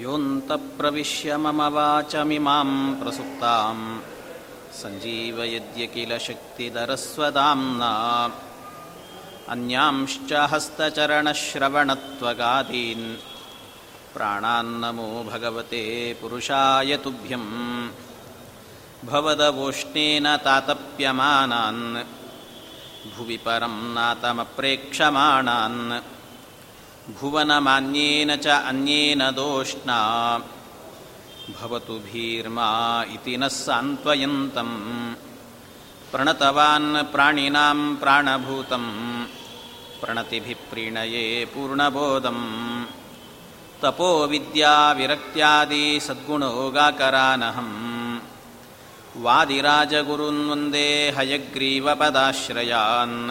योऽन्तप्रविश्य मम वाचमिमां प्रसुप्तां सञ्जीवयद्य किल शक्तिधरस्वदाम्ना अन्यांश्च हस्तचरणश्रवणत्वगादीन्। प्राणान्नमो भगवते पुरुषाय तुभ्यं भवदवोष्णेन तातप्यमानान्। भुवि परं नातमप्रेक्षमाणान् भुवनमान्येन च अन्येन दोष्णा। भवतु भीर्मा इति नः सान्त्वयन्तम्। प्रणतवान् प्राणिनां प्राणभूतं प्रणतिभिः प्रीणये पूर्णबोधम्। तपोविद्याविरक्त्यादिसद्गुणोगाकरानहम् वादिराजगुरून् वन्दे हयग्रीवपदाश्रयान्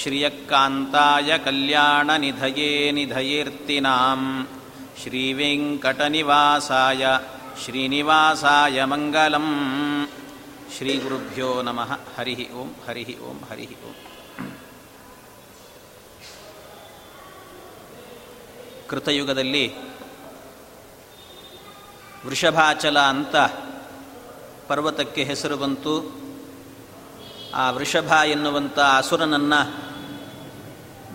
श्रियक्कान्ताय कल्याणनिधये निधयेऽर्तिनां श्रीवेङ्कटनिवासाय श्रीनिवासाय मङ्गलम् श्रीगुरुभ्यो नमः हरिः ओं हरिः ओं हरिः ओम् ಕೃತಯುಗದಲ್ಲಿ ವೃಷಭಾಚಲ ಅಂತ ಪರ್ವತಕ್ಕೆ ಹೆಸರು ಬಂತು ಆ ವೃಷಭ ಎನ್ನುವಂಥ ಅಸುರನನ್ನು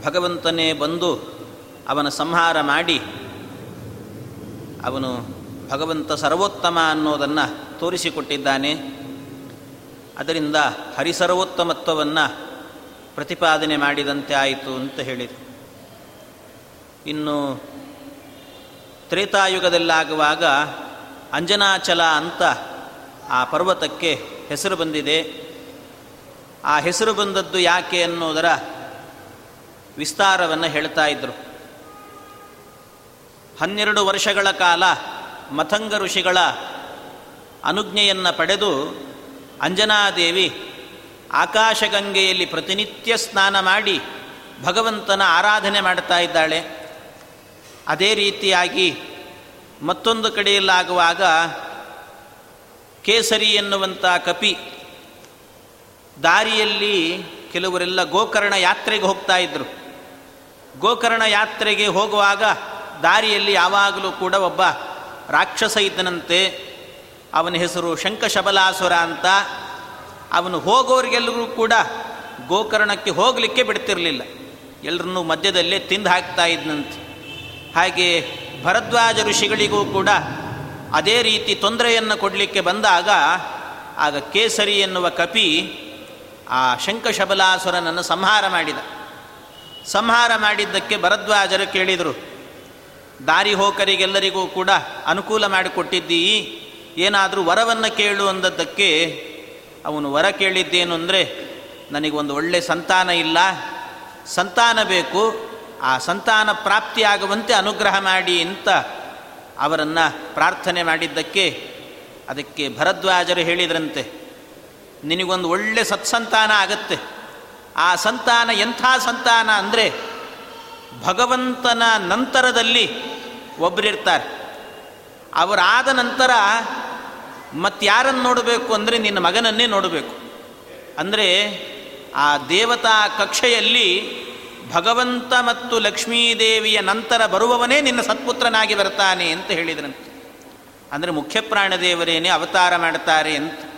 ಭಗವಂತನೇ ಬಂದು ಅವನ ಸಂಹಾರ ಮಾಡಿ ಅವನು ಭಗವಂತ ಸರ್ವೋತ್ತಮ ಅನ್ನೋದನ್ನು ತೋರಿಸಿಕೊಟ್ಟಿದ್ದಾನೆ. ಅದರಿಂದ ಹರಿಸರ್ವೋತ್ತಮತ್ವವನ್ನು ಪ್ರತಿಪಾದನೆ ಮಾಡಿದಂತೆ ಆಯಿತು ಅಂತ ಹೇಳಿದರು ಇನ್ನು ತ್ರೇತಾಯುಗದಲ್ಲಾಗುವಾಗ ಅಂಜನಾಚಲ ಅಂತ ಆ ಪರ್ವತಕ್ಕೆ ಹೆಸರು ಬಂದಿದೆ. ಆ ಹೆಸರು ಬಂದದ್ದು ಯಾಕೆ ಅನ್ನೋದರ ವಿಸ್ತಾರವನ್ನು ಹೇಳ್ತಾ ಇದ್ದರು ಹನ್ನೆರಡು ವರ್ಷಗಳ ಕಾಲ ಮಥಂಗ ಋಷಿಗಳ ಅನುಜ್ಞೆಯನ್ನು ಪಡೆದು ಅಂಜನಾದೇವಿ ಆಕಾಶಗಂಗೆಯಲ್ಲಿ ಪ್ರತಿನಿತ್ಯ ಸ್ನಾನ ಮಾಡಿ ಭಗವಂತನ ಆರಾಧನೆ ಮಾಡ್ತಾ ಇದ್ದಾಳೆ. ಅದೇ ರೀತಿಯಾಗಿ ಮತ್ತೊಂದು ಕಡೆಯಲ್ಲಾಗುವಾಗ ಕೇಸರಿ ಎನ್ನುವಂಥ ಕಪಿ ದಾರಿಯಲ್ಲಿ ಕೆಲವರೆಲ್ಲ ಗೋಕರ್ಣ ಯಾತ್ರೆಗೆ ಹೋಗ್ತಾ ಇದ್ದರು ಗೋಕರ್ಣ ಯಾತ್ರೆಗೆ ಹೋಗುವಾಗ ದಾರಿಯಲ್ಲಿ ಯಾವಾಗಲೂ ಕೂಡ ಒಬ್ಬ ರಾಕ್ಷಸ ಇದ್ದನಂತೆ. ಅವನ ಹೆಸರು ಶಂಕಶಬಲಾಸುರ ಅಂತ. ಅವನು ಹೋಗೋರಿಗೆಲ್ಲರೂ ಕೂಡ ಗೋಕರ್ಣಕ್ಕೆ ಹೋಗಲಿಕ್ಕೆ ಬಿಡ್ತಿರಲಿಲ್ಲ. ಎಲ್ಲರನ್ನೂ ಮಧ್ಯದಲ್ಲೇ ತಿಂದು ಹಾಕ್ತಾ ಇದ್ನಂತೆ. ಹಾಗೆ ಭರದ್ವಾಜ ಋಷಿಗಳಿಗೂ ಕೂಡ ಅದೇ ರೀತಿ ತೊಂದರೆಯನ್ನು ಕೊಡಲಿಕ್ಕೆ ಬಂದಾಗ ಆಗ ಕೇಸರಿ ಎನ್ನುವ ಕಪಿ ಆ ಶಂಕಶಬಲಾಸುರನನ್ನು ಸಂಹಾರ ಮಾಡಿದ. ಸಂಹಾರ ಮಾಡಿದ್ದಕ್ಕೆ ಭರದ್ವಾಜರು ಕೇಳಿದರು, ದಾರಿ ಹೋಕರಿಗೆಲ್ಲರಿಗೂ ಕೂಡ ಅನುಕೂಲ ಮಾಡಿಕೊಟ್ಟಿದ್ದೀ, ಏನಾದರೂ ವರವನ್ನು ಕೇಳು ಅಂದದ್ದಕ್ಕೆ ಅವನು ವರ ಕೇಳಿದ್ದೇನು ಅಂದರೆ, ನನಗೊಂದು ಒಳ್ಳೆ ಸಂತಾನ ಇಲ್ಲ, ಸಂತಾನ ಬೇಕು, ಆ ಸಂತಾನ ಪ್ರಾಪ್ತಿಯಾಗುವಂತೆ ಅನುಗ್ರಹ ಮಾಡಿ ಅಂತ ಅವರನ್ನು ಪ್ರಾರ್ಥನೆ ಮಾಡಿದ್ದಕ್ಕೆ ಅದಕ್ಕೆ ಭರದ್ವಾಜರು ಹೇಳಿದ್ರಂತೆ. ನಿನಗೊಂದು ಒಳ್ಳೆ ಸತ್ಸಂತಾನ ಆಗತ್ತೆ. ಆ ಸಂತಾನ ಎಂಥ ಸಂತಾನ ಅಂದರೆ ಭಗವಂತನ ನಂತರದಲ್ಲಿ ಒಬ್ಬರಿರ್ತಾರೆ ಅವರಾದ ನಂತರ ಮತ್ತಾರನ್ನು ನೋಡಬೇಕು ಅಂದರೆ ನಿನ್ನ ಮಗನನ್ನೇ ನೋಡಬೇಕು. ಅಂದರೆ ಆ ದೇವತಾ ಕಕ್ಷೆಯಲ್ಲಿ ಭಗವಂತ ಮತ್ತು ಲಕ್ಷ್ಮೀದೇವಿಯ ನಂತರ ಬರುವವನೇ ನಿನ್ನ ಸತ್ಪುತ್ರನಾಗಿ ಬರ್ತಾನೆ ಅಂತ ಹೇಳಿದ್ರಂತೆ ಅಂದರೆ ಮುಖ್ಯ ಪ್ರಾಣದೇವರೇನೇ ಅವತಾರ ಮಾಡ್ತಾರೆ ಅಂತ.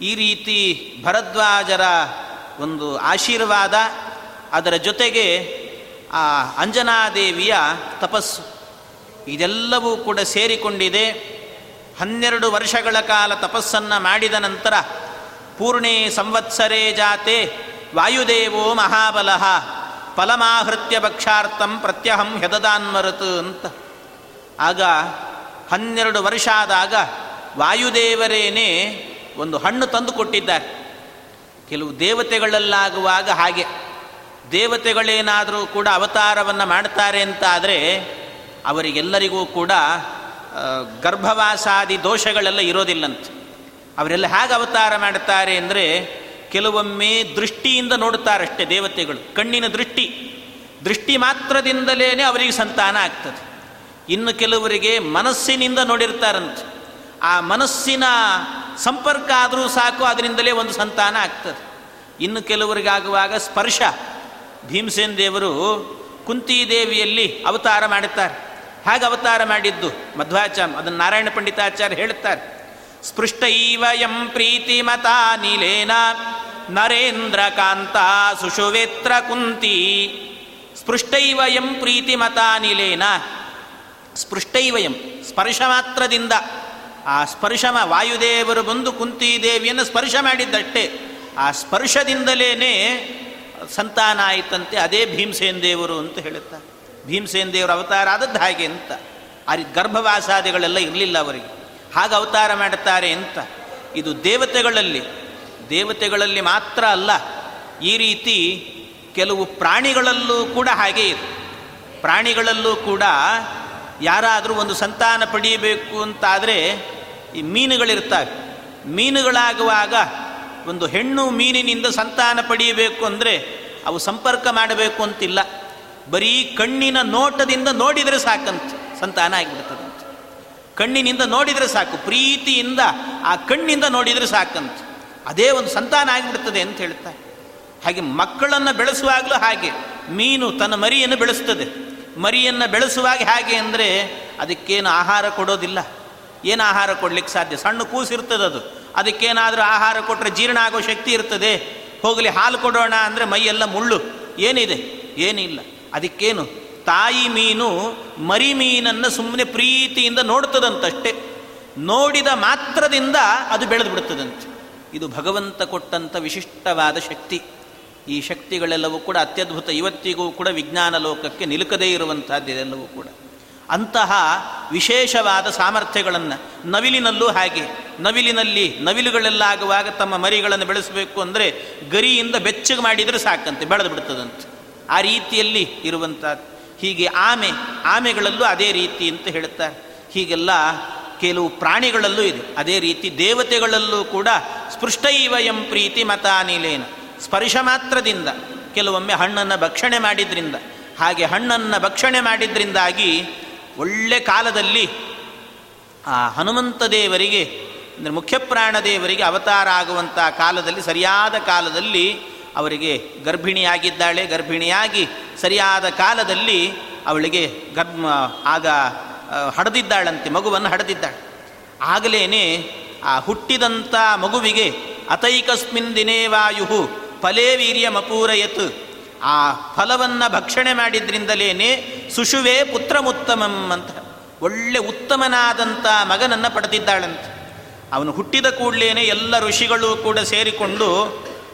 ಈ ರೀತಿ ಭರದ್ವಾಜರ ಒಂದು ಆಶೀರ್ವಾದ, ಅದರ ಜೊತೆಗೆ ಆ ಅಂಜನಾದೇವಿಯ ತಪಸ್ಸು. ಇದೆಲ್ಲವೂ ಕೂಡ ಸೇರಿಕೊಂಡಿದೆ. ಹನ್ನೆರಡು ವರ್ಷಗಳ ಕಾಲ ತಪಸ್ಸನ್ನು ಮಾಡಿದ ನಂತರ, ಪೂರ್ಣೇ ಸಂವತ್ಸರೇ ಜಾತೆ ವಾಯುದೇವೋ ಮಹಾಬಲಃ, ಫಲಮಾಹೃತ್ಯ ಭಕ್ಷಾರ್ಥಂ ಪ್ರತ್ಯಹಂ ಹೆದದಾನ್ಮರತು ಅಂತ. ಆಗ ಹನ್ನೆರಡು ವರ್ಷ ಆದಾಗ ವಾಯುದೇವರೇನೇ ಒಂದು ಹಣ್ಣು ತಂದು ಕೊಟ್ಟಿದ್ದಾರೆ. ಕೆಲವು ದೇವತೆಗಳಲ್ಲಾಗುವಾಗ ಹಾಗೆ. ದೇವತೆಗಳೇನಾದರೂ ಕೂಡ ಅವತಾರವನ್ನು ಮಾಡ್ತಾರೆ ಅಂತ ಆದರೆ ಅವರಿಗೆಲ್ಲರಿಗೂ ಕೂಡ ಗರ್ಭವಾಸಾದಿ ದೋಷಗಳೆಲ್ಲ ಇರೋದಿಲ್ಲಂತೆ. ಅವರೆಲ್ಲ ಹೇಗೆ ಅವತಾರ ಮಾಡ್ತಾರೆ ಅಂದರೆ ಕೆಲವೊಮ್ಮೆ ದೃಷ್ಟಿಯಿಂದ ನೋಡುತ್ತಾರಷ್ಟೇ ದೇವತೆಗಳು. ಕಣ್ಣಿನ ದೃಷ್ಟಿ. ದೃಷ್ಟಿ ಮಾತ್ರದಿಂದಲೇ ಅವರಿಗೆ ಸಂತಾನ ಆಗ್ತದೆ. ಇನ್ನು ಕೆಲವರಿಗೆ ಮನಸ್ಸಿನಿಂದ ನೋಡಿರ್ತಾರಂತೆ. ಆ ಮನಸ್ಸಿನ ಸಂಪರ್ಕ ಆದರೂ ಸಾಕು, ಅದರಿಂದಲೇ ಒಂದು ಸಂತಾನ ಆಗ್ತದೆ. ಇನ್ನು ಕೆಲವರಿಗಾಗುವಾಗ ಸ್ಪರ್ಶ. ಭೀಮಸೇನ್ ದೇವರು ಕುಂತಿದೇವಿಯಲ್ಲಿ ಅವತಾರ ಮಾಡುತ್ತಾರೆ ಹಾಗೆ ಅವತಾರ ಮಾಡಿದ್ದು ಮಧ್ವಾಚಾರ್ಯ, ಅದನ್ನು ನಾರಾಯಣ ಪಂಡಿತಾಚಾರ್ಯ ಹೇಳುತ್ತಾರೆ. ಸ್ಪೃಷ್ಟೈವ ಯಂ ಪ್ರೀತಿ ಮತ ನೀಲೇನ, ನರೇಂದ್ರ ಕಾಂತ ಸುಷುವೇತ್ರ ಕುಂತಿ. ಸ್ಪೃಷ್ಟೈವ ಯಂ ಪ್ರೀತಿ ಮತ ನೀಲೇನ. ಸ್ಪೃಷ್ಟೈವಯಂ ಸ್ಪರ್ಶ ಮಾತ್ರದಿಂದ ಆ ಸ್ಪರ್ಶ ವಾಯುದೇವರು ಬಂದು ಕುಂತಿದೇವಿಯನ್ನು ಸ್ಪರ್ಶ ಮಾಡಿದ್ದಷ್ಟೇ. ಆ ಸ್ಪರ್ಶದಿಂದಲೇ ಸಂತಾನ ಆಯಿತಂತೆ, ಅದೇ ಭೀಮಸೇನ್ ದೇವರು ಅಂತ ಹೇಳುತ್ತಾ. ಭೀಮಸೇನ್ ದೇವರು ಅವತಾರ ಆದದ್ದು ಹಾಗೆ ಅಂತ. ಆ ಗರ್ಭವಾಸಾದಿಗಳೆಲ್ಲ ಇರಲಿಲ್ಲ ಅವರಿಗೆ. ಹಾಗೆ ಅವತಾರ ಮಾಡುತ್ತಾರೆ ಅಂತ. ಇದು ದೇವತೆಗಳಲ್ಲಿ ದೇವತೆಗಳಲ್ಲಿ ಮಾತ್ರ ಅಲ್ಲ, ಈ ರೀತಿ ಕೆಲವು ಪ್ರಾಣಿಗಳಲ್ಲೂ ಕೂಡ ಹಾಗೆ ಇದೆ. ಪ್ರಾಣಿಗಳಲ್ಲೂ ಕೂಡ ಯಾರಾದರೂ ಒಂದು ಸಂತಾನ ಪಡೆಯಬೇಕು ಅಂತಾದರೆ ಈ ಮೀನುಗಳಿರ್ತವೆ. ಮೀನುಗಳಾಗುವಾಗ ಒಂದು ಹೆಣ್ಣು ಮೀನಿನಿಂದ ಸಂತಾನ ಪಡೆಯಬೇಕು ಅಂದರೆ ಅವು ಸಂಪರ್ಕ ಮಾಡಬೇಕು ಅಂತಿಲ್ಲ. ಬರೀ ಕಣ್ಣಿನ ನೋಟದಿಂದ ನೋಡಿದರೆ ಸಾಕಂತ, ಸಂತಾನ ಆಗಿಬಿಡ್ತದಂತೆ. ಕಣ್ಣಿನಿಂದ ನೋಡಿದರೆ ಸಾಕು, ಪ್ರೀತಿಯಿಂದ ಆ ಕಣ್ಣಿಂದ ನೋಡಿದರೆ ಸಾಕಂತ. ಅದೇ ಒಂದು ಸಂತಾನ ಆಗಿಬಿಡ್ತದೆ ಅಂತ ಹೇಳ್ತಾರೆ. ಹಾಗೆ ಮಕ್ಕಳನ್ನು ಬೆಳೆಸುವಾಗಲೂ ಹಾಗೆ, ಮೀನು ತನ್ನ ಮರಿಯನ್ನು ಬೆಳೆಸ್ತದೆ. ಮರಿಯನ್ನು ಬೆಳೆಸುವಾಗ ಹೇಗೆ ಅಂದರೆ ಅದಕ್ಕೇನು ಆಹಾರ ಕೊಡೋದಿಲ್ಲ. ಏನು ಆಹಾರ ಕೊಡ್ಲಿಕ್ಕೆ ಸಾಧ್ಯ? ಸಣ್ಣ ಕೂಸಿರ್ತದೆ ಅದು. ಅದಕ್ಕೇನಾದರೂ ಆಹಾರ ಕೊಟ್ಟರೆ ಜೀರ್ಣ ಆಗೋ ಶಕ್ತಿ ಇರ್ತದೆ. ಹೋಗಲಿ, ಹಾಲು ಕೊಡೋಣ ಅಂದರೆ ಮೈಯೆಲ್ಲ ಮುಳ್ಳು. ಏನಿದೆ? ಏನಿಲ್ಲ. ಅದಕ್ಕೇನು? ತಾಯಿ ಮೀನು ಮರಿ ಮೀನನ್ನು ಸುಮ್ಮನೆ ಪ್ರೀತಿಯಿಂದ ನೋಡ್ತದಂತಷ್ಟೇ. ನೋಡಿದ ಮಾತ್ರದಿಂದ ಅದು ಬೆಳೆದು ಬಿಡ್ತದಂತೆ ಇದು ಭಗವಂತ ಕೊಟ್ಟಂಥ ವಿಶಿಷ್ಟವಾದ ಶಕ್ತಿ. ಈ ಶಕ್ತಿಗಳೆಲ್ಲವೂ ಕೂಡ ಅತ್ಯದ್ಭುತ. ಇವತ್ತಿಗೂ ಕೂಡ ವಿಜ್ಞಾನ ಲೋಕಕ್ಕೆ ನಿಲುಕದೇ ಇರುವಂತಹದ್ದೆಲ್ಲವೂ ಕೂಡ. ಅಂತಹ ವಿಶೇಷವಾದ ಸಾಮರ್ಥ್ಯಗಳನ್ನು ನವಿಲಿನಲ್ಲೂ ಹಾಗೆ, ನವಿಲಿನಲ್ಲಿ ನವಿಲುಗಳೆಲ್ಲ ಆಗುವಾಗ ತಮ್ಮ ಮರಿಗಳನ್ನು ಬೆಳೆಸಬೇಕು ಅಂದರೆ ಗರಿಯಿಂದ ಬೆಚ್ಚಗೆ ಮಾಡಿದರೆ ಸಾಕಂತೆ, ಬೆಳೆದು ಬಿಡ್ತದಂತೆ. ಆ ರೀತಿಯಲ್ಲಿ ಇರುವಂಥ ಹೀಗೆ ಆಮೆ, ಆಮೆಗಳಲ್ಲೂ ಅದೇ ರೀತಿ ಅಂತ ಹೇಳುತ್ತಾರೆ ಹೀಗೆಲ್ಲ ಕೆಲವು ಪ್ರಾಣಿಗಳಲ್ಲೂ ಇದೆ. ಅದೇ ರೀತಿ ದೇವತೆಗಳಲ್ಲೂ ಕೂಡ ಸ್ಪೃಷ್ಟೈವಯಂ ಪ್ರೀತಿ ಮತಾನಿಲೇನ. ಸ್ಪರ್ಶ ಮಾತ್ರದಿಂದ, ಕೆಲವೊಮ್ಮೆ ಹಣ್ಣನ್ನು ಭಕ್ಷಣೆ ಮಾಡಿದ್ರಿಂದ, ಹಾಗೆ ಹಣ್ಣನ್ನು ಭಕ್ಷಣೆ ಮಾಡಿದ್ರಿಂದಾಗಿ ಒಳ್ಳೆ ಕಾಲದಲ್ಲಿ ಆ ಹನುಮಂತ ದೇವರಿಗೆ, ಅಂದರೆ ಮುಖ್ಯಪ್ರಾಣ ದೇವರಿಗೆ ಅವತಾರ ಆಗುವಂಥ ಕಾಲದಲ್ಲಿ, ಸರಿಯಾದ ಕಾಲದಲ್ಲಿ ಅವರಿಗೆ ಗರ್ಭಿಣಿಯಾಗಿದ್ದಾಳೆ. ಗರ್ಭಿಣಿಯಾಗಿ ಸರಿಯಾದ ಕಾಲದಲ್ಲಿ ಅವಳಿಗೆ ಗರ್ಭ, ಆಗ ಹಡೆದಿದ್ದಾಳಂತೆ, ಮಗುವನ್ನು ಹಡೆದಿದ್ದಾಳೆ. ಆಗಲೇ ಆ ಹುಟ್ಟಿದಂಥ ಮಗುವಿಗೆ, ಅತೈಕಸ್ಮಿನ್ ದಿನೇ ವಾಯು ಫಲೇ ವೀರ್ಯಮಪೂರಯತ್ ಆ ಫಲವನ್ನು ಭಕ್ಷಣೆ ಮಾಡಿದ್ರಿಂದಲೇನೆ ಸುಶುವೆ ಪುತ್ರಮುತ್ತಮಂ ಅಂತ. ಒಳ್ಳೆ ಉತ್ತಮನಾದಂಥ ಮಗನನ್ನು ಪಡೆದಿದ್ದಾಳಂತೆ. ಅವನು ಹುಟ್ಟಿದ ಕೂಡಲೇ ಎಲ್ಲ ಋಷಿಗಳು ಕೂಡ ಸೇರಿಕೊಂಡು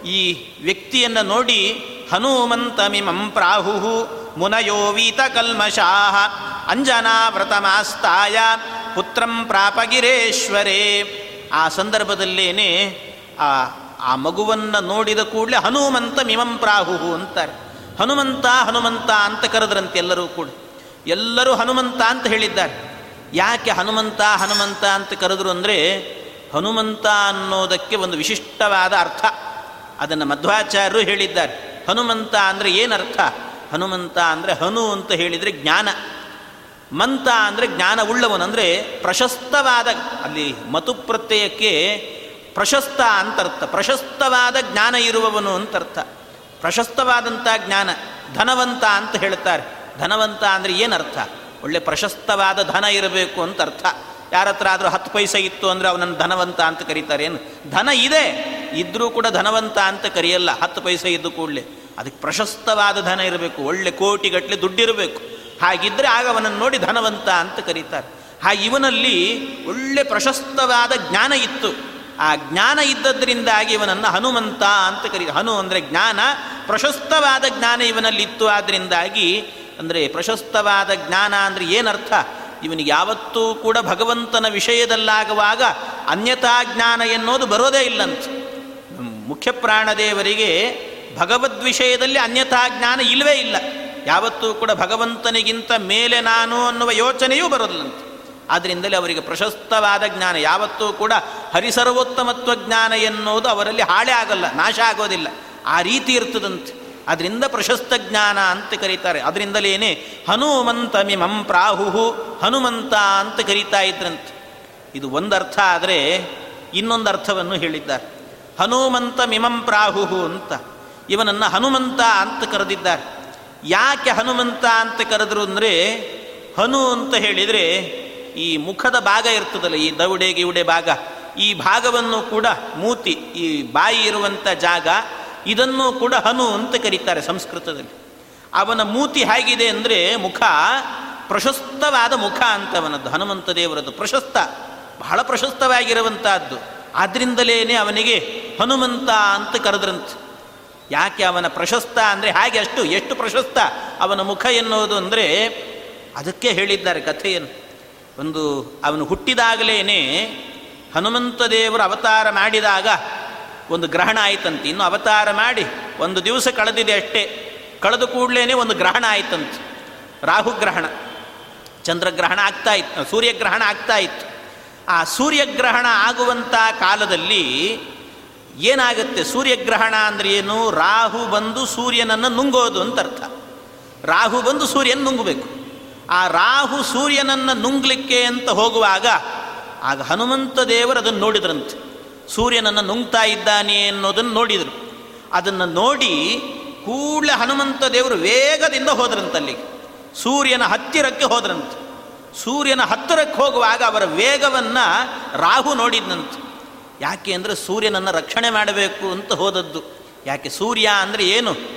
ಈ ವ್ಯಕ್ತಿಯನ್ನು ನೋಡಿ ಹನುಮಂತಮಿಮಂ ಪ್ರಾಹು ಮುನಯೋವೀತ ಕಲ್ಮಶಾಹ ಅಂಜನಾ ವ್ರತಮಾಸ್ತಾಯ ಪುತ್ರಂ ಪ್ರಾಪಗಿರೇಶ್ವರೇ ಆ ಸಂದರ್ಭದಲ್ಲೇನೆ ಆ ಆ ಮಗುವನ್ನು ನೋಡಿದ ಕೂಡಲೇ ಹನುಮಂತ ಮಿಮಂ ಪ್ರಾಹುಹು ಅಂತಾರೆ. ಹನುಮಂತ ಹನುಮಂತ ಅಂತ ಕರೆದ್ರಂತೆ ಎಲ್ಲರೂ ಕೂಡ. ಎಲ್ಲರೂ ಹನುಮಂತ ಅಂತ ಹೇಳಿದ್ದಾರೆ. ಯಾಕೆ ಹನುಮಂತ ಹನುಮಂತ ಅಂತ ಕರೆದ್ರು ಅಂದರೆ ಹನುಮಂತ ಅನ್ನೋದಕ್ಕೆ ಒಂದು ವಿಶಿಷ್ಟವಾದ ಅರ್ಥ. ಅದನ್ನು ಮಧ್ವಾಚಾರ್ಯರು ಹೇಳಿದ್ದಾರೆ. ಹನುಮಂತ ಅಂದರೆ ಏನರ್ಥ? ಹನುಮಂತ ಅಂದರೆ ಹನು ಅಂತ ಹೇಳಿದರೆ ಜ್ಞಾನ. ಮಂತ ಅಂದರೆ ಜ್ಞಾನ ಉಳ್ಳವನು ಅಂದರೆ ಪ್ರಶಸ್ತವಾದ, ಅಲ್ಲಿ ಮತು ಪ್ರತ್ಯಯಕ್ಕೆ ಪ್ರಶಸ್ತ ಅಂತರ್ಥ. ಪ್ರಶಸ್ತವಾದ ಜ್ಞಾನ ಇರುವವನು ಅಂತರ್ಥ. ಪ್ರಶಸ್ತವಾದಂಥ ಜ್ಞಾನ, ಧನವಂತ ಅಂತ ಹೇಳ್ತಾರೆ. ಧನವಂತ ಅಂದರೆ ಏನರ್ಥ? ಒಳ್ಳೆ ಪ್ರಶಸ್ತವಾದ ಧನ ಇರಬೇಕು ಅಂತ ಅರ್ಥ ಯಾರ ಹತ್ರ ಆದರೂ ಹತ್ತು ಪೈಸೆ ಇತ್ತು ಅಂದರೆ ಅವನನ್ನು ಧನವಂತ ಅಂತ ಕರೀತಾರೆ. ಏನು? ಧನ ಇದೆ. ಇದ್ದರೂ ಕೂಡ ಧನವಂತ ಅಂತ ಕರೆಯಲ್ಲ. ಹತ್ತು ಪೈಸೆ ಇದ್ದು ಕೂಡಲೇ. ಅದಕ್ಕೆ ಪ್ರಶಸ್ತವಾದ ಧನ ಇರಬೇಕು. ಒಳ್ಳೆ ಕೋಟಿಗಟ್ಟಲೆ ದುಡ್ಡಿರಬೇಕು. ಹಾಗಿದ್ದರೆ ಆಗ ಅವನನ್ನು ನೋಡಿ ಧನವಂತ ಅಂತ ಕರೀತಾರೆ. ಹಾಗೆ ಇವನಲ್ಲಿ ಒಳ್ಳೆ ಪ್ರಶಸ್ತವಾದ ಜ್ಞಾನ ಇತ್ತು. ಆ ಜ್ಞಾನ ಇದ್ದದ್ರಿಂದಾಗಿ ಇವನನ್ನು ಹನುಮಂತ ಅಂತ ಕರಿ ಹನು ಅಂದರೆ ಜ್ಞಾನ, ಪ್ರಶಸ್ತವಾದ ಜ್ಞಾನ ಇವನಲ್ಲಿತ್ತು. ಆದ್ದರಿಂದಾಗಿ ಅಂದರೆ ಪ್ರಶಸ್ತವಾದ ಜ್ಞಾನ ಅಂದರೆ ಏನರ್ಥ? ಇವನಿಗೆ ಯಾವತ್ತೂ ಕೂಡ ಭಗವಂತನ ವಿಷಯದಲ್ಲಾಗುವಾಗ ಅನ್ಯತಾ ಜ್ಞಾನ ಎನ್ನುವುದು ಬರೋದೇ ಇಲ್ಲಂತ. ಮುಖ್ಯ ಪ್ರಾಣದೇವರಿಗೆ ಭಗವದ್ ವಿಷಯದಲ್ಲಿ ಅನ್ಯಥಾ ಜ್ಞಾನ ಇಲ್ಲವೇ ಇಲ್ಲ. ಯಾವತ್ತೂ ಕೂಡ ಭಗವಂತನಿಗಿಂತ ಮೇಲೆ ನಾನು ಅನ್ನುವ ಯೋಚನೆಯೂ ಬರೋದಿಲ್ಲಂತೆ. ಆದ್ದರಿಂದಲೇ ಅವರಿಗೆ ಪ್ರಶಸ್ತವಾದ ಜ್ಞಾನ. ಯಾವತ್ತೂ ಕೂಡ ಹರಿಸರ್ವೋತ್ತಮತ್ವ ಜ್ಞಾನ ಎನ್ನುವುದು ಅವರಲ್ಲಿ ಹಾಳೆ ಆಗಲ್ಲ, ನಾಶ ಆಗೋದಿಲ್ಲ. ಆ ರೀತಿ ಇರ್ತದಂತೆ. ಅದರಿಂದ ಪ್ರಶಸ್ತ ಜ್ಞಾನ ಅಂತ ಕರೀತಾರೆ. ಅದರಿಂದಲೇನೆ ಹನುಮಂತ ಮಿಮಂ ಪ್ರಾಹು ಹನುಮಂತ ಅಂತ ಕರೀತಾ ಇದ್ರಂತೆ. ಇದು ಒಂದರ್ಥ ಆದರೆ ಇನ್ನೊಂದು ಅರ್ಥವನ್ನು ಹೇಳಿದ್ದಾರೆ. ಹನುಮಂತ ಮಿಮಂ ಪ್ರಾಹು ಅಂತ. ಇವನನ್ನು ಹನುಮಂತ ಅಂತ ಕರೆದಿದ್ದಾರೆ. ಯಾಕೆ ಹನುಮಂತ ಅಂತ ಕರೆದ್ರು ಅಂದರೆ ಹನು ಅಂತ ಹೇಳಿದರೆ ಈ ಮುಖದ ಭಾಗ ಇರ್ತದಲ್ಲ, ಈ ದೌಡೆ ಗಿವುಡೆ ಭಾಗ, ಈ ಭಾಗವನ್ನು ಕೂಡ ಮೂತಿ, ಈ ಬಾಯಿ ಇರುವಂಥ ಜಾಗ, ಇದನ್ನು ಕೂಡ ಹನು ಅಂತ ಕರೀತಾರೆ ಸಂಸ್ಕೃತದಲ್ಲಿ. ಅವನ ಮೂತಿ ಹೇಗಿದೆ ಅಂದರೆ ಮುಖ, ಪ್ರಶಸ್ತವಾದ ಮುಖ ಅಂತವನದ್ದು, ಹನುಮಂತ ದೇವರದ್ದು ಪ್ರಶಸ್ತ, ಬಹಳ ಪ್ರಶಸ್ತವಾಗಿರುವಂತಹದ್ದು. ಆದ್ರಿಂದಲೇ ಅವನಿಗೆ ಹನುಮಂತ ಅಂತ ಕರೆದ್ರಂತೆ. ಯಾಕೆ ಅವನ ಪ್ರಶಸ್ತ ಅಂದರೆ ಹಾಗೆ ಅಷ್ಟು, ಎಷ್ಟು ಪ್ರಶಸ್ತ ಅವನ ಮುಖ ಎನ್ನುವುದು ಅಂದರೆ ಅದಕ್ಕೆ ಹೇಳಿದ್ದಾರೆ ಕಥೆಯನ್ನು. ಒಂದು ಅವನು ಹುಟ್ಟಿದಾಗಲೇ ಹನುಮಂತ ದೇವರು ಅವತಾರ ಮಾಡಿದಾಗ ಒಂದು ಗ್ರಹಣ ಆಯ್ತಂತೆ. ಇನ್ನು ಅವತಾರ ಮಾಡಿ ಒಂದು ದಿವಸ ಕಳೆದಿದೆ ಅಷ್ಟೇ. ಕಳೆದು ಕೂಡಲೇ ಒಂದು ಗ್ರಹಣ ಆಯ್ತಂತೆ. ರಾಹುಗ್ರಹಣ ಚಂದ್ರಗ್ರಹಣ ಆಗ್ತಾ ಇತ್ತು ಸೂರ್ಯಗ್ರಹಣ ಆಗ್ತಾ ಇತ್ತು. ಆ ಸೂರ್ಯಗ್ರಹಣ ಆಗುವಂಥ ಕಾಲದಲ್ಲಿ ಏನಾಗುತ್ತೆ? ಸೂರ್ಯಗ್ರಹಣ ಅಂದರೆ ಏನು? ರಾಹು ಬಂದು ಸೂರ್ಯನನ್ನು ನುಂಗೋದು ಅಂತ ಅರ್ಥ. ರಾಹು ಬಂದು ಸೂರ್ಯನ ನುಂಗಬೇಕು. ಆ ರಾಹು ಸೂರ್ಯನನ್ನು ನುಂಗ್ಲಿಕ್ಕೆ ಅಂತ ಹೋಗುವಾಗ ಆಗ ಹನುಮಂತ ದೇವರು ಅದನ್ನು ನೋಡಿದ್ರಂತೆ. ಸೂರ್ಯನನ್ನು ನುಂಗ್ತಾ ಇದ್ದಾನೆ ಅನ್ನೋದನ್ನು ನೋಡಿದರು. ಅದನ್ನು ನೋಡಿ ಕೂಡಲೇ ಹನುಮಂತ ದೇವರು ವೇಗದಿಂದ ಹೋದ್ರಂತಲ್ಲಿಗೆ ಸೂರ್ಯನ ಹತ್ತಿರಕ್ಕೆ ಹೋದ್ರಂತೆ. ಸೂರ್ಯನ ಹತ್ತಿರಕ್ಕೆ ಹೋಗುವಾಗ ಅವರ ವೇಗವನ್ನು ರಾಹು ನೋಡಿದ್ನಂತೆ. ಯಾಕೆ ಅಂದರೆ ಸೂರ್ಯನನ್ನು ರಕ್ಷಣೆ ಮಾಡಬೇಕು ಅಂತ ಹೋದದ್ದು. ಯಾಕೆ ಸೂರ್ಯ ಅಂದರೆ ಏನು?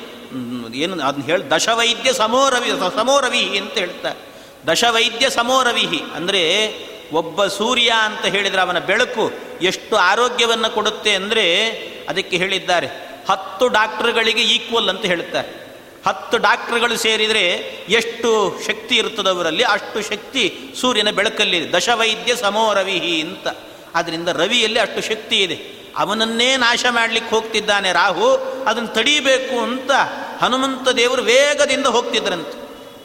ಏನು ಅದನ್ನ ಹೇಳಿ, ದಶವೈದ್ಯ ಸಮೋರವಿ ಸಮೋರವಿ ಅಂತ ಹೇಳ್ತಾರೆ. ದಶವೈದ್ಯ ಸಮೋರವಿಹಿ ಅಂದರೆ ಒಬ್ಬ ಸೂರ್ಯ ಅಂತ ಹೇಳಿದರೆ ಅವನ ಬೆಳಕು ಎಷ್ಟು ಆರೋಗ್ಯವನ್ನು ಕೊಡುತ್ತೆ ಅಂದರೆ ಅದಕ್ಕೆ ಹೇಳಿದ್ದಾರೆ, ಹತ್ತು ಡಾಕ್ಟ್ರುಗಳಿಗೆ ಈಕ್ವಲ್ ಅಂತ ಹೇಳ್ತಾರೆ. ಹತ್ತು ಡಾಕ್ಟ್ರುಗಳು ಸೇರಿದರೆ ಎಷ್ಟು ಶಕ್ತಿ ಇರ್ತದವರಲ್ಲಿ ಅಷ್ಟು ಶಕ್ತಿ ಸೂರ್ಯನ ಬೆಳಕಲ್ಲಿ ದಶವೈದ್ಯ ಸಮೋರವಿಹಿ ಅಂತ. ಆದ್ದರಿಂದ ರವಿಯಲ್ಲಿ ಅಷ್ಟು ಶಕ್ತಿ ಇದೆ. ಅವನನ್ನೇ ನಾಶ ಮಾಡಲಿಕ್ಕೆ ಹೋಗ್ತಿದ್ದಾನೆ ರಾಹು, ಅದನ್ನು ತಡೀಬೇಕು ಅಂತ ಹನುಮಂತ ದೇವರು ವೇಗದಿಂದ ಹೋಗ್ತಿದ್ರಂತೆ.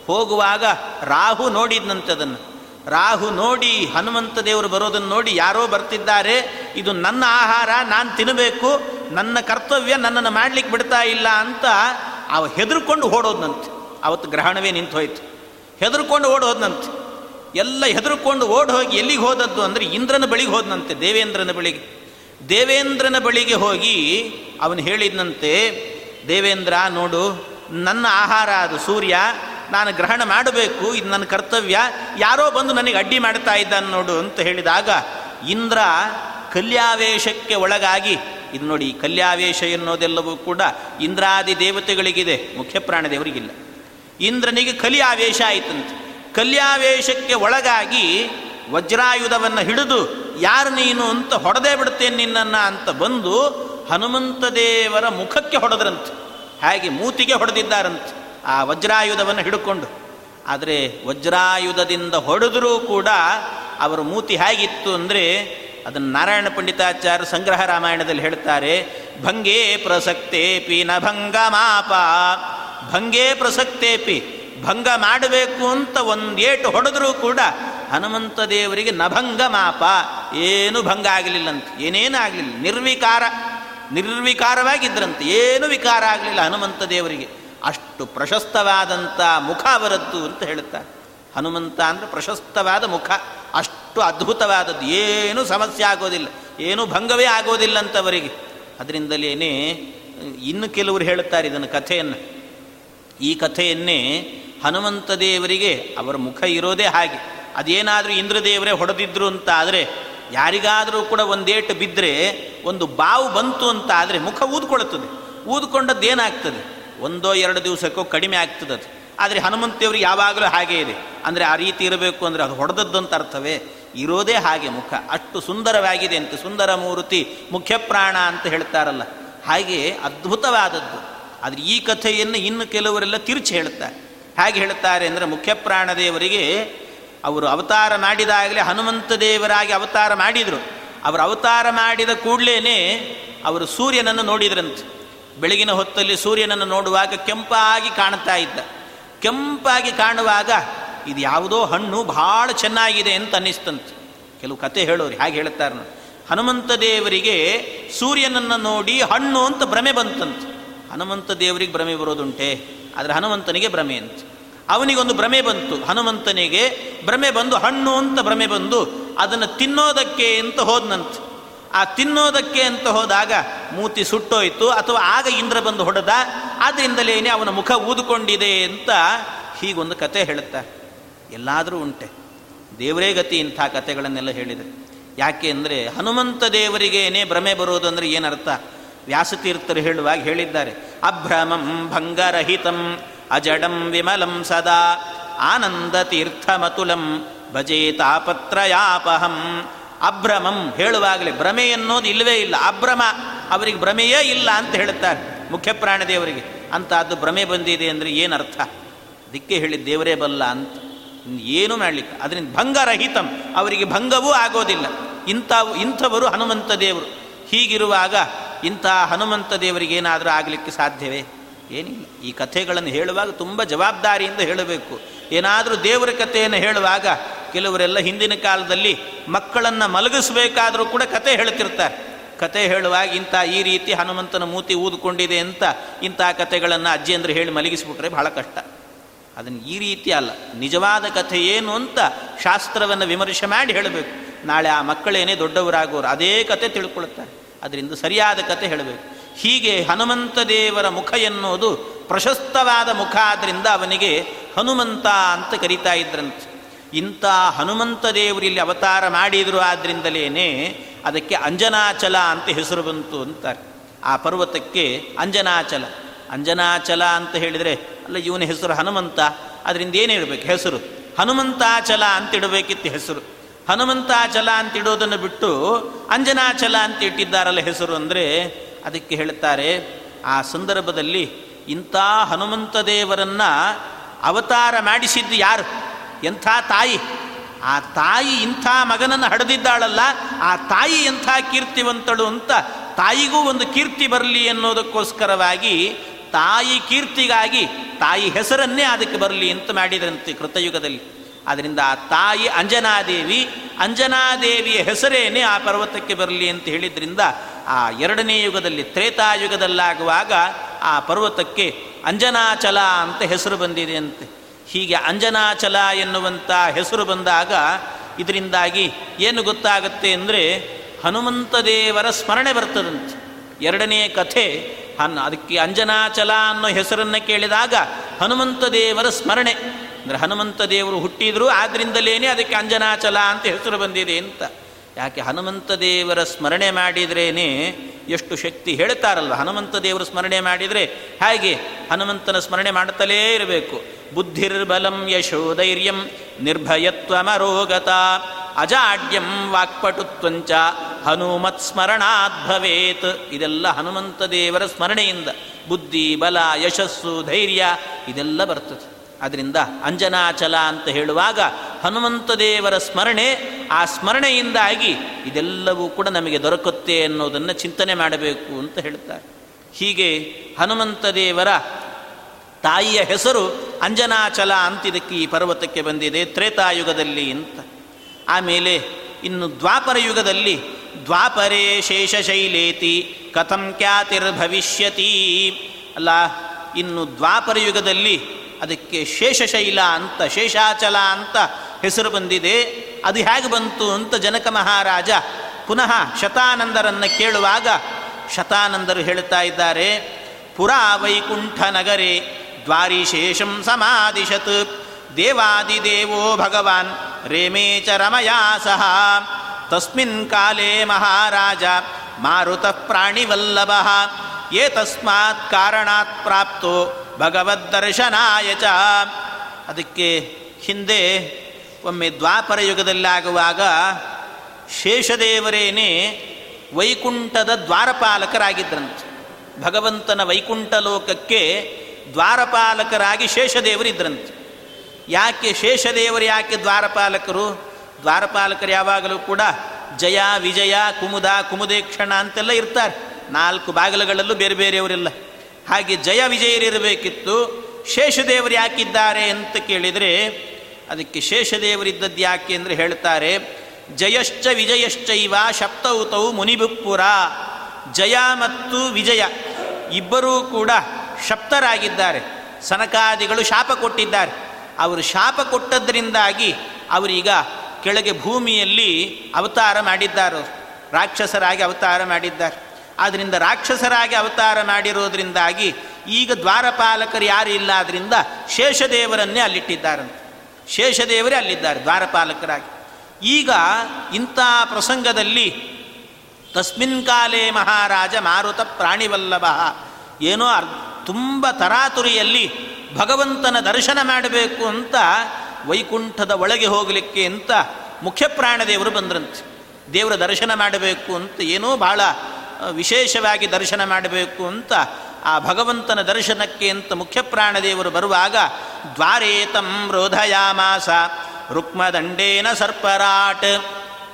ಹೋಗುವಾಗ ರಾಹು ನೋಡಿದ್ನಂತೆ ಅದನ್ನು. ರಾಹು ನೋಡಿ ಹನುಮಂತ ದೇವರು ಬರೋದನ್ನು ನೋಡಿ ಯಾರೋ ಬರ್ತಿದ್ದಾರೆ, ಇದು ನನ್ನ ಆಹಾರ, ನಾನು ತಿನ್ನಬೇಕು ನನ್ನ ಕರ್ತವ್ಯ ನನ್ನನ್ನು ಮಾಡಲಿಕ್ಕೆ ಬಿಡ್ತಾ ಇಲ್ಲ ಅಂತ ಅವ ಹೆದರ್ಕೊಂಡು ಓಡೋದ್ನಂತೆ. ಅವತ್ತು ಗ್ರಹಣವೇ ನಿಂತು ಹೋಯ್ತು. ಹೆದರ್ಕೊಂಡು ಓಡೋದ್ನಂತೆ. ಎಲ್ಲ ಹೆದರ್ಕೊಂಡು ಓಡ್ ಹೋಗಿ ಎಲ್ಲಿಗೆ ಹೋದದ್ದು ಅಂದರೆ ಇಂದ್ರನ ಬಳಿಗೆ ಹೋದನಂತೆ, ದೇವೇಂದ್ರನ ಬಳಿಗೆ. ದೇವೇಂದ್ರನ ಬಳಿಗೆ ಹೋಗಿ ಅವನು ಹೇಳಿದ್ನಂತೆ, ದೇವೇಂದ್ರ, ನೋಡು, ನನ್ನ ಆಹಾರ ಅದು ಸೂರ್ಯ, ನಾನು ಗ್ರಹಣ ಮಾಡಬೇಕು, ಇದು ನನ್ನ ಕರ್ತವ್ಯ, ಯಾರೋ ಬಂದು ನನಗೆ ಅಡ್ಡಿ ಮಾಡ್ತಾ ಇದ್ದಾನೆ ನೋಡು, ಅಂತ ಹೇಳಿದಾಗ ಇಂದ್ರ ಕಲ್ಯಾವೇಶಕ್ಕೆ ಒಳಗಾಗಿ, ಇದು ನೋಡಿ, ಕಲ್ಯಾವೇಶ ಎನ್ನೋದೆಲ್ಲವೂ ಕೂಡ ಇಂದ್ರಾದಿ ದೇವತೆಗಳಿಗಿದೆ, ಮುಖ್ಯ ಪ್ರಾಣದೇವರಿಗಿಲ್ಲ ಇಂದ್ರನಿಗೆ ಕಲಿಯಾವೇಶ ಆಯಿತಂತೆ. ಕಲ್ಯಾವೇಶಕ್ಕೆ ಒಳಗಾಗಿ ವಜ್ರಾಯುಧವನ್ನು ಹಿಡಿದು ಯಾರು ನೀನು ಅಂತ ಹೊಡೆದೇ ಬಿಡ್ತೇನೆ ನಿನ್ನನ್ನು ಅಂತ ಬಂದು ಹನುಮಂತ ದೇವರ ಮುಖಕ್ಕೆ ಹೊಡೆದ್ರಂತೆ. ಹಾಗೆ ಮೂತಿಗೆ ಹೊಡೆದಿದ್ದಾರಂತೆ. ಆ ವಜ್ರಾಯುಧವನ್ನು ಹಿಡ್ಕೊಂಡು. ಆದರೆ ವಜ್ರಾಯುಧದಿಂದ ಹೊಡೆದರೂ ಕೂಡ ಅವರ ಮೂತಿ ಹೇಗಿತ್ತು ಅಂದರೆ ಅದನ್ನು ನಾರಾಯಣ ಪಂಡಿತಾಚಾರ್ಯ ಸಂಗ್ರಹ ರಾಮಾಯಣದಲ್ಲಿ ಹೇಳ್ತಾರೆ, ಭಂಗೇ ಪ್ರಸಕ್ತೇಪಿ ನ ಭಂಗ ಮಾಪ ಭಂಗೇ ಪ್ರಸಕ್ತೇಪಿ, ಭಂಗ ಮಾಡಬೇಕು ಅಂತ ಒಂದೇಟು ಹೊಡೆದರೂ ಕೂಡ ಹನುಮಂತ ದೇವರಿಗೆ ನಭಂಗ ಮಾಪ ಏನು ಭಂಗ ಆಗಲಿಲ್ಲಂತೆ. ಏನೇನು ಆಗಲಿಲ್ಲ. ನಿರ್ವಿಕಾರ ನಿರ್ವಿಕಾರವಾಗಿದ್ದರಂತೆ ಏನು ವಿಕಾರ ಆಗಲಿಲ್ಲ ಹನುಮಂತ ದೇವರಿಗೆ. ಅಷ್ಟು ಪ್ರಶಸ್ತವಾದಂಥ ಮುಖ ಅವರದ್ದು ಅಂತ ಹೇಳುತ್ತಾರೆ. ಹನುಮಂತ ಅಂದರೆ ಪ್ರಶಸ್ತವಾದ ಮುಖ. ಅಷ್ಟು ಅದ್ಭುತವಾದದ್ದು. ಏನು ಸಮಸ್ಯೆ ಆಗೋದಿಲ್ಲ. ಏನು ಭಂಗವೇ ಆಗೋದಿಲ್ಲ ಅಂತವರಿಗೆ ಅದರಿಂದಲೇ ಇನ್ನು ಕೆಲವರು ಹೇಳುತ್ತಾರೆ ಇದನ್ನು ಕಥೆಯನ್ನು. ಈ ಕಥೆಯನ್ನೇ ಹನುಮಂತ ದೇವರಿಗೆ ಅವರ ಮುಖ ಇರೋದೇ ಹಾಗೆ. ಅದೇನಾದರೂ ಇಂದ್ರದೇವರೇ ಹೊಡೆದಿದ್ರು ಅಂತ ಆದರೆ ಯಾರಿಗಾದರೂ ಕೂಡ ಒಂದೇಟು ಬಿದ್ದರೆ ಒಂದು ಬಾವು ಬಂತು ಅಂತ ಆದರೆ ಮುಖ ಊದ್ಕೊಳ್ತದೆ ಊದ್ಕೊಂಡದ್ದು ಏನಾಗ್ತದೆ? ಒಂದೋ ಎರಡು ದಿವಸಕ್ಕೋ ಕಡಿಮೆ ಆಗ್ತದೆ ಅದು. ಆದರೆ ಹನುಮಂತೇವ್ರಿಗೆ ಯಾವಾಗಲೂ ಹಾಗೆ ಇದೆ. ಅಂದರೆ ಆ ರೀತಿ ಇರಬೇಕು ಅಂದರೆ ಅದು ಹೊಡೆದದ್ದು ಅಂತ ಅರ್ಥವೇ? ಇರೋದೇ ಹಾಗೆ ಮುಖ. ಅಷ್ಟು ಸುಂದರವಾಗಿದೆ ಅಂತ ಸುಂದರ ಮೂರ್ತಿ ಮುಖ್ಯ ಪ್ರಾಣ ಅಂತ ಹೇಳ್ತಾರಲ್ಲ. ಹಾಗೆ ಅದ್ಭುತವಾದದ್ದು. ಆದರೆ ಈ ಕಥೆಯನ್ನು ಇನ್ನು ಕೆಲವರೆಲ್ಲ ತಿರುಚಿ ಹೇಳ್ತಾರೆ. ಹೇಗೆ ಹೇಳ್ತಾರೆ ಅಂದರೆ ಮುಖ್ಯ ಪ್ರಾಣದೇವರಿಗೆ ಅವರು ಅವತಾರ ಮಾಡಿದಾಗಲೇ ಹನುಮಂತ ದೇವರಾಗಿ ಅವತಾರ ಮಾಡಿದರು. ಅವರು ಅವತಾರ ಮಾಡಿದ ಕೂಡಲೇ ಅವರು ಸೂರ್ಯನನ್ನು ನೋಡಿದ್ರಂತೆ. ಬೆಳಗಿನ ಹೊತ್ತಲ್ಲಿ ಸೂರ್ಯನನ್ನು ನೋಡುವಾಗ ಕೆಂಪಾಗಿ ಕಾಣ್ತಾ ಇದ್ದ. ಕೆಂಪಾಗಿ ಕಾಣುವಾಗ ಇದು ಯಾವುದೋ ಹಣ್ಣು ಭಾಳ ಚೆನ್ನಾಗಿದೆ ಅಂತ ಅನ್ನಿಸ್ತಂತೆ. ಕೆಲವು ಕತೆ ಹೇಳೋರು ಹಾಗೆ ಹೇಳ್ತಾರೆ ಹನುಮಂತ ದೇವರಿಗೆ ಸೂರ್ಯನನ್ನು ನೋಡಿ ಹಣ್ಣು ಅಂತ ಭ್ರಮೆ ಬಂತಂತೆ. ಹನುಮಂತ ದೇವರಿಗೆ ಭ್ರಮೆ ಬರೋದುಂಟೆ. ಆದರೆ ಹನುಮಂತನಿಗೆ ಭ್ರಮೆ ಅಂತ ಅವನಿಗೊಂದು ಭ್ರಮೆ ಬಂತು. ಹನುಮಂತನಿಗೆ ಭ್ರಮೆ ಬಂದು, ಹಣ್ಣು ಅಂತ ಭ್ರಮೆ ಬಂದು, ಅದನ್ನು ತಿನ್ನೋದಕ್ಕೆ ಅಂತ ಹೋದನಂತೆ. ಆ ತಿನ್ನೋದಕ್ಕೆ ಅಂತ ಹೋದಾಗ ಮೂತಿ ಸುಟ್ಟೋಯ್ತು, ಅಥವಾ ಆಗ ಇಂದ್ರ ಬಂದು ಹೊಡೆದ ಆದ್ದರಿಂದಲೇನೆ ಅವನ ಮುಖ ಊದುಕೊಂಡಿದೆ ಅಂತ ಹೀಗೊಂದು ಕತೆ ಹೇಳುತ್ತಾರೆ ಎಲ್ಲಾದರೂ ಉಂಟೆ. ದೇವರೇ ಗತಿ ಇಂಥ ಕತೆಗಳನ್ನೆಲ್ಲ ಹೇಳಿದೆ. ಯಾಕೆ ಅಂದರೆ ಹನುಮಂತ ದೇವರಿಗೇನೆ ಭ್ರಮೆ ಬರೋದು ಅಂದರೆ ಏನರ್ಥ? ವ್ಯಾಸತೀರ್ಥರು ಹೇಳುವಾಗ ಹೇಳಿದ್ದಾರೆ. ಅಭ್ರಮಂ ಭಂಗರಹಿತಂ ಅಜಡಂ ವಿಮಲಂ ಸದಾ ಆನಂದ ತೀರ್ಥಮತುಲಂ ಭಜೇತಾಪತ್ರಯಾಪಹಂ ಅಭ್ರಮಂ ಹೇಳುವಾಗಲೇ ಭ್ರಮೆ ಅನ್ನೋದು ಇಲ್ಲವೇ ಇಲ್ಲ, ಅಭ್ರಮ ಅವರಿಗೆ ಭ್ರಮೆಯೇ ಇಲ್ಲ ಅಂತ ಹೇಳುತ್ತಾರೆ ಮುಖ್ಯ ಪ್ರಾಣದೇವರಿಗೆ ಅಂತ ಅದು ಭ್ರಮೆ ಬಂದಿದೆ ಅಂದರೆ ಏನರ್ಥ? ದಿಕ್ಕೆ ಹೇಳಿ ದೇವರೇ ಬಲ್ಲ ಅಂತ. ಏನೂ ಮಾಡಲಿಕ್ಕೆ ಅದರಿಂದ ಭಂಗರಹಿತಂ, ಅವರಿಗೆ ಭಂಗವೂ ಆಗೋದಿಲ್ಲ. ಇಂಥವು, ಇಂಥವರು ಹನುಮಂತ ದೇವರು. ಹೀಗಿರುವಾಗ ಇಂಥ ಹನುಮಂತ ದೇವರಿಗೆ ಏನಾದರೂ ಆಗಲಿಕ್ಕೆ ಸಾಧ್ಯವೇ? ಏನಿಲ್ಲ. ಈ ಕಥೆಗಳನ್ನು ಹೇಳುವಾಗ ತುಂಬ ಜವಾಬ್ದಾರಿಯಿಂದ ಹೇಳಬೇಕು. ಏನಾದರೂ ದೇವರ ಕಥೆಯನ್ನು ಹೇಳುವಾಗ ಕೆಲವರೆಲ್ಲ ಹಿಂದಿನ ಕಾಲದಲ್ಲಿ ಮಕ್ಕಳನ್ನು ಮಲಗಿಸಬೇಕಾದರೂ ಕೂಡ ಕತೆ ಹೇಳ್ತಿರ್ತಾರೆ. ಕತೆ ಹೇಳುವಾಗ ಇಂಥ ಈ ರೀತಿ ಹನುಮಂತನ ಮೂತಿ ಊದ್ಕೊಂಡಿದೆ ಅಂತ ಇಂಥ ಕಥೆಗಳನ್ನು ಅಜ್ಜಿಯಂದ್ರೆ ಹೇಳಿ ಮಲಗಿಸ್ಬಿಟ್ರೆ ಬಹಳ ಕಷ್ಟ. ಅದನ್ನು ಈ ರೀತಿ ಅಲ್ಲ. ನಿಜವಾದ ಕಥೆ ಏನು ಅಂತ ಶಾಸ್ತ್ರವನ್ನು ವಿಮರ್ಶೆ ಮಾಡಿ ಹೇಳಬೇಕು. ನಾಳೆ ಆ ಮಕ್ಕಳೇನೇ ದೊಡ್ಡವರಾಗೋರು ಅದೇ ಕತೆ ತಿಳ್ಕೊಳ್ತಾರೆ ಅದರಿಂದ ಸರಿಯಾದ ಕತೆ ಹೇಳಬೇಕು. ಹೀಗೆ ಹನುಮಂತ ದೇವರ ಮುಖ ಎನ್ನುವುದು ಪ್ರಶಸ್ತವಾದ ಮುಖ ಆದ್ದರಿಂದ ಅವನಿಗೆ ಹನುಮಂತ ಅಂತ ಕರೀತಾ ಇದ್ರಂತೆ. ಇಂಥ ಹನುಮಂತ ದೇವರು ಇಲ್ಲಿ ಅವತಾರ ಮಾಡಿದರು ಆದ್ದರಿಂದಲೇ ಅದಕ್ಕೆ ಅಂಜನಾಚಲ ಅಂತ ಹೆಸರು ಬಂತು ಅಂತಾರೆ. ಆ ಪರ್ವತಕ್ಕೆ ಅಂಜನಾಚಲ. ಅಂಜನಾಚಲ ಅಂತ ಹೇಳಿದರೆ ಅಲ್ಲ, ಇವನ ಹೆಸರು ಹನುಮಂತ. ಅದರಿಂದ ಏನು ಇಡಬೇಕು ಹೆಸರು. ಹನುಮಂತಾಚಲ ಅಂತ ಇಡಬೇಕಿತ್ತು ಹೆಸರು. ಹನುಮಂತಾಚಲ ಅಂತ ಇಡೋದನ್ನು ಬಿಟ್ಟು ಅಂಜನಾಚಲ ಅಂತ ಇಟ್ಟಿದ್ದಾರಲ್ಲ ಹೆಸರು ಅಂದರೆ ಅದಕ್ಕೆ ಹೇಳುತ್ತಾರೆ, ಆ ಸಂದರ್ಭದಲ್ಲಿ ಇಂಥ ಹನುಮಂತ ದೇವರನ್ನ ಅವತಾರ ಮಾಡಿಸಿದ್ದು ಯಾರು? ಎಂಥ ತಾಯಿ? ಆ ತಾಯಿ ಇಂಥ ಮಗನನ್ನು ಹಡೆದಿದ್ದಾಳಲ್ಲ, ಆ ತಾಯಿ ಎಂಥ ಕೀರ್ತಿವಂತಳು ಅಂತ ತಾಯಿಗೂ ಒಂದು ಕೀರ್ತಿ ಬರಲಿ ಅನ್ನೋದಕ್ಕೋಸ್ಕರವಾಗಿ ತಾಯಿ ಕೀರ್ತಿಗಾಗಿ ತಾಯಿ ಹೆಸರನ್ನೇ ಅದಕ್ಕೆ ಬರಲಿ ಅಂತ ಮಾಡಿದ್ರಂತೆ ಕೃತಯುಗದಲ್ಲಿ. ಆದ್ದರಿಂದ ಆ ತಾಯಿ ಅಂಜನಾದೇವಿ, ಅಂಜನಾದೇವಿಯ ಹೆಸರೇನೆ ಆ ಪರ್ವತಕ್ಕೆ ಬರಲಿ ಅಂತ ಹೇಳಿದ್ರಿಂದ ಆ ಎರಡನೇ ಯುಗದಲ್ಲಿ ತ್ರೇತಾಯುಗದಲ್ಲಾಗುವಾಗ ಆ ಪರ್ವತಕ್ಕೆ ಅಂಜನಾಚಲ ಅಂತ ಹೆಸರು ಬಂದಿದೆ ಅಂತೆ. ಹೀಗೆ ಅಂಜನಾಚಲ ಎನ್ನುವಂಥ ಹೆಸರು ಬಂದಾಗ ಇದರಿಂದಾಗಿ ಏನು ಗೊತ್ತಾಗುತ್ತೆ ಅಂದರೆ ಹನುಮಂತ ದೇವರ ಸ್ಮರಣೆ ಬರ್ತದಂತೆ. ಎರಡನೇ ಕಥೆ ಹನ್ ಅದಕ್ಕೆ ಅಂಜನಾಚಲ ಅನ್ನೋ ಹೆಸರನ್ನು ಕೇಳಿದಾಗ ಹನುಮಂತ ದೇವರ ಸ್ಮರಣೆ. ಅಂದರೆ ಹನುಮಂತ ದೇವರು ಹುಟ್ಟಿದ್ರು ಆದ್ದರಿಂದಲೇ ಅದಕ್ಕೆ ಅಂಜನಾಚಲ ಅಂತ ಹೆಸರು ಬಂದಿದೆ ಅಂತ. ಯಾಕೆ ಹನುಮಂತ ದೇವರ ಸ್ಮರಣೆ ಮಾಡಿದ್ರೇನೆ ಎಷ್ಟು ಶಕ್ತಿ ಹೇಳ್ತಾರಲ್ಲ ಹನುಮಂತ ದೇವರು ಸ್ಮರಣೆ ಮಾಡಿದರೆ ಹಾಗೆ? ಹನುಮಂತನ ಸ್ಮರಣೆ ಮಾಡುತ್ತಲೇ ಇರಬೇಕು. ಬುದ್ಧಿರ್ಬಲಂ ಯಶೋಧೈರ್ಯಂ ನಿರ್ಭಯತ್ವಮರೋಗತ ಅಜಾಡ್ಯಂ ವಾಕ್ಪಟುತ್ವಂಚ ಹನುಮತ್ ಸ್ಮರಣಾತ್ ಭವೇತ್. ಇದೆಲ್ಲ ಹನುಮಂತ ದೇವರ ಸ್ಮರಣೆಯಿಂದ. ಬುದ್ಧಿ, ಬಲ, ಯಶಸ್ಸು, ಧೈರ್ಯ, ಇದೆಲ್ಲ ಬರ್ತದೆ. ಅದರಿಂದ ಅಂಜನಾಚಲ ಅಂತ ಹೇಳುವಾಗ ಹನುಮಂತ ದೇವರ ಸ್ಮರಣೆ, ಆ ಸ್ಮರಣೆಯಿಂದಾಗಿ ಇದೆಲ್ಲವೂ ಕೂಡ ನಮಗೆ ದೊರಕುತ್ತೆ ಅನ್ನೋದನ್ನು ಚಿಂತನೆ ಮಾಡಬೇಕು ಅಂತ ಹೇಳ್ತಾರೆ. ಹೀಗೆ ಹನುಮಂತ ದೇವರ ತಾಯಿಯ ಹೆಸರು ಅಂಜನಾಚಲ ಅಂತಿದಕ್ಕೆ ಈ ಪರ್ವತಕ್ಕೆ ಬಂದಿದೆ, ತ್ರೇತಾಯುಗದಲ್ಲಿ ಅಂತ. ಆಮೇಲೆ ಇನ್ನು ದ್ವಾಪರ ಯುಗದಲ್ಲಿ ದ್ವಾಪರೇ ಶೇಷಶೈಲೇತಿ ಕಥಂ ಖ್ಯಾತಿರ್ಭವಿಷ್ಯತಿ ಅಲ್ಲ, ಇನ್ನು ದ್ವಾಪರ ಯುಗದಲ್ಲಿ ಅದಕ್ಕೆ ಶೇಷಶೈಲ ಅಂತ, ಶೇಷಾಚಲ ಅಂತ ಹೆಸರು ಬಂದಿದೆ. ಅದು ಹೇಗೆ ಬಂತು ಅಂತ ಜನಕ ಮಹಾರಾಜ ಪುನಃ ಶತಾನಂದರನ್ನು ಕೇಳುವಾಗ ಶತಾನಂದರು ಹೇಳ್ತಾ ಇದ್ದಾರೆ, ಪುರಾ ವೈಕುಂಠ ನಗರೆ ದ್ವಾರಿಶೇಷಂ ಸಮಾದಿಶತ್ ದೇವಾದಿದೇವೋ ಭಗವಾನ್ ರೇಮೇ ಚ ರಮಯಾ ಸಹ. ತಸ್ಮಿನ್ ಕಾಲೇ ಮಹಾರಾಜ ಮಾರುತ ಪ್ರಾಣಿವಲ್ಲಭ, ಏತಸ್ಮಾತ್ ಕಾರಣಾತ್ ಪ್ರಾಪ್ತೋ ಭಗವದ್ದರ್ಶನಾಯ ಚ. ಅದಕ್ಕೆ ಹಿಂದೆ ಒಮ್ಮೆ ದ್ವಾಪರ ಯುಗದಲ್ಲಾಗುವಾಗ ಶೇಷದೇವರೇನೇ ವೈಕುಂಠದ ದ್ವಾರಪಾಲಕರಾಗಿದ್ದರಂತೆ ಭಗವಂತನ ವೈಕುಂಠ ಲೋಕಕ್ಕೆ ದ್ವಾರಪಾಲಕರಾಗಿ ಶೇಷದೇವರಿದ್ದರಂತೆ ಯಾಕೆ ಶೇಷದೇವರು ಯಾಕೆ ದ್ವಾರಪಾಲಕರು? ದ್ವಾರಪಾಲಕರು ಯಾವಾಗಲೂ ಕೂಡ ಜಯ, ವಿಜಯ, ಕುಮುದ, ಕುಮುದೇಕ್ಷಣ ಅಂತೆಲ್ಲ ಇರ್ತಾರೆ. ನಾಲ್ಕು ಬಾಗಿಲುಗಳಲ್ಲೂ ಬೇರೆ ಬೇರೆಯವರೆಲ್ಲ. ಹಾಗೆ ಜಯ ವಿಜಯರಿರಬೇಕಿತ್ತು. ಶೇಷದೇವರು ಯಾಕಿದ್ದಾರೆ ಅಂತ ಕೇಳಿದರೆ, ಅದಕ್ಕೆ ಶೇಷದೇವರಿದ್ದದ್ದು ಯಾಕೆ ಅಂದರೆ ಹೇಳ್ತಾರೆ, ಜಯಶ್ಚ ವಿಜಯಶ್ಚೈವ ಶಪ್ತೌತೌ ಮುನಿಬುಪ್ಪುರ ಜಯ ಮತ್ತು ವಿಜಯ ಇಬ್ಬರೂ ಕೂಡ ಶಪ್ತರಾಗಿದ್ದಾರೆ. ಸನಕಾದಿಗಳು ಶಾಪ ಕೊಟ್ಟಿದ್ದಾರೆ. ಅವರು ಶಾಪ ಕೊಟ್ಟದ್ರಿಂದಾಗಿ ಅವರೀಗ ಕೆಳಗೆ ಭೂಮಿಯಲ್ಲಿ ಅವತಾರ ಮಾಡಿದ್ದಾರೆ. ರಾಕ್ಷಸರಾಗಿ ಅವತಾರ ಮಾಡಿದ್ದಾರೆ. ಆದ್ದರಿಂದ ರಾಕ್ಷಸರಾಗಿ ಅವತಾರ ಮಾಡಿರೋದ್ರಿಂದಾಗಿ ಈಗ ದ್ವಾರಪಾಲಕರು ಯಾರು ಇಲ್ಲ ಆದ್ದರಿಂದ ಶೇಷದೇವರನ್ನೇ ಅಲ್ಲಿಟ್ಟಿದ್ದಾರಂತೆ. ಶೇಷದೇವರೇ ಅಲ್ಲಿದ್ದಾರೆ ದ್ವಾರಪಾಲಕರಾಗಿ. ಈಗ ಇಂಥ ಪ್ರಸಂಗದಲ್ಲಿ ತಸ್ಮಿನ್ ಕಾಲೇ ಮಹಾರಾಜ ಮಾರುತ ಪ್ರಾಣಿವಲ್ಲಭ. ಏನೋ ಅರ್, ತುಂಬ ತರಾತುರಿಯಲ್ಲಿ ಭಗವಂತನ ದರ್ಶನ ಮಾಡಬೇಕು ಅಂತ ವೈಕುಂಠದ ಒಳಗೆ ಹೋಗಲಿಕ್ಕೆ ಅಂತ ಮುಖ್ಯ ಪ್ರಾಣದೇವರು ಬಂದ್ರಂತೆ. ದೇವರ ದರ್ಶನ ಮಾಡಬೇಕು ಅಂತ ಏನೋ ಬಹಳ ವಿಶೇಷವಾಗಿ ದರ್ಶನ ಮಾಡಬೇಕು ಅಂತ ಆ ಭಗವಂತನ ದರ್ಶನಕ್ಕೆ ಅಂತ ಮುಖ್ಯ ಪ್ರಾಣದೇವರು ಬರುವಾಗ ದ್ವಾರೇತಂ ರೋಧಯಾಮಾಸ, ರುಕ್ಮದಂಡೇನ ಸರ್ಪರಾಟ್.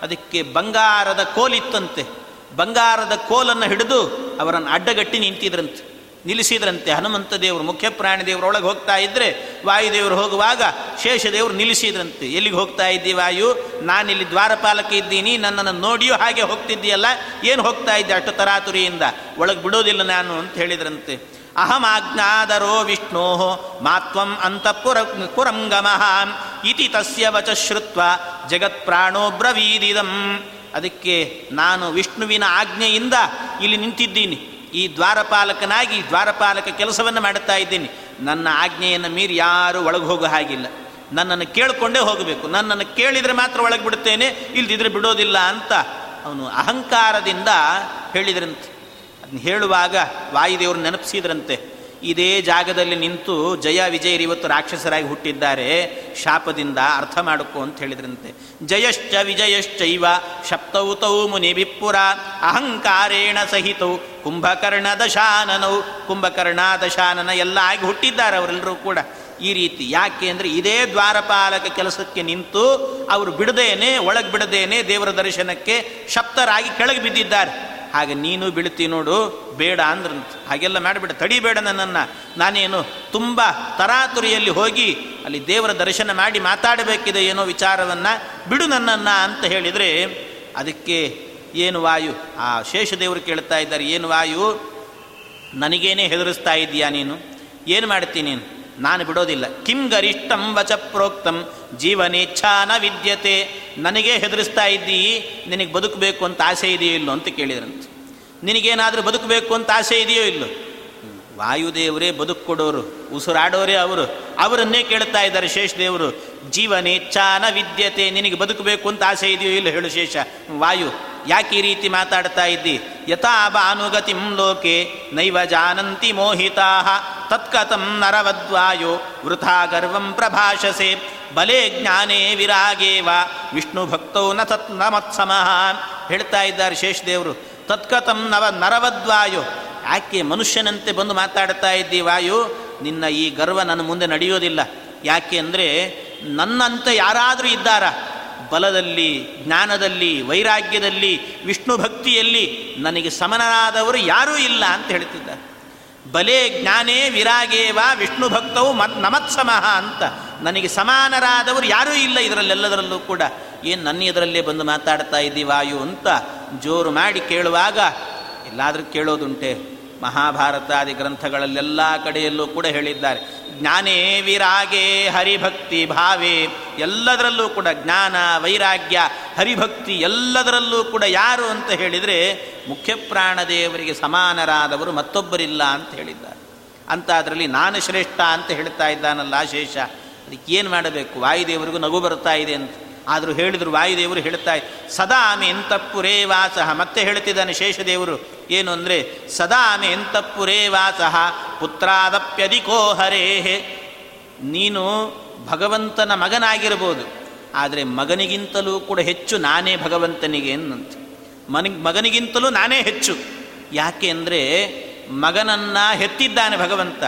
ಅದಕ್ಕೆ ಬಂಗಾರದ ಕೋಲಿತ್ತಂತೆ. ಬಂಗಾರದ ಕೋಲನ್ನು ಹಿಡಿದು ಅವರನ್ನು ಅಡ್ಡಗಟ್ಟಿ ನಿಂತಿದ್ರಂತೆ. ನಿಲ್ಲಿಸಿದ್ರಂತೆ. ಹನುಮಂತ ದೇವರು ಮುಖ್ಯ ಪ್ರಾಣಿ ಒಳಗೆ ಹೋಗ್ತಾ ಇದ್ದರೆ ವಾಯುದೇವರು ಹೋಗುವಾಗ ಶೇಷದೇವರು ನಿಲ್ಲಿಸಿದ್ರಂತೆ. ಎಲ್ಲಿಗೆ ಹೋಗ್ತಾ ಇದ್ದಿ ವಾಯು? ನಾನಿಲ್ಲಿ ದ್ವಾರಪಾಲಕ ಇದ್ದೀನಿ, ನನ್ನನ್ನು ನೋಡಿಯೋ ಹಾಗೆ ಹೋಗ್ತಿದ್ದೀಯಲ್ಲ, ಏನು ಹೋಗ್ತಾ ಇದ್ದೆ ಅಷ್ಟು ತರಾತುರಿಯಿಂದ? ಒಳಗೆ ಬಿಡೋದಿಲ್ಲ ನಾನು ಅಂತ ಹೇಳಿದ್ರಂತೆ. ಅಹಮಾಜ್ಞಾದರೋ ವಿಷ್ಣೋ ಮಾತ್ವಂ ಅಂತಃಪುರ ಪುರಂಗಮಃ ಇತಿ ತಸ್ಯ ವಚ ಶ್ರುತ್ವ ಜಗತ್ಪ್ರಾಣೋ ಬ್ರವೀದಿದಂ. ಅದಕ್ಕೆ ನಾನು ವಿಷ್ಣುವಿನ ಆಜ್ಞೆಯಿಂದ ಇಲ್ಲಿ ನಿಂತಿದ್ದೀನಿ. ಈ ದ್ವಾರಪಾಲಕನಾಗಿ ದ್ವಾರಪಾಲಕ ಕೆಲಸವನ್ನು ಮಾಡುತ್ತಾ ಇದ್ದೀನಿ. ನನ್ನ ಆಜ್ಞೆಯನ್ನು ಮೀರಿ ಯಾರೂ ಒಳಗೆ ಹೋಗೋ ಹಾಗಿಲ್ಲ. ನನ್ನನ್ನು ಕೇಳಿಕೊಂಡೇ ಹೋಗಬೇಕು. ನನ್ನನ್ನು ಕೇಳಿದರೆ ಮಾತ್ರ ಒಳಗೆ ಬಿಡುತ್ತೇನೆ, ಇಲ್ದಿದ್ರೆ ಬಿಡೋದಿಲ್ಲ ಅಂತ ಅವನು ಅಹಂಕಾರದಿಂದ ಹೇಳಿದ್ರಂತೆ. ಅದನ್ನ ಹೇಳುವಾಗ ವಾಯುದೇವರು ನೆನಪಿಸಿದ್ರಂತೆ. ಇದೇ ಜಾಗದಲ್ಲಿ ನಿಂತು ಜಯ ವಿಜಯರು ಇವತ್ತು ರಾಕ್ಷಸರಾಗಿ ಹುಟ್ಟಿದ್ದಾರೆ. ಶಾಪದಿಂದ ಅರ್ಥ ಮಾಡಿಕೊ ಅಂತ ಹೇಳಿದ್ರಂತೆ. ಜಯಶ್ಚ ವಿಜಯಶ್ಚೈವ ಶಪ್ತೌತೌ ಮುನಿ ವಿಪ್ಪುರ ಅಹಂಕಾರೇಣ ಸಹಿತೌ ಕುಂಭಕರ್ಣ ದಶಾನನೌ ಕುಂಭಕರ್ಣ ದಶಾನನ ಎಲ್ಲ ಆಗಿ ಹುಟ್ಟಿದ್ದಾರೆ ಅವರೆಲ್ಲರೂ ಕೂಡ. ಈ ರೀತಿ ಯಾಕೆ ಅಂದರೆ ಇದೇ ದ್ವಾರಪಾಲಕ ಕೆಲಸಕ್ಕೆ ನಿಂತು ಅವರು ಬಿಡದೇನೆ, ಒಳಗೆ ಬಿಡದೇನೆ ದೇವರ ದರ್ಶನಕ್ಕೆ ಶಪ್ತರಾಗಿ ಕೆಳಗೆ ಬಿದ್ದಿದ್ದಾರೆ. ಹಾಗೆ ನೀನು ಬೀಳ್ತಿ ನೋಡು, ಬೇಡ ಅಂದ್ರಂತ ಹಾಗೆಲ್ಲ ಮಾಡಿಬಿಡ ತಡಿಬೇಡ ನನ್ನನ್ನು. ನಾನೇನು ತುಂಬ ತರಾತುರಿಯಲ್ಲಿ ಹೋಗಿ ಅಲ್ಲಿ ದೇವರ ದರ್ಶನ ಮಾಡಿ ಮಾತಾಡಬೇಕಿದೆ ಏನೋ ವಿಚಾರವನ್ನು, ಬಿಡು ನನ್ನನ್ನು ಅಂತ ಹೇಳಿದರೆ ಅದಕ್ಕೆ ಏನು ವಾಯು? ಆ ಶೇಷದೇವರು ಕೇಳ್ತಾ ಇದ್ದಾರೆ, ಏನು ವಾಯು? ನನಗೇನೇ ಹೆದರಿಸ್ತಾ ಇದೆಯಾ ನೀನು? ಏನು ಮಾಡ್ತೀನಿ ನೀನು? ನಾನು ಬಿಡೋದಿಲ್ಲ. ಕಿಂ ಗರಿಷ್ಠಂ ವಚ ಪ್ರೋಕ್ತಂ. ಜೀವನೇಚ್ಛಾನ ವಿದ್ಯತೆ. ನನಗೇ ಹೆದರಿಸ್ತಾ ಇದ್ದೀ, ನಿನಗೆ ಬದುಕಬೇಕು ಅಂತ ಆಸೆ ಇದೆಯೋ ಇಲ್ಲೋ ಅಂತ ಕೇಳಿದ್ರಂತೆ. ನಿನಗೇನಾದರೂ ಬದುಕಬೇಕು ಅಂತ ಆಸೆ ಇದೆಯೋ ಇಲ್ಲೋ? ವಾಯುದೇವರೇ ಬದುಕು ಕೊಡೋರು, ಉಸಿರಾಡೋರೇ ಅವರು. ಅವರನ್ನೇ ಕೇಳ್ತಾ ಇದ್ದಾರೆ ಶೇಷದೇವರು ಜೀವನೇಚ್ಛಾನ ವಿದ್ಯತೆ, ನಿನಗೆ ಬದುಕಬೇಕು ಅಂತ ಆಸೆ ಇದೆಯೋ ಇಲ್ಲ ಹೇಳು ಶೇಷ. ವಾಯು ಯಾಕೆ ಈ ರೀತಿ ಮಾತಾಡ್ತಾ ಇದ್ದಿ? ಯಥಾ ಭಾನುಗತಿಂ ಲೋಕೆ ನೈವ ಜಾನಂತಿ ಮೋಹಿತಾ, ತತ್ಕಥಂ ನರವದ್ವಾಯೋ, ವೃಥಾ ಗರ್ವಂ ಪ್ರಭಾಷಸೆ, ಬಲೆ ಜ್ಞಾನೇ ವಿರಾಗೇವ, ವಿಷ್ಣು ಭಕ್ತೌ ನ ತತ್ನ ಮತ್ಸಮಃ ಹೇಳ್ತಾ ಇದ್ದಾರೆ ಶೇಷದೇವರು ತತ್ಕಥಂ ನವ ನರವದ್ವಾಯೋ. ಯಾಕೆ ಮನುಷ್ಯನಂತೆ ಬಂದು ಮಾತಾಡ್ತಾ ಇದ್ದಿ ವಾಯು? ನಿನ್ನ ಈ ಗರ್ವ ನನ್ನ ಮುಂದೆ ನಡೆಯೋದಿಲ್ಲ. ಯಾಕೆ ಅಂದರೆ ನನ್ನಂತೆ ಯಾರಾದರೂ ಇದ್ದಾರ? ಬಲದಲ್ಲಿ, ಜ್ಞಾನದಲ್ಲಿ, ವೈರಾಗ್ಯದಲ್ಲಿ, ವಿಷ್ಣು ಭಕ್ತಿಯಲ್ಲಿ ನನಗೆ ಸಮನರಾದವರು ಯಾರೂ ಇಲ್ಲ ಅಂತ ಹೇಳ್ತಿದ್ದಾರೆ. ಬಲೆ ಜ್ಞಾನೇ ವಿರಾಗೇವ ವಿಷ್ಣು ಭಕ್ತವು ಮತ್ ನಮತ್ಸಮಃ ಅಂತ ನನಗೆ ಸಮಾನರಾದವರು ಯಾರೂ ಇಲ್ಲ ಇದರಲ್ಲೆಲ್ಲದರಲ್ಲೂ ಕೂಡ. ಏನು ನನ್ನ ಇದರಲ್ಲೇ ಬಂದು ಮಾತಾಡ್ತಾ ಇದ್ದೀವಾಯು ಅಂತ ಜೋರು ಮಾಡಿ ಕೇಳುವಾಗ, ಎಲ್ಲಾದರೂ ಕೇಳೋದುಂಟೆ. ಮಹಾಭಾರತಾದಿ ಗ್ರಂಥಗಳಲ್ಲೆಲ್ಲ ಕಡೆಯಲ್ಲೂ ಕೂಡ ಹೇಳಿದ್ದಾರೆ. ಜ್ಞಾನೇ ವಿರಾಗೇ ಹರಿಭಕ್ತಿ ಭಾವೆ ಎಲ್ಲದರಲ್ಲೂ ಕೂಡ ಜ್ಞಾನ, ವೈರಾಗ್ಯ, ಹರಿಭಕ್ತಿ ಎಲ್ಲದರಲ್ಲೂ ಕೂಡ ಯಾರು ಅಂತ ಹೇಳಿದರೆ ಮುಖ್ಯ ಪ್ರಾಣದೇವರಿಗೆ ಸಮಾನರಾದವರು ಮತ್ತೊಬ್ಬರಿಲ್ಲ ಅಂತ ಹೇಳಿದ್ದಾರೆ. ಅಂತ ಅದರಲ್ಲಿ ನಾನು ಶ್ರೇಷ್ಠ ಅಂತ ಹೇಳ್ತಾ ಇದ್ದಾನಲ್ಲ ಶೇಷ. ಅದಕ್ಕೆ ಏನು ಮಾಡಬೇಕು? ವಾಯುದೇವರಿಗೂ ನಗು ಬರ್ತಾ ಇದೆ ಅಂತ. ಆದರೂ ಹೇಳಿದರು ವಾಯುದೇವರು ಹೇಳ್ತಾ ಸದಾ ಮೆ ಎಂತಪ್ಪುರೇ ವಾಸಃ. ಮತ್ತೆ ಹೇಳ್ತಿದ್ದಾನೆ ಶೇಷದೇವರು, ಏನು ಅಂದರೆ, ಸದಾ ಮೆ ಎಂತಪ್ಪುರೇ ವಾಸಃ ಪುತ್ರಾದಪ್ಯಧಿಕೋ ಹರೇಹೆ ನೀನು ಭಗವಂತನ ಮಗನಾಗಿರ್ಬೋದು ಆದರೆ ಮಗನಿಗಿಂತಲೂ ಕೂಡ ಹೆಚ್ಚು ನಾನೇ ಭಗವಂತನಿಗೆ ಅನ್ನಂತೆ ಮಗನಿಗಿಂತಲೂ ನಾನೇ ಹೆಚ್ಚು. ಯಾಕೆ ಅಂದರೆ, ಮಗನನ್ನು ಹೆತ್ತಿದ್ದಾನೆ ಭಗವಂತ.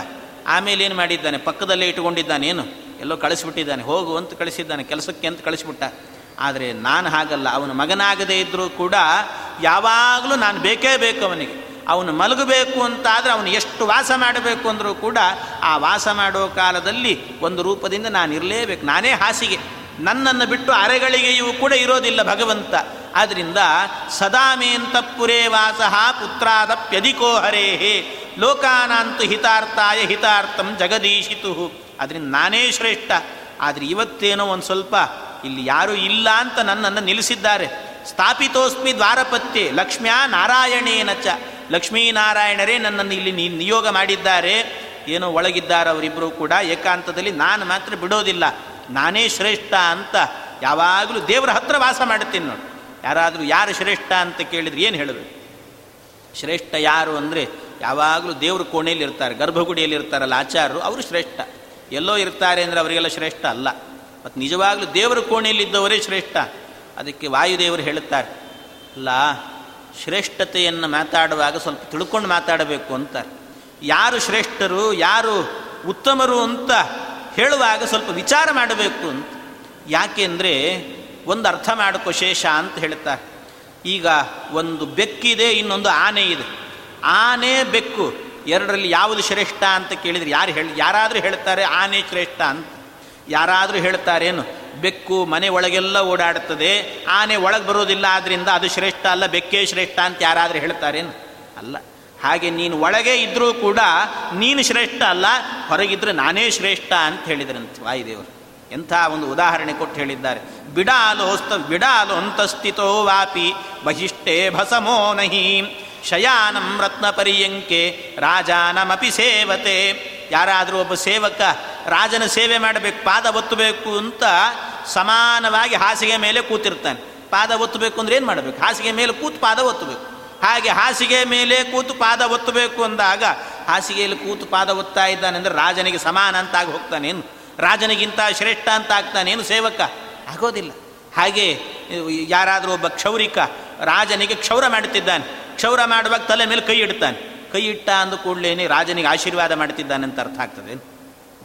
ಆಮೇಲೆ ಏನು ಮಾಡಿದ್ದಾನೆ? ಪಕ್ಕದಲ್ಲೇ ಇಟ್ಟುಕೊಂಡಿದ್ದಾನೆ, ಏನು? ಎಲ್ಲೋ ಕಳಿಸ್ಬಿಟ್ಟಿದ್ದಾನೆ. ಹೋಗು ಅಂತ ಕಳಿಸಿದ್ದಾನೆ. ಕೆಲಸಕ್ಕೆ ಅಂತ ಕಳಿಸ್ಬಿಟ್ಟ. ಆದರೆ ನಾನು ಹಾಗಲ್ಲ. ಅವನ ಮಗನಾಗದೇ ಇದ್ದರೂ ಕೂಡ ಯಾವಾಗಲೂ ನಾನು ಬೇಕೇ ಬೇಕು ಅವನಿಗೆ. ಅವನು ಮಲಗಬೇಕು ಅಂತಾದರೆ ಅವನು ಎಷ್ಟು ವಾಸ ಮಾಡಬೇಕು ಅಂದರೂ ಕೂಡ ಆ ವಾಸ ಮಾಡೋ ಕಾಲದಲ್ಲಿ ಒಂದು ರೂಪದಿಂದ ನಾನು ಇರಲೇಬೇಕು. ನಾನೇ ಹಾಸಿಗೆ. ನನ್ನನ್ನು ಬಿಟ್ಟು ಅರೆಗಳಿಗೆಯೂ ಕೂಡ ಇರೋದಿಲ್ಲ ಭಗವಂತ. ಆದ್ದರಿಂದ ಸದಾಮೇಂತಪುರೇ ವಾಸಃ ಪುತ್ರಾದಪ್ಯಧಿಕೋ ಹರೇಹೇ. ಲೋಕಾನಾಂತು ಹಿತಾರ್ಥಾಯ ಹಿತಾರ್ಥಂ ಜಗದೀಶಿತು. ಅದರಿಂದ ನಾನೇ ಶ್ರೇಷ್ಠ. ಆದರೆ ಇವತ್ತೇನೋ ಒಂದು ಸ್ವಲ್ಪ ಇಲ್ಲಿ ಯಾರೂ ಇಲ್ಲ ಅಂತ ನನ್ನನ್ನು ನಿಲ್ಲಿಸಿದ್ದಾರೆ. ಸ್ಥಾಪಿತೋಸ್ಮಿ ದ್ವಾರಪತ್ಯೆ, ಲಕ್ಷ್ಮ್ಯಾ ನಾರಾಯಣೇನ ಚ. ಲಕ್ಷ್ಮೀನಾರಾಯಣರೇ ನನ್ನನ್ನು ಇಲ್ಲಿ ನಿಯೋಗ ಮಾಡಿದ್ದಾರೆ. ಏನೋ ಒಳಗಿದ್ದಾರೆ ಅವರಿಬ್ಬರು ಕೂಡ, ಏಕಾಂತದಲ್ಲಿ ನಾನು ಮಾತ್ರ ಬಿಡೋದಿಲ್ಲ. ನಾನೇ ಶ್ರೇಷ್ಠ ಅಂತ ಯಾವಾಗಲೂ ದೇವರ ಹತ್ರ ವಾಸ ಮಾಡುತ್ತೀನಿ ನೋಡಿ. ಯಾರಾದರೂ ಯಾರು ಶ್ರೇಷ್ಠ ಅಂತ ಕೇಳಿದ್ರೆ ಏನು ಹೇಳಬೇಕು ಶ್ರೇಷ್ಠ ಯಾರು ಅಂದರೆ ಯಾವಾಗಲೂ ದೇವರು ಕೋಣೆಯಲ್ಲಿ ಇರ್ತಾರೆ ಗರ್ಭಗುಡಿಯಲ್ಲಿ ಇರ್ತಾರಲ್ಲ ಆಚಾರರು, ಅವರು ಶ್ರೇಷ್ಠ. ಎಲ್ಲೋ ಇರ್ತಾರೆ ಅಂದರೆ ಅವರಿಗೆಲ್ಲ ಶ್ರೇಷ್ಠ ಅಲ್ಲ. ಮತ್ತು ನಿಜವಾಗ್ಲೂ ದೇವರ ಕೋಣೆಯಲ್ಲಿದ್ದವರೇ ಶ್ರೇಷ್ಠ. ಅದಕ್ಕೆ ವಾಯುದೇವರು ಹೇಳುತ್ತಾರೆ, ಅಲ್ಲ, ಶ್ರೇಷ್ಠತೆಯನ್ನು ಮಾತಾಡುವಾಗ ಸ್ವಲ್ಪ ತಿಳ್ಕೊಂಡು ಮಾತಾಡಬೇಕು ಅಂತಾರೆ ಯಾರು ಶ್ರೇಷ್ಠರು, ಯಾರು ಉತ್ತಮರು ಅಂತ ಹೇಳುವಾಗ ಸ್ವಲ್ಪ ವಿಚಾರ ಮಾಡಬೇಕು ಅಂತ. ಯಾಕೆಂದರೆ ಒಂದು ಅರ್ಥ ಮಾಡಿಕೊ ಶೇಷ ಅಂತ ಹೇಳ್ತಾರೆ ಈಗ ಒಂದು ಬೆಕ್ಕಿದೆ, ಇನ್ನೊಂದು ಆನೆ ಇದೆ. ಆನೆ ಬೆಕ್ಕು ಎರಡರಲ್ಲಿ ಯಾವುದು ಶ್ರೇಷ್ಠ ಅಂತ ಕೇಳಿದರೆ ಯಾರು ಹೇಳಿ, ಯಾರಾದರೂ ಹೇಳ್ತಾರೆ ಆನೆ ಶ್ರೇಷ್ಠ ಅಂತ. ಯಾರಾದರೂ ಹೇಳ್ತಾರೇನು ಬೆಕ್ಕು ಮನೆ ಒಳಗೆಲ್ಲ ಓಡಾಡುತ್ತದೆ, ಆನೆ ಒಳಗೆ ಬರೋದಿಲ್ಲ ಆದ್ದರಿಂದ ಅದು ಶ್ರೇಷ್ಠ ಅಲ್ಲ, ಬೆಕ್ಕೇ ಶ್ರೇಷ್ಠ ಅಂತ ಯಾರಾದರೂ ಹೇಳ್ತಾರೇನು ಅಲ್ಲ. ಹಾಗೆ ನೀನು ಒಳಗೆ ಇದ್ದರೂ ಕೂಡ ನೀನು ಶ್ರೇಷ್ಠ ಅಲ್ಲ, ಹೊರಗಿದ್ರೆ ನಾನೇ ಶ್ರೇಷ್ಠ ಅಂತ ಹೇಳಿದ್ರಂತೆ ವಾಯುದೇವರು. ಎಂಥ ಒಂದು ಉದಾಹರಣೆ ಕೊಟ್ಟು ಹೇಳಿದ್ದಾರೆ. ಬಿಡಾಲೋಸ್ತ ಬಿಡಾಲು ಅಂತಸ್ಥಿತೋ ವಾಪಿ, ಬಹಿಷ್ಠೇ ಭಸಮೋ ನಹಿ. ಶಯಾನಂ ರತ್ನ ಪರ್ಯಂಕೆ, ರಾಜಾನಮಪಿ ಸೇವತೆ. ಯಾರಾದರೂ ಒಬ್ಬ ಸೇವಕ ರಾಜನ ಸೇವೆ ಮಾಡಬೇಕು, ಪಾದ ಒತ್ತಬೇಕು ಅಂತ ಸಮಾನವಾಗಿ ಹಾಸಿಗೆ ಮೇಲೆ ಕೂತಿರ್ತಾನೆ. ಪಾದ ಒತ್ತಬೇಕು ಅಂದ್ರೆ ಏನು ಮಾಡಬೇಕು? ಹಾಸಿಗೆ ಮೇಲೆ ಕೂತು ಪಾದ ಒತ್ತಬೇಕು. ಹಾಗೆ ಹಾಸಿಗೆ ಮೇಲೆ ಕೂತು ಪಾದ ಒತ್ತಬೇಕು ಅಂದಾಗ ಹಾಸಿಗೆಯಲ್ಲಿ ಕೂತು ಪಾದ ಒತ್ತಾ ಇದ್ದಾನೆ ಅಂದರೆ ರಾಜನಿಗೆ ಸಮಾನ ಅಂತ ಆಗಿ ಹೋಗ್ತಾನೇನು ರಾಜನಿಗಿಂತ ಶ್ರೇಷ್ಠ ಅಂತ ಆಗ್ತಾನೇನು ಸೇವಕ? ಆಗೋದಿಲ್ಲ. ಹಾಗೆ ಯಾರಾದರೂ ಒಬ್ಬ ಕ್ಷೌರಿಕ ರಾಜನಿಗೆ ಕ್ಷೌರ ಮಾಡುತ್ತಿದ್ದಾನೆ. ಕ್ಷೌರ ಮಾಡುವಾಗ ತಲೆ ಮೇಲೆ ಕೈ ಇಡ್ತಾನೆ. ಕೈ ಇಟ್ಟ ಅಂದ ಕೂಡಲೇನೆ ರಾಜನಿಗೆ ಆಶೀರ್ವಾದ ಮಾಡ್ತಿದ್ದಾನೆ ಅಂತ ಅರ್ಥ ಆಗ್ತದೆ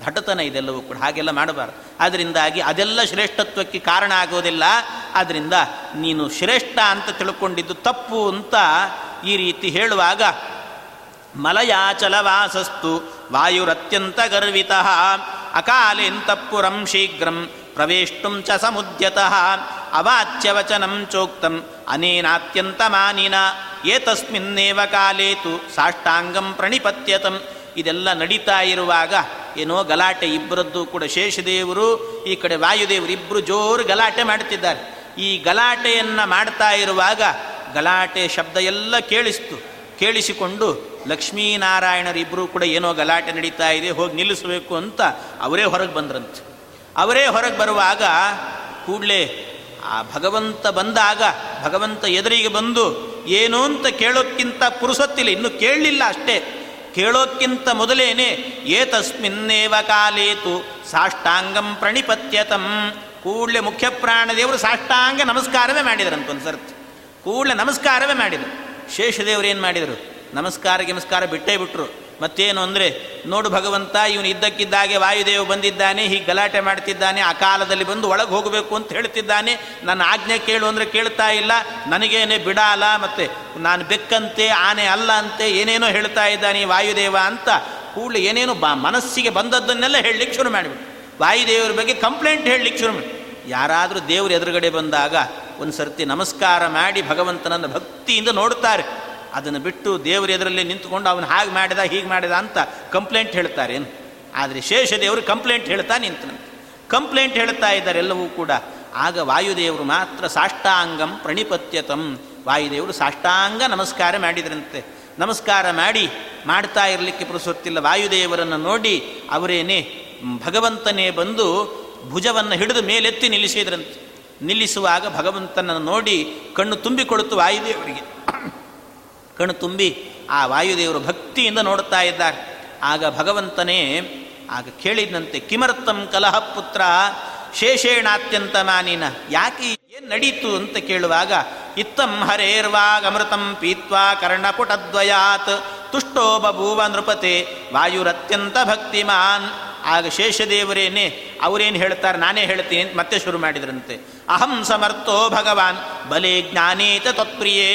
ದಟತನ ಇದೆಲ್ಲವೂ ಕೂಡ ಹಾಗೆಲ್ಲ ಮಾಡಬಾರ್ದು. ಅದರಿಂದಾಗಿ ಅದೆಲ್ಲ ಶ್ರೇಷ್ಠತ್ವಕ್ಕೆ ಕಾರಣ ಆಗೋದಿಲ್ಲ. ಆದ್ದರಿಂದ ನೀನು ಶ್ರೇಷ್ಠ ಅಂತ ತಿಳ್ಕೊಂಡಿದ್ದು ತಪ್ಪು ಅಂತ ಈ ರೀತಿ ಹೇಳುವಾಗ ಮಲಯಾಚಲವಾಸಸ್ತು ವಾಯುರತ್ಯಂತ ಗರ್ವಿತ ಅಕಾಲೇಂತಪುರಂ ಶೀಘ್ರಂ ಪ್ರವೇಷ್ಟುಂ ಚ ಸಮುದ್ಯತಃ, ಅವಾಚ್ಯವಚನಂ ಚೋಕ್ತಂ, ಅನೇನಾತ್ಯಂತ ಮಾನಿನ. ಏತಸ್ಮಿನ್ನೇವ ಕಾಲೇತು ಸಾಷ್ಟಾಂಗಂ ಪ್ರಣಿಪತ್ಯತಂ. ಇದೆಲ್ಲ ನಡೀತಾ ಇರುವಾಗ ಏನೋ ಗಲಾಟೆ ಇಬ್ಬರದ್ದು ಕೂಡ ಶೇಷದೇವರು, ಈ ಕಡೆ ವಾಯುದೇವರು ಇಬ್ಬರು ಜೋರು ಗಲಾಟೆ ಮಾಡ್ತಿದ್ದಾರೆ ಈ ಗಲಾಟೆಯನ್ನು ಮಾಡ್ತಾ ಇರುವಾಗ ಗಲಾಟೆ ಶಬ್ದ ಎಲ್ಲ ಕೇಳಿಸ್ತು. ಕೇಳಿಸಿಕೊಂಡು ಲಕ್ಷ್ಮೀನಾರಾಯಣರಿಬ್ಬರು ಕೂಡ ಏನೋ ಗಲಾಟೆ ನಡೀತಾ ಇದೆ, ಹೋಗಿ ನಿಲ್ಲಿಸಬೇಕು ಅಂತ ಅವರೇ ಹೊರಗೆ ಬಂದ್ರಂತೆ. ಅವರೇ ಹೊರಗೆ ಬರುವಾಗ ಕೂಡಲೇ ಆ ಭಗವಂತ ಬಂದಾಗ, ಭಗವಂತ ಎದುರಿಗೆ ಬಂದು, ಏನು ಅಂತ ಕೇಳೋಕ್ಕಿಂತ ಪುರುಸೊತ್ತಿಲ್ಲ, ಇನ್ನು ಕೇಳಲಿಲ್ಲ ಅಷ್ಟೇ. ಕೇಳೋಕ್ಕಿಂತ ಮೊದಲೇನೆ, ಏತಸ್ಮಿನ್ನೇವ ಕಾಲೇತು ಸಾಷ್ಟಾಂಗಂ ಪ್ರಣಿಪತ್ಯತಂ. ಕೂಡಲೇ ಮುಖ್ಯ ಪ್ರಾಣದೇವರು ಸಾಷ್ಟಾಂಗ ನಮಸ್ಕಾರವೇ ಮಾಡಿದರಂತ ಒಂದು ಸರ್ತಿ. ಕೂಡಲೇ ನಮಸ್ಕಾರವೇ ಮಾಡಿದರು. ಶೇಷದೇವರು ಏನು ಮಾಡಿದರು? ನಮಸ್ಕಾರ ನಮಸ್ಕಾರ ಬಿಟ್ಟೇ ಬಿಟ್ಟರು ಮತ್ತೇನು ಅಂದರೆ, ನೋಡು ಭಗವಂತ, ಇವನು ಇದ್ದಕ್ಕಿದ್ದಾಗೆ ವಾಯುದೇವ ಬಂದಿದ್ದಾನೆ, ಹೀಗೆ ಗಲಾಟೆ ಮಾಡ್ತಿದ್ದಾನೆ, ಆ ಕಾಲದಲ್ಲಿ ಬಂದು ಒಳಗೆ ಹೋಗಬೇಕು ಅಂತ ಹೇಳ್ತಿದ್ದಾನೆ. ನನ್ನ ಆಜ್ಞೆ ಕೇಳು ಅಂದರೆ ಕೇಳ್ತಾ ಇಲ್ಲ. ನನಗೇನೆ ಬಿಡಾಲ, ಮತ್ತು ನಾನು ಬೆಕ್ಕಂತೆ, ಆನೆ ಅಲ್ಲ ಅಂತೆ, ಏನೇನೋ ಹೇಳ್ತಾ ಇದ್ದಾನೆ ವಾಯುದೇವ ಅಂತ ಕೂಡಲೇ ಏನೇನೋ ಬಾ ಮನಸ್ಸಿಗೆ ಬಂದದ್ದನ್ನೆಲ್ಲ ಹೇಳಲಿಕ್ಕೆ ಶುರು ಮಾಡಿಬಿಟ್ಟು ವಾಯುದೇವರ ಬಗ್ಗೆ ಕಂಪ್ಲೇಂಟ್ ಹೇಳಲಿಕ್ಕೆ ಶುರು ಮಾಡಿ. ಯಾರಾದರೂ ದೇವರು ಎದುರುಗಡೆ ಬಂದಾಗ ಒಂದು ಸರ್ತಿ ನಮಸ್ಕಾರ ಮಾಡಿ ಭಗವಂತನನ್ನು ಭಕ್ತಿಯಿಂದ ನೋಡ್ತಾರೆ. ಅದನ್ನು ಬಿಟ್ಟು ದೇವರ ಎದುರಲ್ಲಿ ನಿಂತುಕೊಂಡು ಅವನು ಹಾಗೆ ಮಾಡಿದ, ಹೀಗೆ ಮಾಡಿದ ಅಂತ ಕಂಪ್ಲೇಂಟ್ ಹೇಳ್ತಾರೇನು ಆದರೆ ಶೇಷದೇವರು ಕಂಪ್ಲೇಂಟ್ ಹೇಳ್ತಾ ನಿಂತನಂತೆ ಕಂಪ್ಲೇಂಟ್ ಹೇಳ್ತಾ ಇದ್ದಾರೆ ಎಲ್ಲವೂ ಕೂಡ ಆಗ ವಾಯುದೇವರು ಮಾತ್ರ ಸಾಷ್ಟಾಂಗಂ ಪ್ರಣಿಪತ್ಯತಂ. ವಾಯುದೇವರು ಸಾಷ್ಟಾಂಗ ನಮಸ್ಕಾರ ಮಾಡಿದ್ರಂತೆ. ನಮಸ್ಕಾರ ಮಾಡಿ, ಮಾಡ್ತಾ ಇರಲಿಕ್ಕೆ ಪುರುಸೊತ್ತಿಲ್ಲ ವಾಯುದೇವರನ್ನು ನೋಡಿ ಅವರೇನೇ ಭಗವಂತನೇ ಬಂದು ಭುಜವನ್ನು ಹಿಡಿದು ಮೇಲೆತ್ತಿ ನಿಲ್ಲಿಸಿದ್ರಂತೆ. ನಿಲ್ಲಿಸುವಾಗ ಭಗವಂತನನ್ನು ನೋಡಿ ಕಣ್ಣು ತುಂಬಿಕೊಡುತ್ತು ವಾಯುದೇವರಿಗೆ. ಕಣ್ಣು ತುಂಬಿ ಆ ವಾಯುದೇವರು ಭಕ್ತಿಯಿಂದ ನೋಡುತ್ತಾ ಇದ್ದಾರೆ. ಆಗ ಭಗವಂತನೇ ಆಗ ಕೇಳಿದಂತೆ ಕಿಮರ್ಥಂ ಕಲಹ ಪುತ್ರ, ಶೇಷೇಣಾತ್ಯಂತ ಮಾನಿನ, ಯಾಕೆ ಏನು ನಡೀತು? ಅಂತ ಕೇಳುವಾಗ, ಇತ್ತಂ ಹರೇರ್ವಾಗಮೃತಂ ಪೀತ್ವಾ ಕರ್ಣಪುಟದ್ವಯಾತ್, ತುಷ್ಟೋ ಬಭೂವ ನೃಪತೆ, ವಾಯುರತ್ಯಂತ ಭಕ್ತಿಮಾನ್. ಆಗ ಶೇಷದೇವರೇನೆ, ಅವರೇನು ಹೇಳ್ತಾರೆ ನಾನೇ ಹೇಳ್ತೀನಿ ಅಂತ ಮತ್ತೆ ಶುರು ಮಾಡಿದ್ರಂತೆ. ಅಹಂ ಸಮರ್ಥೋ ಭಗವಾನ್, ಬಲೆ ಜ್ಞಾನೇತ ತತ್ಪ್ರಿಯೇ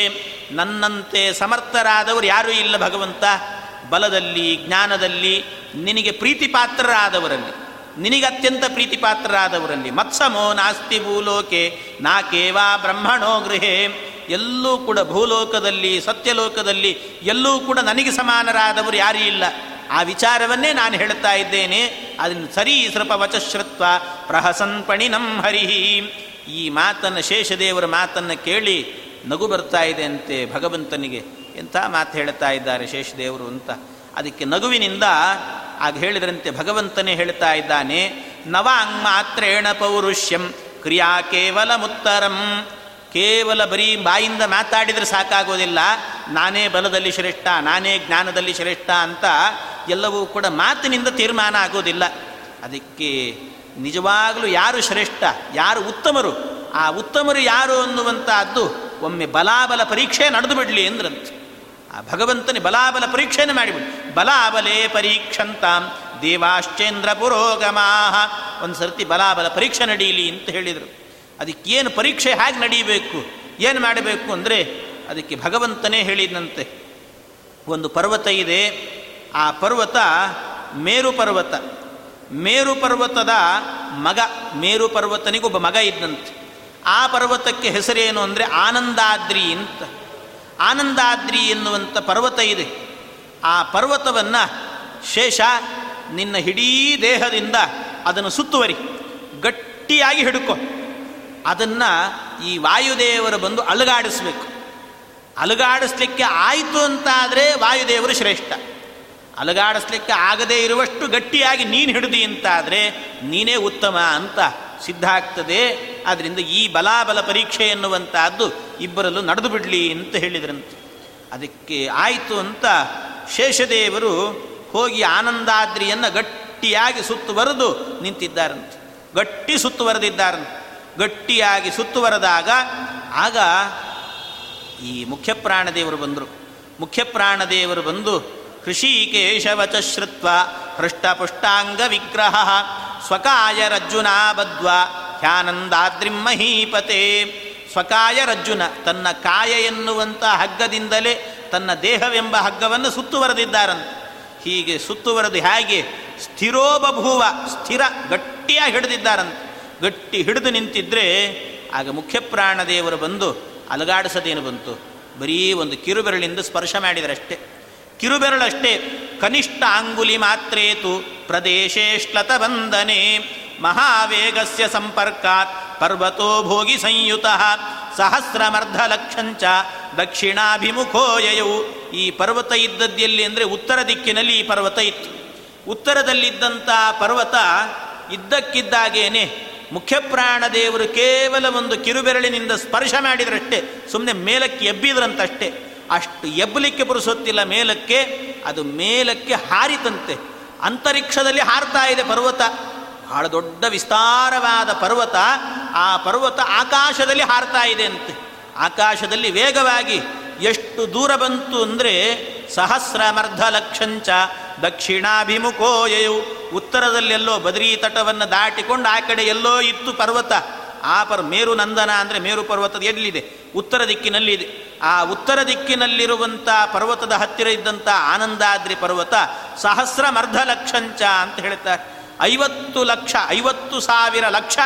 ನನ್ನಂತೆ ಸಮರ್ಥರಾದವರು ಯಾರೂ ಇಲ್ಲ ಭಗವಂತ. ಬಲದಲ್ಲಿ, ಜ್ಞಾನದಲ್ಲಿ, ನಿನಗೆ ಪ್ರೀತಿಪಾತ್ರರಾದವರಲ್ಲಿ. ನಿನಗೆ ಅತ್ಯಂತ ಪ್ರೀತಿಪಾತ್ರರಾದವರಲ್ಲಿ. ಮತ್ಸಮೋ ನಾಸ್ತಿ ಭೂಲೋಕೆ, ನಾ ಕೇವಾ ಬ್ರಹ್ಮಣೋ ಗೃಹೇ. ಎಲ್ಲೂ ಕೂಡ ಭೂಲೋಕದಲ್ಲಿ, ಸತ್ಯಲೋಕದಲ್ಲಿ ಎಲ್ಲೂ ಕೂಡ ನನಗೆ ಸಮಾನರಾದವರು ಯಾರೂ ಇಲ್ಲ. ಆ ವಿಚಾರವನ್ನೇ ನಾನು ಹೇಳ್ತಾ ಇದ್ದೇನೆ. ಅದನ್ನು ಸರಿ ಸೃಪ ವಚಶ್ರುತ್ವ ಪ್ರಹಸನ್ ಪಣಿನಂ ಹರಿಹಿ. ಈ ಮಾತನ್ನು ಶೇಷದೇವರ ಮಾತನ್ನು ಕೇಳಿ ನಗು ಬರ್ತಾ ಇದೆ ಅಂತೆ ಭಗವಂತನಿಗೆ ಎಂಥ ಮಾತು ಹೇಳ್ತಾ ಇದ್ದಾರೆ ಶೇಷದೇವರು ಅಂತ. ಅದಕ್ಕೆ ನಗುವಿನಿಂದ ಆಗ ಹೇಳಿದ್ರಂತೆ ಭಗವಂತನೇ ಹೇಳ್ತಾ ಇದ್ದಾನೆ, ನವಾಂಗ್ ಮಾತ್ರೇಣ ಪೌರುಷ್ಯಂ, ಕ್ರಿಯಾ ಕೇವಲ ಮುತ್ತರಂ. ಕೇವಲ ಬರೀ ಬಾಯಿಂದ ಮಾತಾಡಿದರೆ ಸಾಕಾಗೋದಿಲ್ಲ, ನಾನೇ ಬಲದಲ್ಲಿ ಶ್ರೇಷ್ಠ, ನಾನೇ ಜ್ಞಾನದಲ್ಲಿ ಶ್ರೇಷ್ಠ ಅಂತ ಎಲ್ಲವೂ ಕೂಡ ಮಾತಿನಿಂದ ತೀರ್ಮಾನ ಆಗೋದಿಲ್ಲ. ಅದಕ್ಕೆ ನಿಜವಾಗಲೂ ಯಾರು ಶ್ರೇಷ್ಠ, ಯಾರು ಉತ್ತಮರು, ಆ ಉತ್ತಮರು ಯಾರು ಅನ್ನುವಂಥದ್ದು ಒಮ್ಮೆ ಬಲಾಬಲ ಪರೀಕ್ಷೆ ನಡೆದು ಬಿಡಲಿ ಆ ಭಗವಂತನೇ ಬಲಾಬಲ ಪರೀಕ್ಷೆಯನ್ನು ಮಾಡಿಬಿಡಿ. ಬಲಾಬಲೇ ಪರೀಕ್ಷಂತಾಂ ದೇವಾಶ್ಚೇಂದ್ರ ಪುರೋಗಮಾಹ. ಒಂದು ಸರ್ತಿ ಬಲಾಬಲ ಪರೀಕ್ಷೆ ನಡೀಲಿ ಅಂತ ಹೇಳಿದರು. ಅದಕ್ಕೇನು ಪರೀಕ್ಷೆ ಹೇಗೆ ನಡೀಬೇಕು, ಏನು ಮಾಡಬೇಕು ಅಂದರೆ ಅದಕ್ಕೆ ಭಗವಂತನೇ ಹೇಳಿದಂತೆ. ಒಂದು ಪರ್ವತ ಇದೆ, ಆ ಪರ್ವತ ಮೇರು ಪರ್ವತ. ಮೇರು ಪರ್ವತದ ಮಗ, ಮೇರು ಪರ್ವತನಿಗೊಬ್ಬ ಮಗ ಇದ್ದಂತೆ. ಆ ಪರ್ವತಕ್ಕೆ ಹೆಸರೇನು ಅಂದರೆ ಆನಂದಾದ್ರಿ ಅಂತ. ಆನಂದಾದ್ರಿ ಎನ್ನುವಂಥ ಪರ್ವತ ಇದೆ. ಆ ಪರ್ವತವನ್ನು ಶೇಷ ನಿನ್ನ ಇಡೀ ದೇಹದಿಂದ ಅದನ್ನು ಸುತ್ತುವರಿ. ಗಟ್ಟಿಯಾಗಿ ಹಿಡ್ಕೊ. ಅದನ್ನು ಈ ವಾಯುದೇವರು ಬಂದು ಅಲುಗಾಡಿಸ್ಬೇಕು. ಅಲುಗಾಡಿಸ್ಲಿಕ್ಕೆ ಆಯಿತು ಅಂತಾದರೆ ವಾಯುದೇವರು ಶ್ರೇಷ್ಠ. ಅಲುಗಾಡಿಸ್ಲಿಕ್ಕೆ ಆಗದೇ ಇರುವಷ್ಟು ಗಟ್ಟಿಯಾಗಿ ನೀನು ಹಿಡಿದಿ ಅಂತಾದರೆ ನೀನೇ ಉತ್ತಮ ಅಂತ ಸಿದ್ಧ ಆಗ್ತದೆ. ಆದ್ದರಿಂದ ಈ ಬಲಾಬಲ ಪರೀಕ್ಷೆ ಎನ್ನುವಂತಹದ್ದು ಇಬ್ಬರಲ್ಲೂ ನಡೆದು ಬಿಡಲಿ ಅಂತ ಹೇಳಿದ್ರಂತೆ. ಅದಕ್ಕೆ ಆಯಿತು ಅಂತ ಶೇಷದೇವರು ಹೋಗಿ ಆನಂದಾದ್ರಿಯನ್ನು ಗಟ್ಟಿಯಾಗಿ ಸುತ್ತುವರೆದು ನಿಂತಿದ್ದಾರಂತೆ. ಗಟ್ಟಿ ಸುತ್ತುವರೆದಿದ್ದಾರಂತೆ ಗಟ್ಟಿಯಾಗಿ ಸುತ್ತುವರೆದಾಗ ಆಗ ಈ ಮುಖ್ಯ ಪ್ರಾಣದೇವರು ಬಂದರು. ಮುಖ್ಯ ಪ್ರಾಣದೇವರು ಬಂದು ಹೃಷಿಕೇಶವಚ ಶ್ರುತ್ವ ಹೃಷ್ಟಪುಷ್ಟಾಂಗ ವಿಗ್ರಹ ಸ್ವಕಾಯ ರಜ್ಜುನಾ ಬದ್ವ ಹ್ಯಾನಂದಾದ್ರಿಂ ಮಹೀಪತೆ. ಸ್ವಕಾಯ ರಜ್ಜುನ ತನ್ನ ಕಾಯ ಎನ್ನುವಂಥ ಹಗ್ಗದಿಂದಲೇ ತನ್ನ ದೇಹವೆಂಬ ಹಗ್ಗವನ್ನು ಸುತ್ತುವರೆದಿದ್ದಾರಂತೆ ಹೀಗೆ ಸುತ್ತುವರೆದು ಹೇಗೆ ಸ್ಥಿರೋಬಭೂವ ಸ್ಥಿರ ಗಟ್ಟಿಯಾಗಿ ಹಿಡಿದಿದ್ದಾರಂತೆ. ಗಟ್ಟಿ ಹಿಡಿದು ನಿಂತಿದ್ರೆ ಆಗ ಮುಖ್ಯ ಪ್ರಾಣದೇವರು ಬಂದು ಅಲುಗಾಡಿಸದೇನು ಬಂತು? ಬರೀ ಒಂದು ಕಿರುಬೆರಳಿಂದ ಸ್ಪರ್ಶ ಮಾಡಿದರಷ್ಟೇ. ಕಿರುಬೆರಳಷ್ಟೇ. ಕನಿಷ್ಠ ಅಂಗುಲಿ ಮಾತ್ರೇತು ಪ್ರದೇಶೇಶ್ಲತ ಬಂಧನೆ ಮಹಾವೇಗಸ್ಯ ಸಂಪರ್ಕಾತ್ ಪರ್ವತೋ ಭೋಗಿ ಸಂಯುತ. ಸಹಸ್ರಮರ್ಧ ಲಕ್ಷಂಚ ದಕ್ಷಿಣಾಭಿಮುಖೋ ಯಯವು ಈ ಪರ್ವತ ಇದ್ದದ್ದೆಲ್ಲಿ ಅಂದರೆ ಉತ್ತರ ದಿಕ್ಕಿನಲ್ಲಿ ಈ ಪರ್ವತ ಇತ್ತು. ಉತ್ತರದಲ್ಲಿದ್ದಂಥ ಪರ್ವತ ಇದ್ದಕ್ಕಿದ್ದಾಗೇನೆ ಮುಖ್ಯಪ್ರಾಣ ದೇವರು ಕೇವಲ ಒಂದು ಕಿರುಬೆರಳಿನಿಂದ ಸ್ಪರ್ಶ ಮಾಡಿದ್ರಷ್ಟೇ. ಸುಮ್ಮನೆ ಮೇಲಕ್ಕೆ ಎಬ್ಬಿದ್ರಂತಷ್ಟೇ. ಅಷ್ಟು ಎಬ್ಬಲಿಕ್ಕೆ ಬರುಸುತ್ತಿಲ್ಲ ಮೇಲಕ್ಕೆ, ಅದು ಮೇಲಕ್ಕೆ ಹಾರಿತಂತೆ. ಅಂತರಿಕ್ಷದಲ್ಲಿ ಹಾರ್ತಾ ಇದೆ ಪರ್ವತ. ಬಹಳ ದೊಡ್ಡ ವಿಸ್ತಾರವಾದ ಪರ್ವತ, ಆ ಪರ್ವತ ಆಕಾಶದಲ್ಲಿ ಹಾರ್ತಾ ಇದೆ ಅಂತೆ. ಆಕಾಶದಲ್ಲಿ ವೇಗವಾಗಿ ಎಷ್ಟು ದೂರ ಬಂತು ಅಂದರೆ ಸಹಸ್ರಮರ್ಧ ಲಕ್ಷಂಚ ದಕ್ಷಿಣಾಭಿಮುಖೋಯು ಉತ್ತರದಲ್ಲೆಲ್ಲೋ ಬದ್ರೀ ತಟವನ್ನು ದಾಟಿಕೊಂಡು ಆ ಕಡೆ ಎಲ್ಲೋ ಇತ್ತು ಪರ್ವತ. ಆ ಪರ್ ಮೇರು ನಂದನ ಅಂದರೆ ಮೇರು ಪರ್ವತದ ಎಲ್ಲಿದೆ? ಉತ್ತರ ದಿಕ್ಕಿನಲ್ಲಿದೆ ಆ ಉತ್ತರ ದಿಕ್ಕಿನಲ್ಲಿರುವಂಥ ಪರ್ವತದ ಹತ್ತಿರ ಇದ್ದಂಥ ಆನಂದಾದ್ರಿ ಪರ್ವತ ಸಹಸ್ರ ಮರ್ಧ ಲಕ್ಷಂಚ ಅಂತ ಹೇಳ್ತಾರೆ. ಐವತ್ತು ಲಕ್ಷ, ಐವತ್ತು ಸಾವಿರ ಲಕ್ಷ,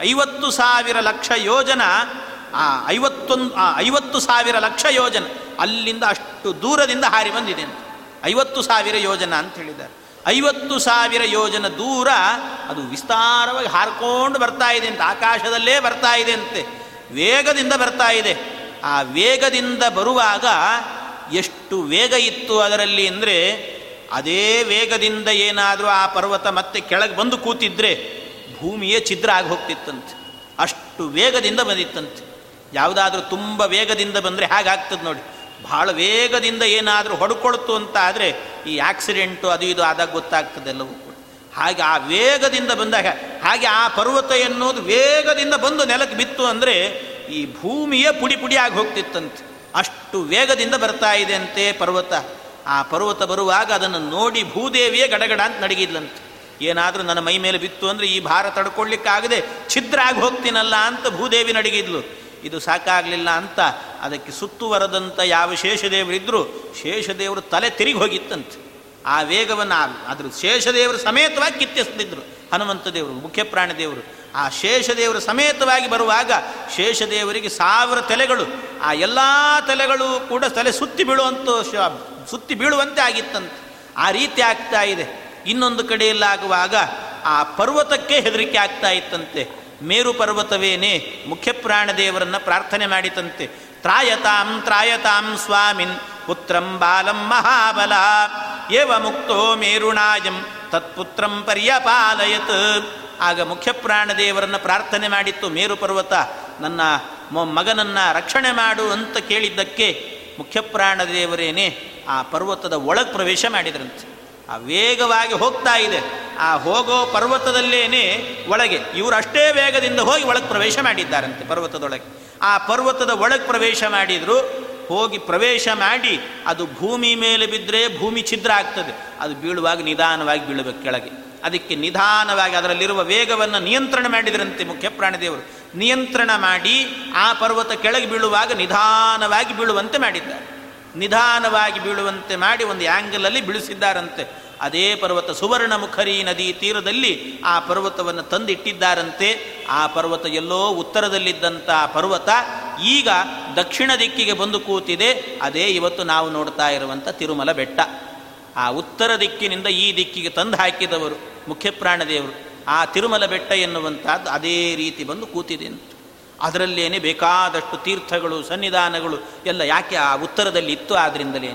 ಐವತ್ತು ಸಾವಿರ ಲಕ್ಷ ಯೋಜನ, ಆ ಐವತ್ತೊಂದು ಐವತ್ತು ಸಾವಿರ ಲಕ್ಷ ಯೋಜನ ಅಲ್ಲಿಂದ ಅಷ್ಟು ದೂರದಿಂದ ಹಾರಿ ಬಂದಿದೆ ಐವತ್ತು ಸಾವಿರ ಯೋಜನ ಅಂತ ಹೇಳಿದ್ದಾರೆ. ಐವತ್ತು ಸಾವಿರ ಯೋಜನ ದೂರ ಅದು ವಿಸ್ತಾರವಾಗಿ ಹಾರ್ಕೊಂಡು ಬರ್ತಾ ಇದೆ ಅಂತ, ಆಕಾಶದಲ್ಲೇ ಬರ್ತಾ ಇದೆ ಅಂತೆ, ವೇಗದಿಂದ ಬರ್ತಾ ಇದೆ. ಆ ವೇಗದಿಂದ ಬರುವಾಗ ಎಷ್ಟು ವೇಗ ಇತ್ತು ಅದರಲ್ಲಿ ಅಂದರೆ ಅದೇ ವೇಗದಿಂದ ಏನಾದರೂ ಆ ಪರ್ವತ ಮತ್ತೆ ಕೆಳಗೆ ಬಂದು ಕೂತಿದ್ರೆ ಭೂಮಿಯೇ ಛಿದ್ರ ಆಗಿ ಹೋಗ್ತಿತ್ತಂತೆ. ಅಷ್ಟು ವೇಗದಿಂದ ಬಂದಿತ್ತಂತೆ. ಯಾವುದಾದ್ರೂ ತುಂಬ ವೇಗದಿಂದ ಬಂದರೆ ಹೇಗಾಗ್ತದೆ ನೋಡಿ. ಭಾಳ ವೇಗದಿಂದ ಏನಾದರೂ ಹೊಡ್ಕೊಳ್ತು ಅಂತ ಆದರೆ ಈ ಆಕ್ಸಿಡೆಂಟು ಅದು ಇದು ಆದಾಗ ಗೊತ್ತಾಗ್ತದೆಲ್ಲವೂ ಕೂಡ. ಹಾಗೆ ಆ ವೇಗದಿಂದ ಬಂದಾಗ ಹಾಗೆ ಆ ಪರ್ವತ ಎನ್ನುವುದು ವೇಗದಿಂದ ಬಂದು ನೆಲಕ್ಕೆ ಬಿತ್ತು ಅಂದರೆ ಈ ಭೂಮಿಯೇ ಪುಡಿ ಪುಡಿಯಾಗಿ ಹೋಗ್ತಿತ್ತಂತೆ. ಅಷ್ಟು ವೇಗದಿಂದ ಬರ್ತಾ ಇದೆ ಅಂತೆ ಪರ್ವತ. ಆ ಪರ್ವತ ಬರುವಾಗ ಅದನ್ನು ನೋಡಿ ಭೂದೇವಿಯೇ ಗಡಗಡ ಅಂತ ನಡಗಿದ್ಲಂತೆ. ಏನಾದರೂ ನನ್ನ ಮೈ ಮೇಲೆ ಬಿತ್ತು ಅಂದರೆ ಈ ಭಾರ ತಡ್ಕೊಳ್ಳಿಕ್ಕಾಗದೆ ಛಿದ್ರ ಆಗಿ ಹೋಗ್ತೀನಲ್ಲ ಅಂತ ಭೂದೇವಿ ನಡಗಿದ್ಲು. ಇದು ಸಾಕಾಗಲಿಲ್ಲ ಅಂತ ಅದಕ್ಕೆ ಸುತ್ತುವರೆದಂಥ ಯಾವ ಶೇಷದೇವರಿದ್ದರೂ ಶೇಷದೇವರು ತಲೆ ತಿರುಗಿ ಹೋಗಿತ್ತಂತೆ. ಆ ವೇಗವನ್ನು ಅದ್ರ ಶೇಷದೇವರು ಸಮೇತವಾಗಿ ಕಿತ್ತೆಸ್ತಿದ್ರು ಹನುಮಂತ ದೇವರು, ಮುಖ್ಯ ದೇವರು. ಆ ಶೇಷದೇವರು ಸಮೇತವಾಗಿ ಬರುವಾಗ ಶೇಷದೇವರಿಗೆ ಸಾವಿರ ತಲೆಗಳು. ಆ ಎಲ್ಲ ತಲೆಗಳು ಕೂಡ ತಲೆ ಸುತ್ತಿ ಬೀಳುವಂಥ ಸುತ್ತಿ ಬೀಳುವಂತೆ ಆಗಿತ್ತಂತೆ. ಆ ರೀತಿ ಆಗ್ತಾ ಇದೆ. ಇನ್ನೊಂದು ಕಡೆಯಲ್ಲಾಗುವಾಗ ಆ ಪರ್ವತಕ್ಕೆ ಹೆದರಿಕೆ ಆಗ್ತಾ ಇತ್ತಂತೆ. ಮೇರು ಪರ್ವತವೇನೇ ಮುಖ್ಯ ಪ್ರಾರ್ಥನೆ ಮಾಡಿತಂತೆ. ತ್ರಾಯತಾಂ ತ್ರಾಯತಾಂ ಸ್ವಾಮಿನ್, ಪುತ್ರಂ ಬಾಲಂ ಮಹಾಬಲ. ಏವ ಮುಕ್ತೋ ಮೇರುಣಾಯಂ, ತತ್ಪುತ್ರಂ ಪರ್ಯಪಾಲಯತ್. ಆಗ ಮುಖ್ಯ ದೇವರನ್ನ ಪ್ರಾರ್ಥನೆ ಮಾಡಿತ್ತು, ಮೇರು ಪರ್ವತ, ನನ್ನ ಮಗನನ್ನು ರಕ್ಷಣೆ ಮಾಡು ಅಂತ ಕೇಳಿದ್ದಕ್ಕೆ ಮುಖ್ಯ ದೇವರೇನೆ ಆ ಪರ್ವತದ ಒಳಗೆ ಪ್ರವೇಶ ಮಾಡಿದ್ರಂತೆ. ಆ ವೇಗವಾಗಿ ಹೋಗ್ತಾ ಇದೆ. ಆ ಹೋಗೋ ಪರ್ವತದಲ್ಲೇನೆ ಒಳಗೆ, ಇವರು ಅಷ್ಟೇ ವೇಗದಿಂದ ಹೋಗಿ ಒಳಗೆ ಪ್ರವೇಶ ಮಾಡಿದ್ದಾರಂತೆ ಪರ್ವತದೊಳಗೆ. ಆ ಪರ್ವತದ ಒಳಗೆ ಪ್ರವೇಶ ಮಾಡಿದ್ರು, ಹೋಗಿ ಪ್ರವೇಶ ಮಾಡಿ, ಅದು ಭೂಮಿ ಮೇಲೆ ಬಿದ್ದರೆ ಭೂಮಿ ಛಿದ್ರ ಆಗ್ತದೆ. ಅದು ಬೀಳುವಾಗ ನಿಧಾನವಾಗಿ ಬೀಳಬೇಕು ಕೆಳಗೆ. ಅದಕ್ಕೆ ನಿಧಾನವಾಗಿ ಅದರಲ್ಲಿರುವ ವೇಗವನ್ನು ನಿಯಂತ್ರಣ ಮಾಡಿದ್ರಂತೆ ಮುಖ್ಯ ಪ್ರಾಣದೇವರು ನಿಯಂತ್ರಣ ಮಾಡಿ ಆ ಪರ್ವತ ಕೆಳಗೆ ಬೀಳುವಾಗ ನಿಧಾನವಾಗಿ ಬೀಳುವಂತೆ ಮಾಡಿದ್ದಾರೆ. ನಿಧಾನವಾಗಿ ಬೀಳುವಂತೆ ಮಾಡಿ ಒಂದು ಆ್ಯಂಗಲಲ್ಲಿ ಬೀಳಿಸಿದ್ದಾರಂತೆ. ಅದೇ ಪರ್ವತ ಸುವರ್ಣಮುಖರಿ ನದಿ ತೀರದಲ್ಲಿ ಆ ಪರ್ವತವನ್ನು ತಂದಿಟ್ಟಿದ್ದಾರಂತೆ. ಆ ಪರ್ವತ ಎಲ್ಲೋ ಉತ್ತರದಲ್ಲಿದ್ದಂಥ ಪರ್ವತ ಈಗ ದಕ್ಷಿಣ ದಿಕ್ಕಿಗೆ ಬಂದು ಕೂತಿದೆ. ಅದೇ ಇವತ್ತು ನಾವು ನೋಡ್ತಾ ಇರುವಂಥ ತಿರುಮಲ ಬೆಟ್ಟ. ಆ ಉತ್ತರ ದಿಕ್ಕಿನಿಂದ ಈ ದಿಕ್ಕಿಗೆ ತಂದು ಹಾಕಿದವರು ಮುಖ್ಯ ಪ್ರಾಣದೇವರು ಆ ತಿರುಮಲ ಬೆಟ್ಟ ಎನ್ನುವಂಥದ್ದು ಅದೇ ರೀತಿ ಬಂದು ಕೂತಿದೆ ಅದರಲ್ಲೇನೆ ಬೇಕಾದಷ್ಟು ತೀರ್ಥಗಳು, ಸನ್ನಿಧಾನಗಳು ಎಲ್ಲ ಯಾಕೆ ಆ ಉತ್ತರದಲ್ಲಿ ಇತ್ತು ಆದ್ರಿಂದಲೇ?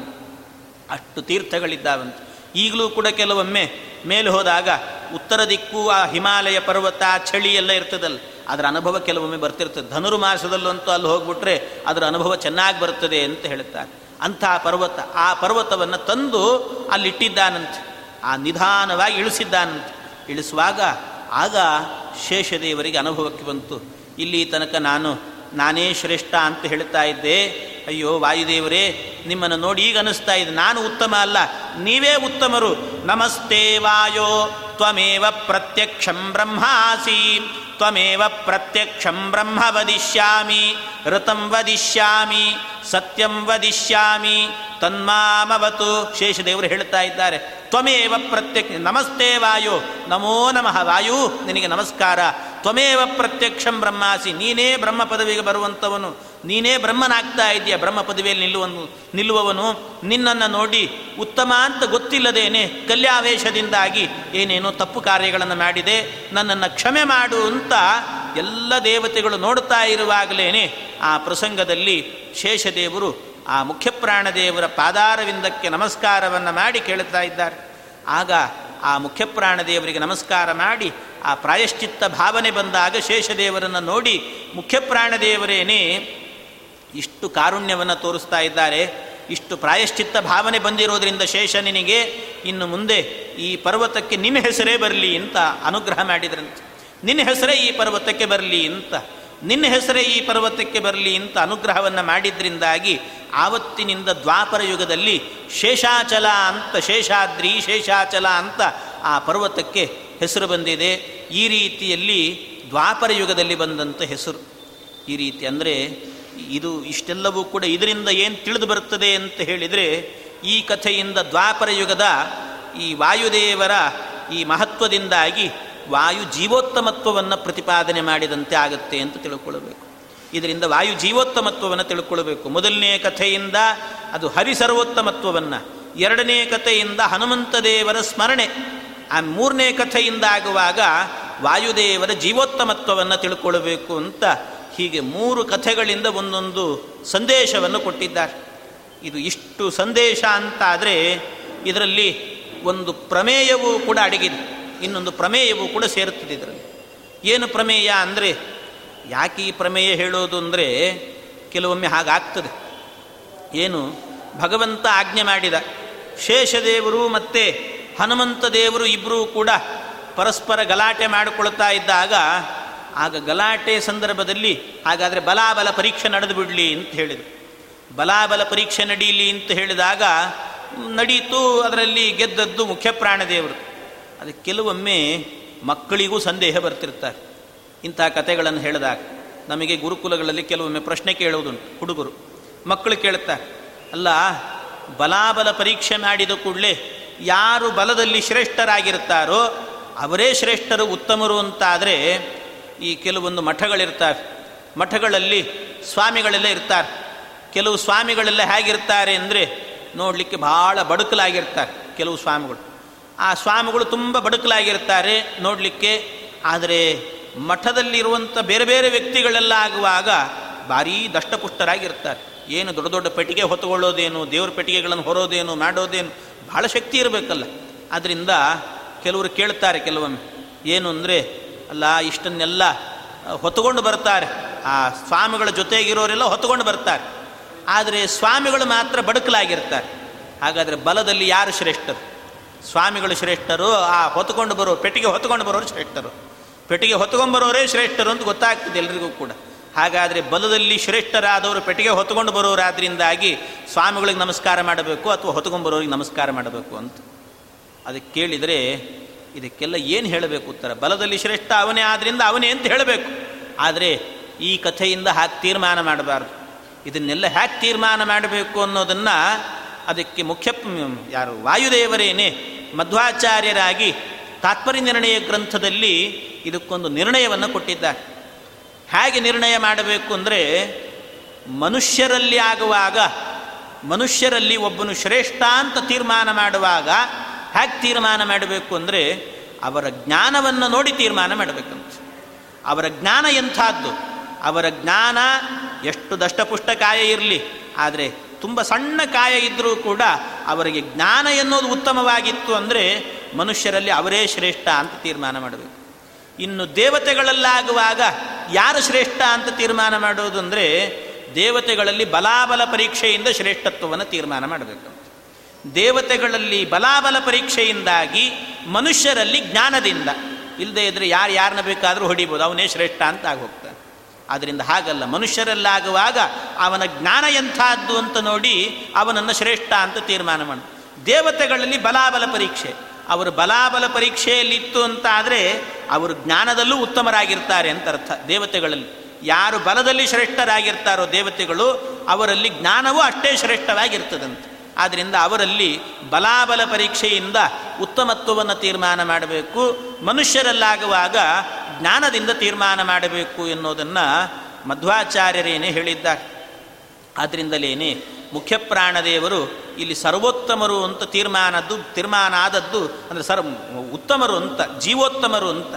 ಅಷ್ಟು ತೀರ್ಥಗಳಿದ್ದಾವಂತೆ. ಈಗಲೂ ಕೂಡ ಕೆಲವೊಮ್ಮೆ ಮೇಲೆ ಹೋದಾಗ ಉತ್ತರ ದಿಕ್ಕು, ಆ ಹಿಮಾಲಯ ಪರ್ವತ ಚಳಿ ಎಲ್ಲ ಇರ್ತದಲ್ಲ, ಅದರ ಅನುಭವ ಕೆಲವೊಮ್ಮೆ ಬರ್ತಿರ್ತದೆ. ಧನುರ್ಮಾಸದಲ್ಲಂತೂ ಅಲ್ಲಿ ಹೋಗ್ಬಿಟ್ರೆ ಅದರ ಅನುಭವ ಚೆನ್ನಾಗಿ ಬರ್ತದೆ ಅಂತ ಹೇಳುತ್ತಾರೆ. ಅಂಥ ಪರ್ವತ, ಆ ಪರ್ವತವನ್ನು ತಂದು ಅಲ್ಲಿಟ್ಟಿದ್ದಾನಂತೆ. ಆ ನಿಧಾನವಾಗಿ ಇಳಿಸಿದ್ದಾನಂತೆ. ಇಳಿಸುವಾಗ ಆಗ ಶೇಷದೇವರಿಗೆ ಅನುಭವಕ್ಕೆ ಬಂತು. ಇಲ್ಲಿ ತನಕ ನಾನು, ನಾನೇ ಶ್ರೇಷ್ಠ ಅಂತ ಹೇಳ್ತಾ ಇದ್ದೆ. ಅಯ್ಯೋ ವಾಯುದೇವರೇ, ನಿಮ್ಮನ್ನು ನೋಡಿ ಈಗ ಅನಿಸ್ತಾ ಇದೆ. ನಾನು ಉತ್ತಮ ಅಲ್ಲ, ನೀವೇ ಉತ್ತಮರು. ನಮಸ್ತೆ ವಾಯೋ, ತ್ವಮೇವ ಪ್ರತ್ಯಕ್ಷಂ ಬ್ರಹ್ಮಾಸಿ. ತ್ವಮೇವ ಪ್ರತ್ಯಕ್ಷಂ ಬ್ರಹ್ಮ ವದಿಷ್ಯಾಮಿ ಋತಂ ವದಿಷ್ಯಾಮಿ ಸತ್ಯಂ ವದಿಷ್ಯಾಮಿ ತನ್ಮಾಮವತು ಶೇಷದೇವರು ಹೇಳ್ತಾ ಇದ್ದಾರೆ, ತ್ವಮೇವ ಪ್ರತ್ಯಕ್ಷ, ನಮಸ್ತೆ ವಾಯು, ನಮೋ ನಮಃ ವಾಯು, ನಿನಗೆ ನಮಸ್ಕಾರ, ತ್ವಮೇವ ಪ್ರತ್ಯಕ್ಷಂ ಬ್ರಹ್ಮಾಸಿ, ನೀನೇ ಬ್ರಹ್ಮ ಪದವಿಗೆ ಬರುವಂಥವನು. ನೀನೇ ಬ್ರಹ್ಮನಾಗ್ತಾ ಇದೆಯ ಬ್ರಹ್ಮ ಪದವಿಯಲ್ಲಿ ನಿಲ್ಲುವನು, ನಿಲ್ಲುವವನು, ನಿನ್ನನ್ನು ನೋಡಿ ಉತ್ತಮ ಅಂತ ಗೊತ್ತಿಲ್ಲದೇನೆ ಕಲ್ಯಾವೇಶದಿಂದಾಗಿ ಏನೇನೋ ತಪ್ಪು ಕಾರ್ಯಗಳನ್ನು ಮಾಡಿದೆ, ನನ್ನನ್ನು ಕ್ಷಮೆ ಮಾಡು ಅಂತ ಎಲ್ಲ ದೇವತೆಗಳು ನೋಡ್ತಾ ಇರುವಾಗಲೇ ಆ ಪ್ರಸಂಗದಲ್ಲಿ ಶೇಷದೇವರು ಆ ಮುಖ್ಯಪ್ರಾಣದೇವರ ಪಾದಾರವಿಂದಕ್ಕೆ ನಮಸ್ಕಾರವನ್ನು ಮಾಡಿ ಕೇಳುತ್ತಾ ಇದ್ದಾರೆ. ಆಗ ಆ ಮುಖ್ಯಪ್ರಾಣದೇವರಿಗೆ ನಮಸ್ಕಾರ ಮಾಡಿ ಆ ಪ್ರಾಯಶ್ಚಿತ್ತ ಭಾವನೆ ಬಂದಾಗ ಶೇಷದೇವರನ್ನು ನೋಡಿ ಮುಖ್ಯಪ್ರಾಣದೇವರೇನೇ ಇಷ್ಟು ಕಾರುಣ್ಯವನ್ನು ತೋರಿಸ್ತಾ ಇದ್ದಾರೆ, ಇಷ್ಟು ಪ್ರಾಯಶ್ಚಿತ್ತ ಭಾವನೆ ಬಂದಿರೋದ್ರಿಂದ ಶೇಷನಿನಿಗೆ ಇನ್ನು ಮುಂದೆ ಈ ಪರ್ವತಕ್ಕೆ ನಿನ್ನ ಹೆಸರೇ ಬರಲಿ ಅಂತ ಅನುಗ್ರಹ ಮಾಡಿದ್ರಂತೆ. ನಿನ್ನ ಹೆಸರೇ ಈ ಪರ್ವತಕ್ಕೆ ಬರಲಿ ಅಂತ, ನಿನ್ನ ಹೆಸರೇ ಈ ಪರ್ವತಕ್ಕೆ ಬರಲಿ ಅಂತ ಅನುಗ್ರಹವನ್ನು ಮಾಡಿದ್ರಿಂದಾಗಿ ಆವತ್ತಿನಿಂದ ದ್ವಾಪರ ಯುಗದಲ್ಲಿ ಶೇಷಾಚಲ ಅಂತ, ಶೇಷಾದ್ರಿ, ಶೇಷಾಚಲ ಅಂತ ಆ ಪರ್ವತಕ್ಕೆ ಹೆಸರು ಬಂದಿದೆ. ಈ ರೀತಿಯಲ್ಲಿ ದ್ವಾಪರ ಯುಗದಲ್ಲಿ ಬಂದಂಥ ಹೆಸರು. ಈ ರೀತಿ ಅಂದರೆ ಇದು ಇಷ್ಟೆಲ್ಲವೂ ಕೂಡ ಇದರಿಂದ ಏನು ತಿಳಿದು ಬರುತ್ತದೆ ಅಂತ ಹೇಳಿದರೆ, ಈ ಕಥೆಯಿಂದ ದ್ವಾಪರ ಯುಗದ ಈ ವಾಯುದೇವರ ಈ ಮಹತ್ವದಿಂದಾಗಿ ವಾಯು ಜೀವೋತ್ತಮತ್ವವನ್ನು ಪ್ರತಿಪಾದನೆ ಮಾಡಿದಂತೆ ಆಗುತ್ತೆ ಅಂತ ತಿಳ್ಕೊಳ್ಬೇಕು. ಇದರಿಂದ ವಾಯು ಜೀವೋತ್ತಮತ್ವವನ್ನು ತಿಳ್ಕೊಳ್ಬೇಕು. ಮೊದಲನೇ ಕಥೆಯಿಂದ ಅದು ಹರಿಸರ್ವೋತ್ತಮತ್ವವನ್ನು, ಎರಡನೇ ಕಥೆಯಿಂದ ಹನುಮಂತ ದೇವರ ಸ್ಮರಣೆ, ಆ ಮೂರನೇ ಕಥೆಯಿಂದ ಆಗುವಾಗ ವಾಯುದೇವರ ಜೀವೋತ್ತಮತ್ವವನ್ನು ತಿಳ್ಕೊಳ್ಬೇಕು ಅಂತ ಹೀಗೆ ಮೂರು ಕಥೆಗಳಿಂದ ಒಂದೊಂದು ಸಂದೇಶವನ್ನು ಕೊಟ್ಟಿದ್ದಾರೆ. ಇದು ಇಷ್ಟು ಸಂದೇಶ ಅಂತಾದರೆ ಇದರಲ್ಲಿ ಒಂದು ಪ್ರಮೇಯವೂ ಕೂಡ ಅಡಗಿದೆ. ಇನ್ನೊಂದು ಪ್ರಮೇಯವೂ ಕೂಡ ಸೇರುತ್ತದೆ ಇದರಲ್ಲಿ. ಏನು ಪ್ರಮೇಯ ಅಂದರೆ ಯಾಕೆ ಈ ಪ್ರಮೇಯ ಹೇಳೋದು ಅಂದರೆ ಕೆಲವೊಮ್ಮೆ ಹಾಗಾಗ್ತದೆ. ಏನು ಭಗವಂತ ಆಜ್ಞೆ ಮಾಡಿದ ಶೇಷದೇವರು ಮತ್ತು ಹನುಮಂತ ದೇವರು ಇಬ್ಬರೂ ಕೂಡ ಪರಸ್ಪರ ಗಲಾಟೆ ಮಾಡಿಕೊಳ್ತಾ ಇದ್ದಾಗ ಆಗ ಗಲಾಟೆ ಸಂದರ್ಭದಲ್ಲಿ ಹಾಗಾದರೆ ಬಲಾಬಲ ಪರೀಕ್ಷೆ ನಡೆದು ಬಿಡಲಿ ಅಂತ ಹೇಳಿದರು. ಬಲಾಬಲ ಪರೀಕ್ಷೆ ನಡೀಲಿ ಅಂತ ಹೇಳಿದಾಗ ನಡೀತು, ಅದರಲ್ಲಿ ಗೆದ್ದದ್ದು ಮುಖ್ಯ ಪ್ರಾಣದೇವರು ಅದು ಕೆಲವೊಮ್ಮೆ ಮಕ್ಕಳಿಗೂ ಸಂದೇಹ ಬರ್ತಿರ್ತಾರೆ. ಇಂಥ ಕಥೆಗಳನ್ನು ಹೇಳಿದಾಗ ನಮಗೆ ಗುರುಕುಲಗಳಲ್ಲಿ ಕೆಲವೊಮ್ಮೆ ಪ್ರಶ್ನೆ ಕೇಳುವುದುಂಟು ಹುಡುಗರು. ಮಕ್ಕಳು ಕೇಳುತ್ತಾರೆ, ಅಲ್ಲ, ಬಲಾಬಲ ಪರೀಕ್ಷೆ ಮಾಡಿದ ಕೂಡಲೇ ಯಾರು ಬಲದಲ್ಲಿ ಶ್ರೇಷ್ಠರಾಗಿರ್ತಾರೋ ಅವರೇ ಶ್ರೇಷ್ಠರು, ಉತ್ತಮರು ಅಂತಾದರೆ ಈ ಕೆಲವೊಂದು ಮಠಗಳಿರ್ತಾರೆ. ಮಠಗಳಲ್ಲಿ ಸ್ವಾಮಿಗಳೆಲ್ಲ ಇರ್ತಾರೆ. ಕೆಲವು ಸ್ವಾಮಿಗಳೆಲ್ಲ ಹೇಗಿರ್ತಾರೆ ಅಂದರೆ ನೋಡಲಿಕ್ಕೆ ಭಾಳ ಬಡುಕಲಾಗಿರ್ತಾರೆ ಕೆಲವು ಸ್ವಾಮಿಗಳು. ಆ ಸ್ವಾಮಿಗಳು ತುಂಬ ಬಡುಕಲಾಗಿರ್ತಾರೆ ನೋಡಲಿಕ್ಕೆ, ಆದರೆ ಮಠದಲ್ಲಿರುವಂಥ ಬೇರೆ ಬೇರೆ ವ್ಯಕ್ತಿಗಳೆಲ್ಲ ಆಗುವಾಗ ಭಾರೀ ದಷ್ಟಪುಷ್ಟರಾಗಿರ್ತಾರೆ. ಏನು ದೊಡ್ಡ ದೊಡ್ಡ ಪೆಟ್ಟಿಗೆ ಹೊತ್ತುಕೊಳ್ಳೋದೇನು, ದೇವ್ರ ಪೆಟ್ಟಿಗೆಗಳನ್ನು ಹೊರೋದೇನು, ಮಾಡೋದೇನು ಭಾಳ ಶಕ್ತಿ ಇರಬೇಕಲ್ಲ. ಅದರಿಂದ ಕೆಲವರು ಕೇಳ್ತಾರೆ ಕೆಲವೊಮ್ಮೆ, ಏನು ಅಂದರೆ ಅಲ್ಲ, ಇಷ್ಟನ್ನೆಲ್ಲ ಹೊತ್ತುಕೊಂಡು ಬರ್ತಾರೆ. ಆ, ಸ್ವಾಮಿಗಳ ಜೊತೆಗಿರೋರೆಲ್ಲ ಹೊತ್ತುಕೊಂಡು ಬರ್ತಾರೆ. ಆದರೆ ಸ್ವಾಮಿಗಳು ಮಾತ್ರ ಬಡಕಲಾಗಿರ್ತಾರೆ ಹಾಗಾದರೆ ಬಲದಲ್ಲಿ ಯಾರು ಶ್ರೇಷ್ಠರು? ಸ್ವಾಮಿಗಳು ಶ್ರೇಷ್ಠರು, ಆ ಹೊತ್ಕೊಂಡು ಬರೋ, ಪೆಟ್ಟಿಗೆ ಹೊತ್ಕೊಂಡು ಬರೋರು ಶ್ರೇಷ್ಠರು. ಪೆಟ್ಟಿಗೆ ಹೊತ್ಕೊಂಡ್ಬರೋರೇ ಶ್ರೇಷ್ಠರು ಅಂತ ಗೊತ್ತಾಗ್ತದೆ ಎಲ್ರಿಗೂ ಕೂಡ. ಹಾಗಾದರೆ ಬಲದಲ್ಲಿ ಶ್ರೇಷ್ಠರಾದವರು ಪೆಟ್ಟಿಗೆ ಹೊತ್ಕೊಂಡು ಬರೋರಾದ್ರಿಂದಾಗಿ ಸ್ವಾಮಿಗಳಿಗೆ ನಮಸ್ಕಾರ ಮಾಡಬೇಕು ಅಥವಾ ಹೊತ್ಕೊಂಡ್ಬರೋರಿಗೆ ನಮಸ್ಕಾರ ಮಾಡಬೇಕು ಅಂತ. ಅದಕ್ಕೆ ಕೇಳಿದರೆ ಇದಕ್ಕೆಲ್ಲ ಏನು ಹೇಳಬೇಕು ಉತ್ತರ? ಬಲದಲ್ಲಿ ಶ್ರೇಷ್ಠ ಅವನೇ ಆದ್ದರಿಂದ ಅವನೇ ಅಂತ ಹೇಳಬೇಕು. ಆದರೆ ಈ ಕಥೆಯಿಂದ ಹಾಗೆ ತೀರ್ಮಾನ ಮಾಡಬಾರ್ದು. ಇದನ್ನೆಲ್ಲ ಹ್ಯಾಕ್ ತೀರ್ಮಾನ ಮಾಡಬೇಕು ಅನ್ನೋದನ್ನು ಅದಕ್ಕೆ ಮುಖ್ಯ ಯಾರು ವಾಯುದೇವರೇನೆ ಮಧ್ವಾಚಾರ್ಯರಾಗಿ ತಾತ್ಪರ್ಯ ನಿರ್ಣಯ ಗ್ರಂಥದಲ್ಲಿ ಇದಕ್ಕೊಂದು ನಿರ್ಣಯವನ್ನು ಕೊಟ್ಟಿದ್ದಾರೆ. ಹೇಗೆ ನಿರ್ಣಯ ಮಾಡಬೇಕು ಅಂದರೆ ಮನುಷ್ಯರಲ್ಲಿ ಆಗುವಾಗ, ಮನುಷ್ಯರಲ್ಲಿ ಒಬ್ಬನು ಶ್ರೇಷ್ಠ ಅಂತ ತೀರ್ಮಾನ ಮಾಡುವಾಗ ಹೇಗೆ ತೀರ್ಮಾನ ಮಾಡಬೇಕು ಅಂದರೆ ಅವರ ಜ್ಞಾನವನ್ನು ನೋಡಿ ತೀರ್ಮಾನ ಮಾಡಬೇಕಂತ. ಅವರ ಜ್ಞಾನ ಎಂಥದ್ದು? ಅವರ ಜ್ಞಾನ ಎಷ್ಟು ದಷ್ಟಪುಷ್ಟ ಕಾಯ ಇರಲಿ, ಆದರೆ ತುಂಬ ಸಣ್ಣ ಕಾಯ ಇದ್ದರೂ ಕೂಡ ಅವರಿಗೆ ಜ್ಞಾನ ಎನ್ನುವುದು ಉತ್ತಮವಾಗಿತ್ತು ಅಂದರೆ ಮನುಷ್ಯರಲ್ಲಿ ಅವರೇ ಶ್ರೇಷ್ಠ ಅಂತ ತೀರ್ಮಾನ ಮಾಡಬೇಕು. ಇನ್ನು ದೇವತೆಗಳಲ್ಲಾಗುವಾಗ ಯಾರು ಶ್ರೇಷ್ಠ ಅಂತ ತೀರ್ಮಾನ ಮಾಡೋದು ಅಂದರೆ ದೇವತೆಗಳಲ್ಲಿ ಬಲಾಬಲ ಪರೀಕ್ಷೆಯಿಂದ ಶ್ರೇಷ್ಠತ್ವವನ್ನು ತೀರ್ಮಾನ ಮಾಡಬೇಕು. ದೇವತೆಗಳಲ್ಲಿ ಬಲಾಬಲ ಪರೀಕ್ಷೆಯಿಂದಾಗಿ ಮನುಷ್ಯರಲ್ಲಿ ಜ್ಞಾನದಿಂದ. ಇಲ್ಲದೆ ಇದ್ರೆ ಯಾರು ಯಾರನ್ನ ಬೇಕಾದರೂ ಹೊಡಿಬೋದು, ಅವನೇ ಶ್ರೇಷ್ಠ ಅಂತ ಆಗೋಗ್ತಾನೆ. ಆದ್ದರಿಂದ ಹಾಗಲ್ಲ, ಮನುಷ್ಯರಲ್ಲಾಗುವಾಗ ಅವನ ಜ್ಞಾನ ಎಂಥದ್ದು ಅಂತ ನೋಡಿ ಅವನನ್ನು ಶ್ರೇಷ್ಠ ಅಂತ ತೀರ್ಮಾನ ಮಾಡ. ದೇವತೆಗಳಲ್ಲಿ ಬಲಾಬಲ ಪರೀಕ್ಷೆ. ಅವರು ಬಲಾಬಲ ಪರೀಕ್ಷೆಯಲ್ಲಿತ್ತು ಅಂತ ಆದರೆ ಅವರು ಜ್ಞಾನದಲ್ಲೂ ಉತ್ತಮರಾಗಿರ್ತಾರೆ ಅಂತ ಅರ್ಥ. ದೇವತೆಗಳಲ್ಲಿ ಯಾರು ಬಲದಲ್ಲಿ ಶ್ರೇಷ್ಠರಾಗಿರ್ತಾರೋ ದೇವತೆಗಳು, ಅವರಲ್ಲಿ ಜ್ಞಾನವೂ ಅಷ್ಟೇ ಶ್ರೇಷ್ಠವಾಗಿರ್ತದಂತೆ. ಆದ್ದರಿಂದ ಅವರಲ್ಲಿ ಬಲಾಬಲ ಪರೀಕ್ಷೆಯಿಂದ ಉತ್ತಮತ್ವವನ್ನು ತೀರ್ಮಾನ ಮಾಡಬೇಕು. ಮನುಷ್ಯರಲ್ಲಾಗುವಾಗ ಜ್ಞಾನದಿಂದ ತೀರ್ಮಾನ ಮಾಡಬೇಕು ಎನ್ನುವುದನ್ನು ಮಧ್ವಾಚಾರ್ಯರೇನೇ ಹೇಳಿದ್ದಾರೆ. ಆದ್ದರಿಂದಲೇನೆ ಮುಖ್ಯ ಪ್ರಾಣದೇವರು ಇಲ್ಲಿ ಸರ್ವೋತ್ತಮರು ಅಂತ ತೀರ್ಮಾನದ್ದು, ತೀರ್ಮಾನ ಆದದ್ದು ಅಂದರೆ ಸರ್ ಉತ್ತಮರು ಅಂತ, ಜೀವೋತ್ತಮರು ಅಂತ.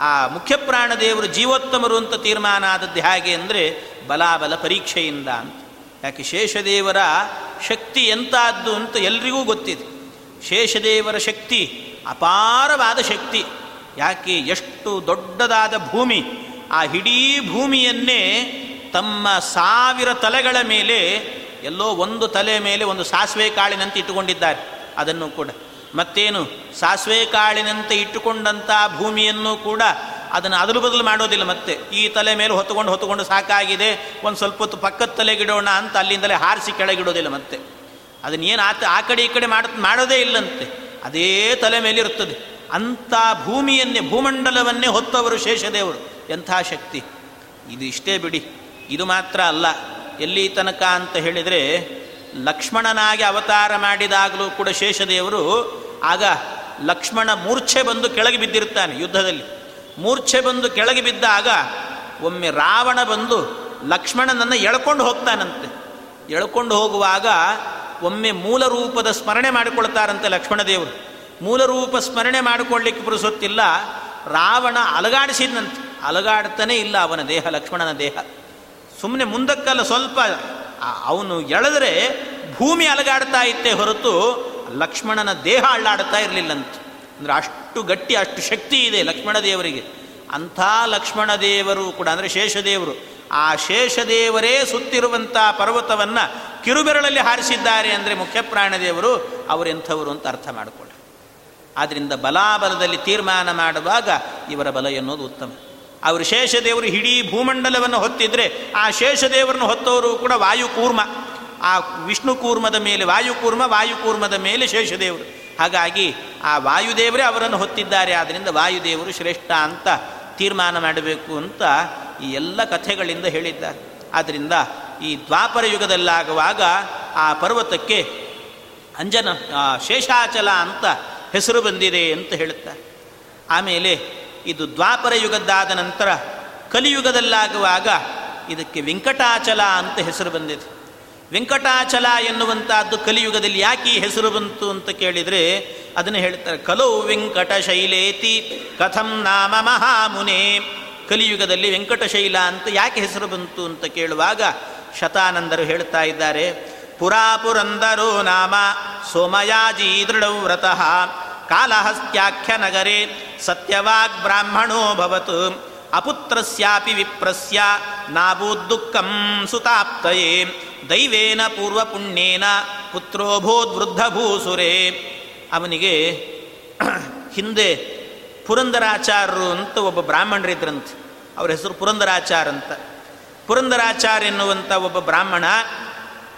ಆ ಮುಖ್ಯ ಪ್ರಾಣದೇವರು ಜೀವೋತ್ತಮರು ಅಂತ ತೀರ್ಮಾನ ಆದದ್ದು ಹೇಗೆ ಅಂದರೆ ಬಲಾಬಲ ಪರೀಕ್ಷೆಯಿಂದ ಅಂತ. ಯಾಕೆ ಶೇಷದೇವರ ಶಕ್ತಿ ಎಂತಾದ್ದು ಅಂತ ಎಲ್ರಿಗೂ ಗೊತ್ತಿದೆ. ಶೇಷದೇವರ ಶಕ್ತಿ ಅಪಾರವಾದ ಶಕ್ತಿ. ಯಾಕೆ ಎಷ್ಟು ದೊಡ್ಡದಾದ ಭೂಮಿ. ಆ ಇಡೀ ಭೂಮಿಯನ್ನೇ ತಮ್ಮ ಸಾವಿರ ತಲೆಗಳ ಮೇಲೆ, ಎಲ್ಲೋ ಒಂದು ತಲೆ ಮೇಲೆ ಒಂದು ಸಾಸಿವೆ ಕಾಳಿನಂತೆ ಇಟ್ಟುಕೊಂಡಿದ್ದಾರೆ. ಅದನ್ನು ಕೂಡ ಮತ್ತೇನು, ಸಾಸಿವೆ ಕಾಳಿನಂತೆ ಇಟ್ಟುಕೊಂಡಂಥ ಭೂಮಿಯನ್ನು ಕೂಡ ಅದನ್ನು ಅದಲು ಬದಲು ಮಾಡೋದಿಲ್ಲ ಮತ್ತೆ. ಈ ತಲೆ ಮೇಲೆ ಹೊತ್ತುಕೊಂಡು ಹೊತ್ತುಕೊಂಡು ಸಾಕಾಗಿದೆ, ಒಂದು ಸ್ವಲ್ಪ ಹೊತ್ತು ಪಕ್ಕದ ತಲೆಗಿಡೋಣ ಅಂತ ಅಲ್ಲಿಂದಲೇ ಹಾರಿಸಿ ಕೆಳಗಿಡೋದಿಲ್ಲ ಮತ್ತೆ. ಅದನ್ನೇನು ಆತ ಆ ಕಡೆ ಈ ಕಡೆ ಮಾಡ, ಮಾಡೋದೇ ಇಲ್ಲಂತೆ. ಅದೇ ತಲೆ ಮೇಲೆ ಇರುತ್ತದೆ. ಅಂಥ ಭೂಮಿಯನ್ನೇ, ಭೂಮಂಡಲವನ್ನೇ ಹೊತ್ತವರು ಶೇಷದೇವರು. ಎಂಥ ಶಕ್ತಿ? ಇದು ಇಷ್ಟೇ ಬಿಡಿ. ಇದು ಮಾತ್ರ ಅಲ್ಲ. ಎಲ್ಲಿ ತನಕ ಅಂತ ಹೇಳಿದರೆ, ಲಕ್ಷ್ಮಣನಾಗಿ ಅವತಾರ ಮಾಡಿದಾಗಲೂ ಕೂಡ ಶೇಷದೇವರು ಆಗ ಲಕ್ಷ್ಮಣ ಮೂರ್ಛೆ ಬಂದು ಕೆಳಗೆ ಬಿದ್ದಿರ್ತಾನೆ ಯುದ್ಧದಲ್ಲಿ. ಮೂರ್ಛೆ ಬಂದು ಕೆಳಗೆ ಬಿದ್ದಾಗ ಒಮ್ಮೆ ರಾವಣ ಬಂದು ಲಕ್ಷ್ಮಣನನ್ನು ಎಳ್ಕೊಂಡು ಹೋಗ್ತಾನಂತೆ. ಎಳ್ಕೊಂಡು ಹೋಗುವಾಗ ಒಮ್ಮೆ ಮೂಲ ರೂಪದ ಸ್ಮರಣೆ ಮಾಡಿಕೊಳ್ತಾರಂತೆ ಲಕ್ಷ್ಮಣದೇವರು ಮೂಲ ರೂಪ ಸ್ಮರಣೆ ಮಾಡಿಕೊಳ್ಳಿಕ್ಕೆ ಪುರುಸೊತ್ತಿಲ್ಲ ರಾವಣ ಅಲಗಾಡಿಸಿದಂತೆ ಅಲಗಾಡ್ತಾನೆ ಇಲ್ಲ ಅವನ ದೇಹ, ಲಕ್ಷ್ಮಣನ ದೇಹ. ಸುಮ್ಮನೆ ಮುಂದಕ್ಕಲ್ಲ ಸ್ವಲ್ಪ ಅವನು ಎಳೆದರೆ ಭೂಮಿ ಅಲಗಾಡ್ತಾ ಇತ್ತೇ ಹೊರತು ಲಕ್ಷ್ಮಣನ ದೇಹ ಅಳ್ಳಾಡ್ತಾ ಇರಲಿಲ್ಲಂತೆ. ಅಂದರೆ ಅಷ್ಟು ಗಟ್ಟಿ, ಅಷ್ಟು ಶಕ್ತಿ ಇದೆ ಲಕ್ಷ್ಮಣ ದೇವರಿಗೆ. ಅಂಥ ಲಕ್ಷ್ಮಣ ದೇವರು ಕೂಡ, ಅಂದರೆ ಶೇಷದೇವರು ಆ ಶೇಷದೇವರೇ ಸುತ್ತಿರುವಂಥ ಪರ್ವತವನ್ನು ಕಿರುಬೆರಳಲ್ಲಿ ಹಾರಿಸಿದ್ದಾರೆ ಅಂದರೆ ಮುಖ್ಯ ಪ್ರಾಣದೇವರು ಅವರೆಂಥವರು ಅಂತ ಅರ್ಥ ಮಾಡಿಕೊಳ್ಳಿ. ಆದ್ದರಿಂದ ಬಲಾಬಲದಲ್ಲಿ ತೀರ್ಮಾನ ಮಾಡುವಾಗ ಇವರ ಬಲ ಎನ್ನುವುದು ಉತ್ತಮ. ಅವರು ಶೇಷದೇವರು ಇಡೀ ಭೂಮಂಡಲವನ್ನು ಹೊತ್ತಿದ್ರೆ, ಆ ಶೇಷದೇವರನ್ನು ಹೊತ್ತವರು ಕೂಡ ವಾಯುಕೂರ್ಮ. ಆ ವಿಷ್ಣು ಕೂರ್ಮದ ಮೇಲೆ ವಾಯುಕೂರ್ಮ, ವಾಯುಕೂರ್ಮದ ಮೇಲೆ ಶೇಷದೇವರು ಹಾಗಾಗಿ ಆ ವಾಯುದೇವರೇ ಅವರನ್ನು ಹೊತ್ತಿದ್ದಾರೆ. ಆದ್ದರಿಂದ ವಾಯುದೇವರು ಶ್ರೇಷ್ಠ ಅಂತ ತೀರ್ಮಾನ ಮಾಡಬೇಕು ಅಂತ ಈ ಎಲ್ಲ ಕಥೆಗಳಿಂದ ಹೇಳಿದ್ದಾರೆ. ಆದ್ದರಿಂದ ಈ ದ್ವಾಪರ ಯುಗದಲ್ಲಾಗುವಾಗ ಆ ಪರ್ವತಕ್ಕೆ ಅಂಜನ ಶೇಷಾಚಲ ಅಂತ ಹೆಸರು ಬಂದಿದೆ ಅಂತ ಹೇಳುತ್ತಾರೆ. ಆಮೇಲೆ ಇದು ದ್ವಾಪರ ಯುಗದ್ದಾದ ನಂತರ ಕಲಿಯುಗದಲ್ಲಾಗುವಾಗ ಇದಕ್ಕೆ ವೆಂಕಟಾಚಲ ಅಂತ ಹೆಸರು ಬಂದಿದೆ. ವೆಂಕಟಾಚಲ ಎನ್ನುವಂತಹದ್ದು ಕಲಿಯುಗದಲ್ಲಿ ಯಾಕೆ ಹೆಸರು ಬಂತು ಅಂತ ಕೇಳಿದರೆ ಅದನ್ನು ಹೇಳ್ತಾರೆ, ಕಲೋ ವೆಂಕಟ ಶೈಲೇತಿ ಕಥಂ ನಾಮ ಮಹಾಮುನೆ. ಕಲಿಯುಗದಲ್ಲಿ ವೆಂಕಟಶೈಲ ಅಂತ ಯಾಕೆ ಹೆಸರು ಬಂತು ಅಂತ ಕೇಳುವಾಗ ಶತಾನಂದರು ಹೇಳ್ತಾ ಇದ್ದಾರೆ, ಪುರಾಪುರಂದರೋ ನಾಮ ಸೋಮಯಾಜಿ ದೃಢವ್ರತಃ ಕಾಲಹಸ್ತ್ಯಾಖ್ಯ ನಗರೆ ಸತ್ಯವಾಗ್ ಬ್ರಾಹ್ಮಣೋ ಭವತು ಅಪುತ್ರಸ್ಯಾಪಿ ವಿಪ್ರಸ್ಯ ನಾಭೂದ್ದುಃಖಂ ಸುತಾಪ್ತಯೇ. ದೈವೇನ ಪೂರ್ವಪುಣ್ಯೇನ ಪುತ್ರೋಭೂದ್ವೃದ್ಧ ಭೂಸುರೇ ಅವನಿಗೆ ಹಿಂದೆ ಪುರಂದರಾಚಾರ್ಯರು ಅಂತ ಒಬ್ಬ ಬ್ರಾಹ್ಮಣರಿದ್ರಂತೆ ಅವ್ರ ಹೆಸರು ಪುರಂದರಾಚಾರ ಅಂತ. ಪುರಂದರಾಚಾರ್ ಎನ್ನುವಂಥ ಒಬ್ಬ ಬ್ರಾಹ್ಮಣ,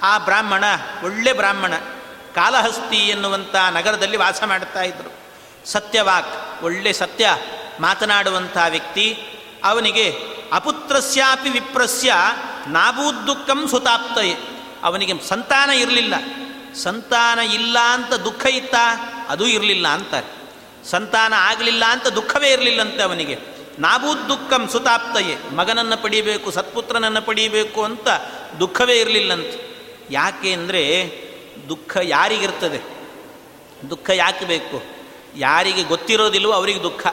ಆ ಬ್ರಾಹ್ಮಣ ಒಳ್ಳೆ ಬ್ರಾಹ್ಮಣ, ಕಾಲಹಸ್ತಿ ಎನ್ನುವಂಥ ನಗರದಲ್ಲಿ ವಾಸ ಮಾಡ್ತಾ ಇದ್ದರು ಸತ್ಯವಾಕ್, ಒಳ್ಳೆ ಸತ್ಯ ಮಾತನಾಡುವಂಥ ವ್ಯಕ್ತಿ. ಅವನಿಗೆ ಅಪುತ್ರಸ್ಯಾಪಿ ವಿಪ್ರಸ್ಯ ನಾಭೂದ್ದುಃಖಂ ಸುತಾಪ್ತಯೇ ಅವನಿಗೆ ಸಂತಾನ ಇರಲಿಲ್ಲ. ಸಂತಾನ ಇಲ್ಲ ಅಂತ ದುಃಖ ಇತ್ತ? ಅದು ಇರಲಿಲ್ಲ ಅಂತಾರೆ. ಸಂತಾನ ಆಗಲಿಲ್ಲ ಅಂತ ದುಃಖವೇ ಇರಲಿಲ್ಲಂತೆ ಅವನಿಗೆ. ನಾಭೂದ್ದುಃಖಂ ಸುತಾಪ್ತಯೇ ಮಗನನ್ನು ಪಡೀಬೇಕು, ಸತ್ಪುತ್ರನನ್ನು ಪಡೀಬೇಕು ಅಂತ ದುಃಖವೇ ಇರಲಿಲ್ಲಂತೆ. ಯಾಕೆ ಅಂದರೆ ದುಃಖ ಯಾರಿಗಿರ್ತದೆ? ದುಃಖ ಯಾಕೆ ಬೇಕು? ಯಾರಿಗೆ ಗೊತ್ತಿರೋದಿಲ್ವೋ ಅವರಿಗೆ ದುಃಖ.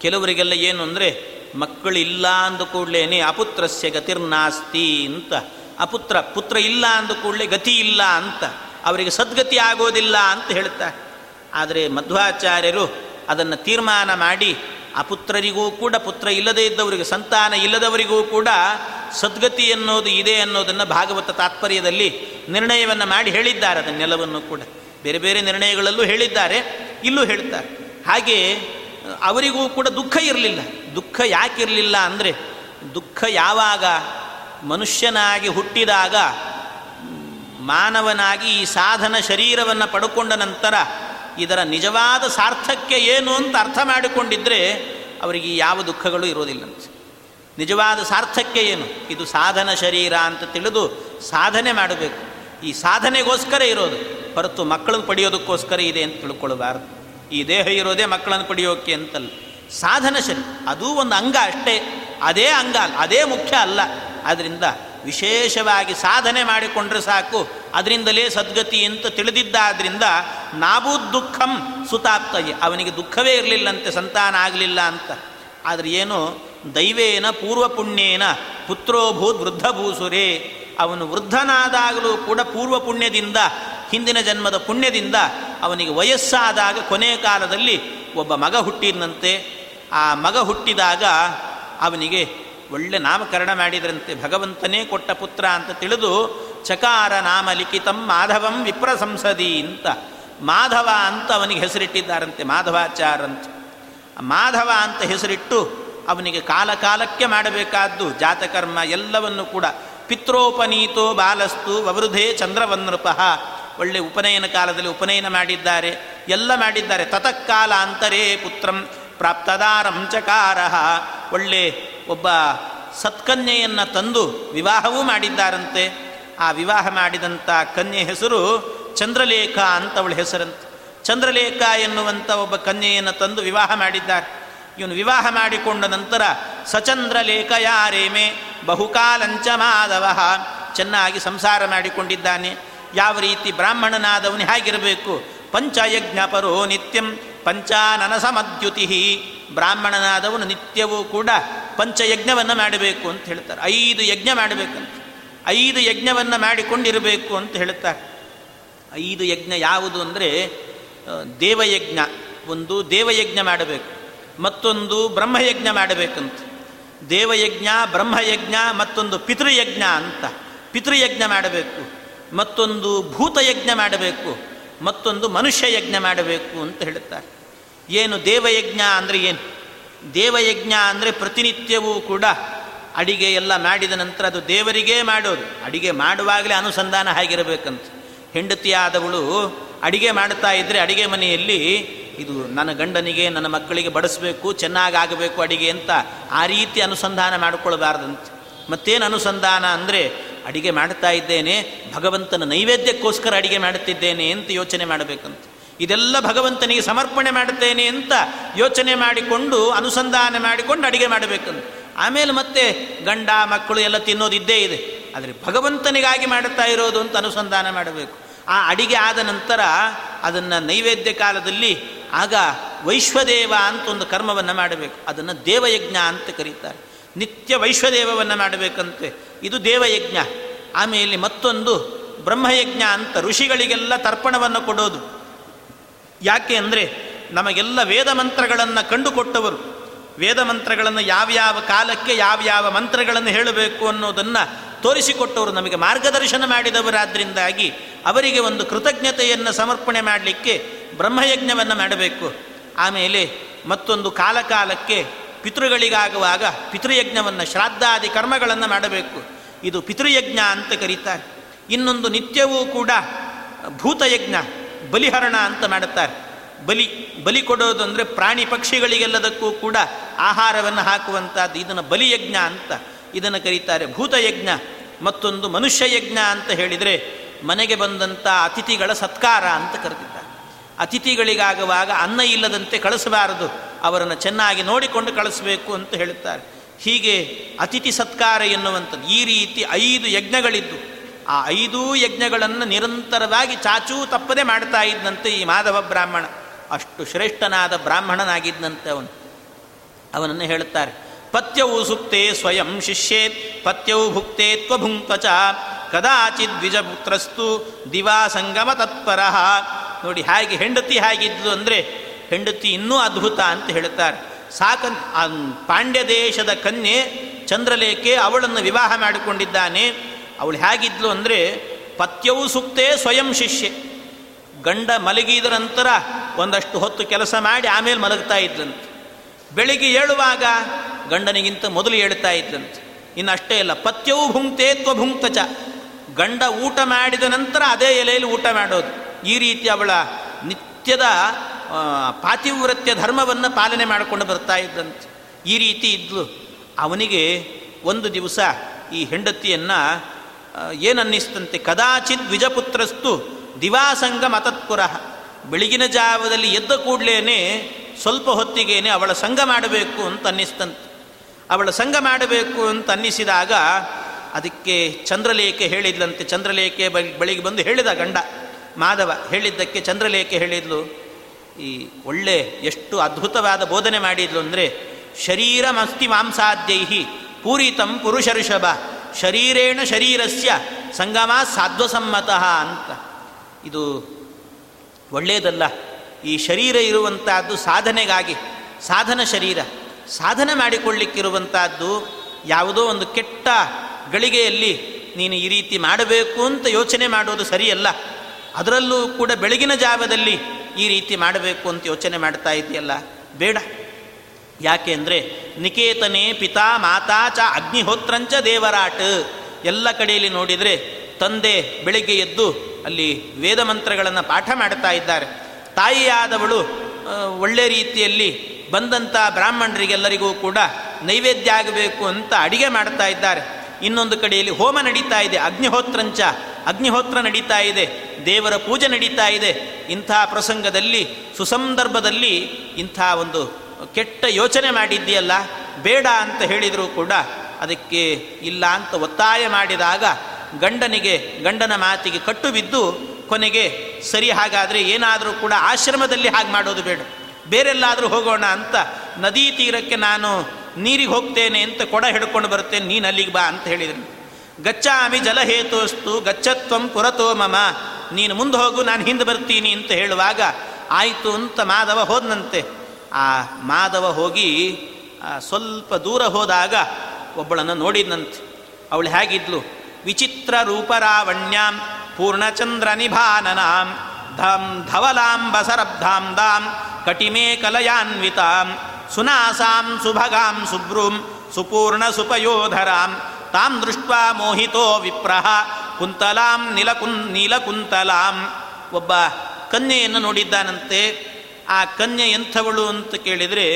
ಕೆಲವರಿಗೆಲ್ಲ ಏನು ಅಂದರೆ ಮಕ್ಕಳಿಲ್ಲ ಅಂದ ಕೂಡಲೇ ಅಪುತ್ರಸ್ಯ ಗತಿರ್ನಾಸ್ತಿ ಅಂತ. ಅಪುತ್ರ, ಪುತ್ರ ಇಲ್ಲ ಅಂದ ಕೂಡಲೇ ಗತಿ ಇಲ್ಲ ಅಂತ. ಅವರಿಗೆ ಸದ್ಗತಿ ಆಗೋದಿಲ್ಲ ಅಂತ ಹೇಳ್ತಾ ಆದರೆ ಮಧ್ವಾಚಾರ್ಯರು ಅದನ್ನು ತೀರ್ಮಾನ ಮಾಡಿ ಅಪುತ್ರರಿಗೂ ಕೂಡ ಪುತ್ರ ಇಲ್ಲದೇ ಇದ್ದವರಿಗೆ, ಸಂತಾನ ಇಲ್ಲದವರಿಗೂ ಕೂಡ ಸದ್ಗತಿ ಅನ್ನೋದು ಇದೆ ಅನ್ನೋದನ್ನು ಭಾಗವತ ತಾತ್ಪರ್ಯದಲ್ಲಿ ನಿರ್ಣಯವನ್ನು ಮಾಡಿ ಹೇಳಿದ್ದಾರೆ ಅದನ್ನೆಲ್ಲವನ್ನು ಕೂಡ. ಬೇರೆ ಬೇರೆ ನಿರ್ಣಯಗಳಲ್ಲೂ ಹೇಳಿದ್ದಾರೆ, ಇಲ್ಲೂ ಹೇಳ್ತಾರೆ. ಹಾಗೆ ಅವರಿಗೂ ಕೂಡ ದುಃಖ ಇರಲಿಲ್ಲ. ದುಃಖ ಯಾಕಿರಲಿಲ್ಲ ಅಂದರೆ, ದುಃಖ ಯಾವಾಗ ಮನುಷ್ಯನಾಗಿ ಹುಟ್ಟಿದಾಗ, ಮಾನವನಾಗಿ ಈ ಸಾಧನ ಶರೀರವನ್ನು ಪಡ್ಕೊಂಡ ನಂತರ ಇದರ ನಿಜವಾದ ಸಾರ್ಥಕ್ಯ ಏನು ಅಂತ ಅರ್ಥ ಮಾಡಿಕೊಂಡಿದ್ದರೆ ಅವರಿಗೆ ಯಾವ ದುಃಖಗಳು ಇರೋದಿಲ್ಲ ನಿಜವಾದ ಸಾರ್ಥಕ್ಯ ಏನು? ಇದು ಸಾಧನ ಶರೀರ ಅಂತ ತಿಳಿದು ಸಾಧನೆ ಮಾಡಬೇಕು. ಈ ಸಾಧನೆಗೋಸ್ಕರ ಇರೋದು. ಹೊರತು ಮಕ್ಕಳನ್ನು ಪಡೆಯೋದಕ್ಕೋಸ್ಕರ ಇದೆ ಅಂತ ತಿಳ್ಕೊಳ್ಬಾರ್ದು. ಈ ದೇಹ ಇರೋದೇ ಮಕ್ಕಳನ್ನು ಪಡೆಯೋಕೆ ಅಂತಲ್ಲ. ಸಾಧನ ಶರೀರ, ಅದೂ ಒಂದು ಅಂಗ ಅಷ್ಟೇ. ಅದೇ ಅಂಗ ಅಲ್ಲ, ಅದೇ ಮುಖ್ಯ ಅಲ್ಲ. ಆದ್ದರಿಂದ ವಿಶೇಷವಾಗಿ ಸಾಧನೆ ಮಾಡಿಕೊಂಡ್ರೆ ಸಾಕು. ಅದರಿಂದಲೇ ಸದ್ಗತಿ ಅಂತ ತಿಳಿದಿದ್ದಾದ್ರಿಂದ ನಾವು ದುಃಖಂ ಸುತಾಪ್ತಯ್ಯ ಅವನಿಗೆ ದುಃಖವೇ ಇರಲಿಲ್ಲಂತೆ, ಸಂತಾನ ಆಗಲಿಲ್ಲ ಅಂತ. ಆದರೆ ಏನು? ದೈವೇನ ಪೂರ್ವ ಪುಣ್ಯೇನ ಪುತ್ರೋಭೂತ್ ವೃದ್ಧಭೂಸುರೇ. ಅವನು ವೃದ್ಧನಾದಾಗಲೂ ಕೂಡ ಪೂರ್ವ ಪುಣ್ಯದಿಂದ ಹಿಂದಿನ ಜನ್ಮದ ಪುಣ್ಯದಿಂದ ಅವನಿಗೆ ವಯಸ್ಸಾದಾಗ ಕೊನೆಯ ಕಾಲದಲ್ಲಿ ಒಬ್ಬ ಮಗ ಹುಟ್ಟಿದಂತೆ ಆ ಮಗ ಹುಟ್ಟಿದಾಗ ಅವನಿಗೆ ಒಳ್ಳೆ ನಾಮಕರಣ ಮಾಡಿದ್ರಂತೆ. ಭಗವಂತನೇ ಕೊಟ್ಟ ಪುತ್ರ ಅಂತ ತಿಳಿದು ಚಕಾರ ನಾಮ ಲಿಖಿತಂ ಮಾಧವಂ ವಿಪ್ರ ಸಂಸದಿ ಅಂತ. ಮಾಧವ ಅಂತ ಅವನಿಗೆ ಹೆಸರಿಟ್ಟಿದ್ದಾರಂತೆ, ಮಾಧವಾಚಾರ ಅಂತ. ಮಾಧವ ಅಂತ ಹೆಸರಿಟ್ಟು ಅವನಿಗೆ ಕಾಲ ಕಾಲಕ್ಕೆ ಮಾಡಬೇಕಾದ್ದು ಜಾತಕರ್ಮ ಎಲ್ಲವನ್ನು ಕೂಡ. ಪಿತ್ರೋಪನೀತೋ ಬಾಲಸ್ತು ವವೃಧೇ ಚಂದ್ರವನ್ನೃಪಃ ಒಳ್ಳೆ ಉಪನಯನ ಕಾಲದಲ್ಲಿ ಉಪನಯನ ಮಾಡಿದ್ದಾರೆ. ಎಲ್ಲ ಮಾಡಿದ್ದಾರೆ. ತತಃಕಾಲ ಅಂತರೇ ಪುತ್ರಂ ಪ್ರಾಪ್ತದಾರಂ ಚಕಾರ. ಒಳ್ಳೆ ಒಬ್ಬ ಸತ್ಕನ್ಯೆಯನ್ನು ತಂದು ವಿವಾಹವೂ ಮಾಡಿದ್ದಾರಂತೆ. ಆ ವಿವಾಹ ಮಾಡಿದಂಥ ಕನ್ಯೆ ಹೆಸರು ಚಂದ್ರಲೇಖ ಅಂತ ಅವಳ ಹೆಸರಂತೆ. ಚಂದ್ರಲೇಖ ಎನ್ನುವಂಥ ಒಬ್ಬ ಕನ್ಯೆಯನ್ನು ತಂದು ವಿವಾಹ ಮಾಡಿದ್ದಾರೆ. ಇವನು ವಿವಾಹ ಮಾಡಿಕೊಂಡ ನಂತರ ಸಚಂದ್ರಲೇಖ ಯಾರೇಮೆ ಬಹುಕಾಲಂಚ ಮಾಧವ. ಚೆನ್ನಾಗಿ ಸಂಸಾರ ಮಾಡಿಕೊಂಡಿದ್ದಾನೆ. ಯಾವ ರೀತಿ ಬ್ರಾಹ್ಮಣನಾದವನು ಹೇಗಿರಬೇಕು? ಪಂಚಯಜ್ಞ ಪರೋ ನಿತ್ಯಂ ಪಂಚಾನನ ಸಮದ್ಯುತಿ ಬ್ರಾಹ್ಮಣನಾದವನು ನಿತ್ಯವೂ ಕೂಡ ಪಂಚಯಜ್ಞವನ್ನು ಮಾಡಬೇಕು ಅಂತ ಹೇಳ್ತಾರೆ. ಐದು ಯಜ್ಞ ಮಾಡಬೇಕಂತ. ಐದು ಯಜ್ಞವನ್ನು ಮಾಡಿಕೊಂಡಿರಬೇಕು ಅಂತ ಹೇಳ್ತಾರೆ. ಐದು ಯಜ್ಞ ಯಾವುದು ಅಂದರೆ ದೇವಯಜ್ಞ. ಒಂದು ದೇವಯಜ್ಞ ಮಾಡಬೇಕು. ಮತ್ತೊಂದು ಬ್ರಹ್ಮಯಜ್ಞ ಮಾಡಬೇಕಂತ. ದೇವಯಜ್ಞ, ಬ್ರಹ್ಮಯಜ್ಞ ಮತ್ತೊಂದು ಪಿತೃಯಜ್ಞ ಅಂತ. ಪಿತೃಯಜ್ಞ ಮಾಡಬೇಕು. ಮತ್ತೊಂದು ಭೂತಯಜ್ಞ ಮಾಡಬೇಕು, ಮತ್ತೊಂದು ಮನುಷ್ಯ ಯಜ್ಞ ಮಾಡಬೇಕು ಅಂತ ಹೇಳುತ್ತಾರೆ. ಏನು ದೇವಯಜ್ಞ ಅಂದರೆ ಏನು? ದೇವಯಜ್ಞ ಅಂದರೆ ಪ್ರತಿನಿತ್ಯವೂ ಕೂಡ ಅಡಿಗೆ ಎಲ್ಲ ಮಾಡಿದ ನಂತರ ಅದು ದೇವರಿಗೇ ಮಾಡೋದು. ಅಡಿಗೆ ಮಾಡುವಾಗಲೇ ಅನುಸಂಧಾನ ಆಗಿರಬೇಕಂತ. ಹೆಂಡತಿಯಾದವಳು ಅಡಿಗೆ ಮಾಡ್ತಾ ಇದ್ದರೆ ಅಡಿಗೆ ಮನೆಯಲ್ಲಿ ಇದು ನನ್ನ ಗಂಡನಿಗೆ, ನನ್ನ ಮಕ್ಕಳಿಗೆ ಬಡಿಸಬೇಕು, ಚೆನ್ನಾಗಿ ಆಗಬೇಕು ಅಡಿಗೆ ಅಂತ ಆ ರೀತಿ ಅನುಸಂಧಾನ ಮಾಡಿಕೊಳ್ಬಾರ್ದಂತೆ ಮತ್ತೇನು ಅನುಸಂಧಾನ ಅಂದರೆ ಅಡಿಗೆ ಮಾಡ್ತಾ ಇದ್ದೇನೆ, ಭಗವಂತನ ನೈವೇದ್ಯಕ್ಕೋಸ್ಕರ ಅಡಿಗೆ ಮಾಡುತ್ತಿದ್ದೇನೆ ಅಂತ ಯೋಚನೆ ಮಾಡಬೇಕಂತ. ಇದೆಲ್ಲ ಭಗವಂತನಿಗೆ ಸಮರ್ಪಣೆ ಮಾಡುತ್ತೇನೆ ಅಂತ ಯೋಚನೆ ಮಾಡಿಕೊಂಡು, ಅನುಸಂಧಾನ ಮಾಡಿಕೊಂಡು ಅಡಿಗೆ ಮಾಡಬೇಕಂತ. ಆಮೇಲೆ ಮತ್ತೆ ಗಂಡ, ಮಕ್ಕಳು ಎಲ್ಲ ತಿನ್ನೋದು ಇದ್ದೇ ಇದೆ. ಆದರೆ ಭಗವಂತನಿಗಾಗಿ ಮಾಡುತ್ತಾ ಇರೋದು ಅಂತ ಅನುಸಂಧಾನ ಮಾಡಬೇಕು. ಆ ಅಡಿಗೆ ಆದ ನಂತರ ಅದನ್ನು ನೈವೇದ್ಯ ಕಾಲದಲ್ಲಿ ಆಗ ವೈಶ್ವದೇವ ಅಂತ ಒಂದು ಕರ್ಮವನ್ನು ಮಾಡಬೇಕು. ಅದನ್ನು ದೇವಯಜ್ಞ ಅಂತ ಕರೀತಾರೆ. ನಿತ್ಯ ವೈಶ್ವದೇವವನ್ನು ಮಾಡಬೇಕಂತೆ. ಇದು ದೇವಯಜ್ಞ. ಆಮೇಲೆ ಮತ್ತೊಂದು ಬ್ರಹ್ಮಯಜ್ಞ ಅಂತ ಋಷಿಗಳಿಗೆಲ್ಲ ತರ್ಪಣವನ್ನು ಕೊಡೋದು. ಯಾಕೆ ಅಂದರೆ ನಮಗೆಲ್ಲ ವೇದ ಮಂತ್ರಗಳನ್ನು ಕಂಡುಕೊಟ್ಟವರು. ವೇದ ಮಂತ್ರಗಳನ್ನು ಯಾವ್ಯಾವ ಕಾಲಕ್ಕೆ ಯಾವ್ಯಾವ ಮಂತ್ರಗಳನ್ನು ಹೇಳಬೇಕು ಅನ್ನೋದನ್ನು ತೋರಿಸಿಕೊಟ್ಟವರು. ನಮಗೆ ಮಾರ್ಗದರ್ಶನ ಮಾಡಿದವರಾದ್ರಿಂದಾಗಿ ಅವರಿಗೆ ಒಂದು ಕೃತಜ್ಞತೆಯನ್ನು ಸಮರ್ಪಣೆ ಮಾಡಲಿಕ್ಕೆ ಬ್ರಹ್ಮಯಜ್ಞವನ್ನು ಮಾಡಬೇಕು. ಆಮೇಲೆ ಮತ್ತೊಂದು ಕಾಲ ಕಾಲಕ್ಕೆ ಪಿತೃಗಳಿಗಾಗುವಾಗ ಪಿತೃಯಜ್ಞವನ್ನು ಶ್ರಾದ್ದಾದಿ ಕರ್ಮಗಳನ್ನು ಮಾಡಬೇಕು. ಇದು ಪಿತೃಯಜ್ಞ ಅಂತ ಕರೀತಾರೆ. ಇನ್ನೊಂದು ನಿತ್ಯವೂ ಕೂಡ ಭೂತಯಜ್ಞ, ಬಲಿಹರಣ ಅಂತ ಮಾಡುತ್ತಾರೆ. ಬಲಿ ಬಲಿ ಕೊಡೋದು ಅಂದರೆ ಪ್ರಾಣಿ ಪಕ್ಷಿಗಳಿಗೆಲ್ಲದಕ್ಕೂ ಕೂಡ ಆಹಾರವನ್ನು ಹಾಕುವಂಥದ್ದು, ಇದನ್ನು ಬಲಿಯಜ್ಞ ಅಂತ ಇದನ್ನು ಕರೀತಾರೆ. ಭೂತಯಜ್ಞ, ಮತ್ತೊಂದು ಮನುಷ್ಯ ಯಜ್ಞ ಅಂತ ಹೇಳಿದರೆ ಮನೆಗೆ ಬಂದಂಥ ಅತಿಥಿಗಳ ಸತ್ಕಾರ ಅಂತ ಕರೆದಿದ್ದಾರೆ. ಅತಿಥಿಗಳಿಗಾಗುವಾಗ ಅನ್ನ ಇಲ್ಲದಂತೆ ಕಳಿಸಬಾರದು. ಅವರನ್ನು ಚೆನ್ನಾಗಿ ನೋಡಿಕೊಂಡು ಕಳಿಸಬೇಕು ಅಂತ ಹೇಳುತ್ತಾರೆ. ಹೀಗೆ ಅತಿಥಿ ಸತ್ಕಾರ ಎನ್ನುವಂಥದ್ದು. ಈ ರೀತಿ ಐದು ಯಜ್ಞಗಳಿದ್ದು. ಆ ಐದೂ ಯಜ್ಞಗಳನ್ನು ನಿರಂತರವಾಗಿ ಚಾಚೂ ತಪ್ಪದೆ ಮಾಡ್ತಾ ಇದ್ದಂತೆ ಈ ಮಾಧವ ಬ್ರಾಹ್ಮಣ. ಅಷ್ಟು ಶ್ರೇಷ್ಠನಾದ ಬ್ರಾಹ್ಮಣನಾಗಿದ್ದಂತೆ ಅವನು. ಅವನನ್ನು ಹೇಳುತ್ತಾರೆ ಪತ್ಯವು ಸುಪ್ತೆ ಸ್ವಯಂ ಶಿಷ್ಯೇತ್ ಪತ್ಯವು ಭುಕ್ತೆ ತ್ವಭುಂಕ್ವಚ ಕದಾಚಿತ್ ದ್ವಿಜಪುತ್ರಸ್ತು ದಿವಾ ಸಂಗಮ ತತ್ಪರ. ನೋಡಿ, ಹಾಗೆ ಹೆಂಡತಿ ಹೇಗಿದ್ದು ಅಂದರೆ ಹೆಂಡತಿ ಇನ್ನೂ ಅದ್ಭುತ ಅಂತ ಹೇಳ್ತಾರೆ ಸಾಕನ್ ಪಾಂಡ್ಯ ದೇಶದ ಕನ್ಯೆ ಚಂದ್ರಲೇಖೆ ಅವಳನ್ನು ವಿವಾಹ ಮಾಡಿಕೊಂಡಿದ್ದಾನೆ. ಅವಳು ಹೇಗಿದ್ಲು ಅಂದರೆ, ಪತ್ಯವು ಸುಕ್ತೇ ಸ್ವಯಂ ಶಿಷ್ಯೆ. ಗಂಡ ಮಲಗಿದ ನಂತರ ಒಂದಷ್ಟು ಹೊತ್ತು ಕೆಲಸ ಮಾಡಿ ಆಮೇಲೆ ಮಲಗ್ತಾ ಇದ್ಲಂತೆ. ಬೆಳಿಗ್ಗೆ ಏಳುವಾಗ ಗಂಡನಿಗಿಂತ ಮೊದಲು ಹೇಳ್ತಾ ಇದ್ದಂತೆ ಇನ್ನು ಅಷ್ಟೇ ಇಲ್ಲ ಪತ್ಯವು ಭುಂಕ್ತೆ ತ್ವ ಭುಂಕ್ತಚ. ಗಂಡ ಊಟ ಮಾಡಿದ ನಂತರ ಅದೇ ಎಲೆಯಲ್ಲಿ ಊಟ ಮಾಡೋದು. ಈ ರೀತಿ ಅವಳ ನಿತ್ಯದ ಪಾತಿವ್ರತ್ಯ ಧರ್ಮವನ್ನು ಪಾಲನೆ ಮಾಡಿಕೊಂಡು ಬರ್ತಾ ಇದ್ದಂತೆ ಈ ರೀತಿ ಇದ್ಲು. ಅವನಿಗೆ ಒಂದು ದಿವಸ ಈ ಹೆಂಡತಿಯನ್ನು ಏನನ್ನಿಸ್ತಂತೆ? ಕದಾಚಿತ್ ದ್ವಿಜಪುತ್ರಸ್ತು ದಿವಾಸಂಗ ಮತತ್ಪುರ ಬೆಳಗಿನ ಜಾವದಲ್ಲಿ ಎದ್ದ ಕೂಡಲೇ ಸ್ವಲ್ಪ ಹೊತ್ತಿಗೇನೆ ಅವಳ ಸಂಘ ಮಾಡಬೇಕು ಅಂತ ಅನ್ನಿಸ್ತಂತೆ. ಅವಳ ಸಂಘ ಮಾಡಬೇಕು ಅಂತ ಅನ್ನಿಸಿದಾಗ ಅದಕ್ಕೆ ಚಂದ್ರಲೇಖೆ ಹೇಳಿದ್ಲಂತೆ. ಚಂದ್ರಲೇಖೆ ಬಳಿಗೆ ಬಂದು ಹೇಳಿದ ಗಂಡ, ಮಾಧವ ಹೇಳಿದ್ದಕ್ಕೆ ಚಂದ್ರಲೇಖೆ ಹೇಳಿದ್ಲು. ಈ ಒಳ್ಳೆ ಎಷ್ಟು ಅದ್ಭುತವಾದ ಬೋಧನೆ ಮಾಡಿದ್ಲು ಅಂದರೆ, ಶರೀರ ಮಸ್ತಿ ಮಾಂಸಾದ್ಯೈಹಿ ಪೂರಿತಂ ಪುರುಷಋಷಭ ಶರೀರೇಣ ಶರೀರಸ್ಯ ಸಂಗಮ ಸಾಧ್ವಸಮ್ಮತ ಅಂತ. ಇದು ಒಳ್ಳೆಯದಲ್ಲ. ಈ ಶರೀರ ಇರುವಂತಹದ್ದು ಸಾಧನೆಗಾಗಿ, ಸಾಧನ ಶರೀರ, ಸಾಧನೆ ಮಾಡಿಕೊಳ್ಳಿಕ್ಕಿರುವಂತಹದ್ದು ಯಾವುದೋ ಒಂದು ಕೆಟ್ಟ ಗಳಿಗೆಯಲ್ಲಿ ನೀನು ಈ ರೀತಿ ಮಾಡಬೇಕು ಅಂತ ಯೋಚನೆ ಮಾಡೋದು ಸರಿಯಲ್ಲ. ಅದರಲ್ಲೂ ಕೂಡ ಬೆಳಗಿನ ಜಾವದಲ್ಲಿ ಈ ರೀತಿ ಮಾಡಬೇಕು ಅಂತ ಯೋಚನೆ ಮಾಡ್ತಾ ಇದೆಯಲ್ಲ? ಬೇಡ. ಯಾಕೆ ಅಂದರೆ, ನಿಕೇತನೇ ಪಿತಾ ಮಾತಾ ಚ ಅಗ್ನಿಹೋತ್ರಂಚ ದೇವರಾಟ್. ಎಲ್ಲ ಕಡೆಯಲ್ಲಿ ನೋಡಿದರೆ ತಂದೆ ಬೆಳಿಗ್ಗೆ ಎದ್ದು ಅಲ್ಲಿ ವೇದ ಮಂತ್ರಗಳನ್ನು ಪಾಠ ಮಾಡ್ತಾ ಇದ್ದಾರೆ. ತಾಯಿಯಾದವಳು ಒಳ್ಳೆ ರೀತಿಯಲ್ಲಿ ಬಂದಂಥ ಬ್ರಾಹ್ಮಣರಿಗೆಲ್ಲರಿಗೂ ಕೂಡ ನೈವೇದ್ಯ ಆಗಬೇಕು ಅಂತ ಅಡಿಗೆ ಮಾಡ್ತಾ ಇದ್ದಾರೆ. ಇನ್ನೊಂದು ಕಡೆಯಲ್ಲಿ ಹೋಮ ನಡೀತಾ ಇದೆ, ಅಗ್ನಿಹೋತ್ರಂಚ. ಅಗ್ನಿಹೋತ್ರ ನಡೀತಾ ಇದೆ, ದೇವರ ಪೂಜೆ ನಡೀತಾ ಇದೆ. ಇಂಥ ಪ್ರಸಂಗದಲ್ಲಿ, ಸುಸಂದರ್ಭದಲ್ಲಿ ಇಂಥ ಒಂದು ಕೆಟ್ಟ ಯೋಚನೆ ಮಾಡಿದ್ದೀಯಲ್ಲ, ಬೇಡ ಅಂತ ಹೇಳಿದರೂ ಕೂಡ ಅದಕ್ಕೆ ಇಲ್ಲ ಅಂತ ಒತ್ತಾಯ ಮಾಡಿದಾಗ ಗಂಡನಿಗೆ, ಗಂಡನ ಮಾತಿಗೆ ಕಟ್ಟು ಬಿದ್ದು ಕೊನೆಗೆ ಸರಿ ಹಾಗಾದರೆ ಏನಾದರೂ ಕೂಡ ಆಶ್ರಮದಲ್ಲಿ ಹಾಗೆ ಮಾಡೋದು ಬೇಡ. ಬೇರೆಲ್ಲಾದರೂ ಹೋಗೋಣ ಅಂತ ನದಿ ತೀರಕ್ಕೆ ನಾನು ನೀರಿಗೆ ಹೋಗ್ತೇನೆ ಅಂತ ಕೊಡ ಹಿಡ್ಕೊಂಡು ಬರ್ತೇನೆ ನೀನು ಅಲ್ಲಿಗೆ ಬಾ ಅಂತ ಹೇಳಿದ್ರು. ಗಚ್ಚಾಮಿ ಜಲಹೇತೋಸ್ತು ಗಚ್ಚತ್ವಂ ಪುರತೋ ಮಮ. ನೀನು ಮುಂದೆ ಹೋಗು, ನಾನು ಹಿಂದೆ ಬರ್ತೀನಿ ಅಂತ ಹೇಳುವಾಗ, ಆಯಿತು ಅಂತ ಮಾಧವ ಹೋದನಂತೆ. ಆ ಮಾಧವ ಹೋಗಿ ಸ್ವಲ್ಪ ದೂರ ಹೋದಾಗ ಒಬ್ಬಳನ್ನು ನೋಡಿದ್ನಂತೆ. ಅವಳು ಹೇಗಿದ್ಲು? ವಿಚಿತ್ರ ರೂಪರಾವಣ್ಯಾಂ ಪೂರ್ಣಚಂದ್ರ ನಿಭಾನನಾಂ ಧಂ ಧವಲಾಂ ಬಸರಬ್ಧಾಂ ದಾಂ, ಕಟಿಮೇ ಕಲಯಾನ್ವಿತಾಂ, ಸುನಾಸಾಂ ಸುಭಗಾಂ ಸುಬ್ರೂಂ, ಸುಪೂರ್ಣ ಸುಪಯೋಧರಾಂ ತಾಂ ದೃಷ್ಟ ಮೋಹಿತೋ ವಿಪ್ರಹ. ಕುಂತಲಾಂ ನಿಲಕುನ್ ನೀಲಕುಂತಲಾಂ. ಒಬ್ಬ ಕನ್ಯೆಯನ್ನು ನೋಡಿದ್ದಾನಂತೆ. ಆ ಕನ್ಯೆ ಎಂಥವಳು ಅಂತ ಕೇಳಿದರೆ,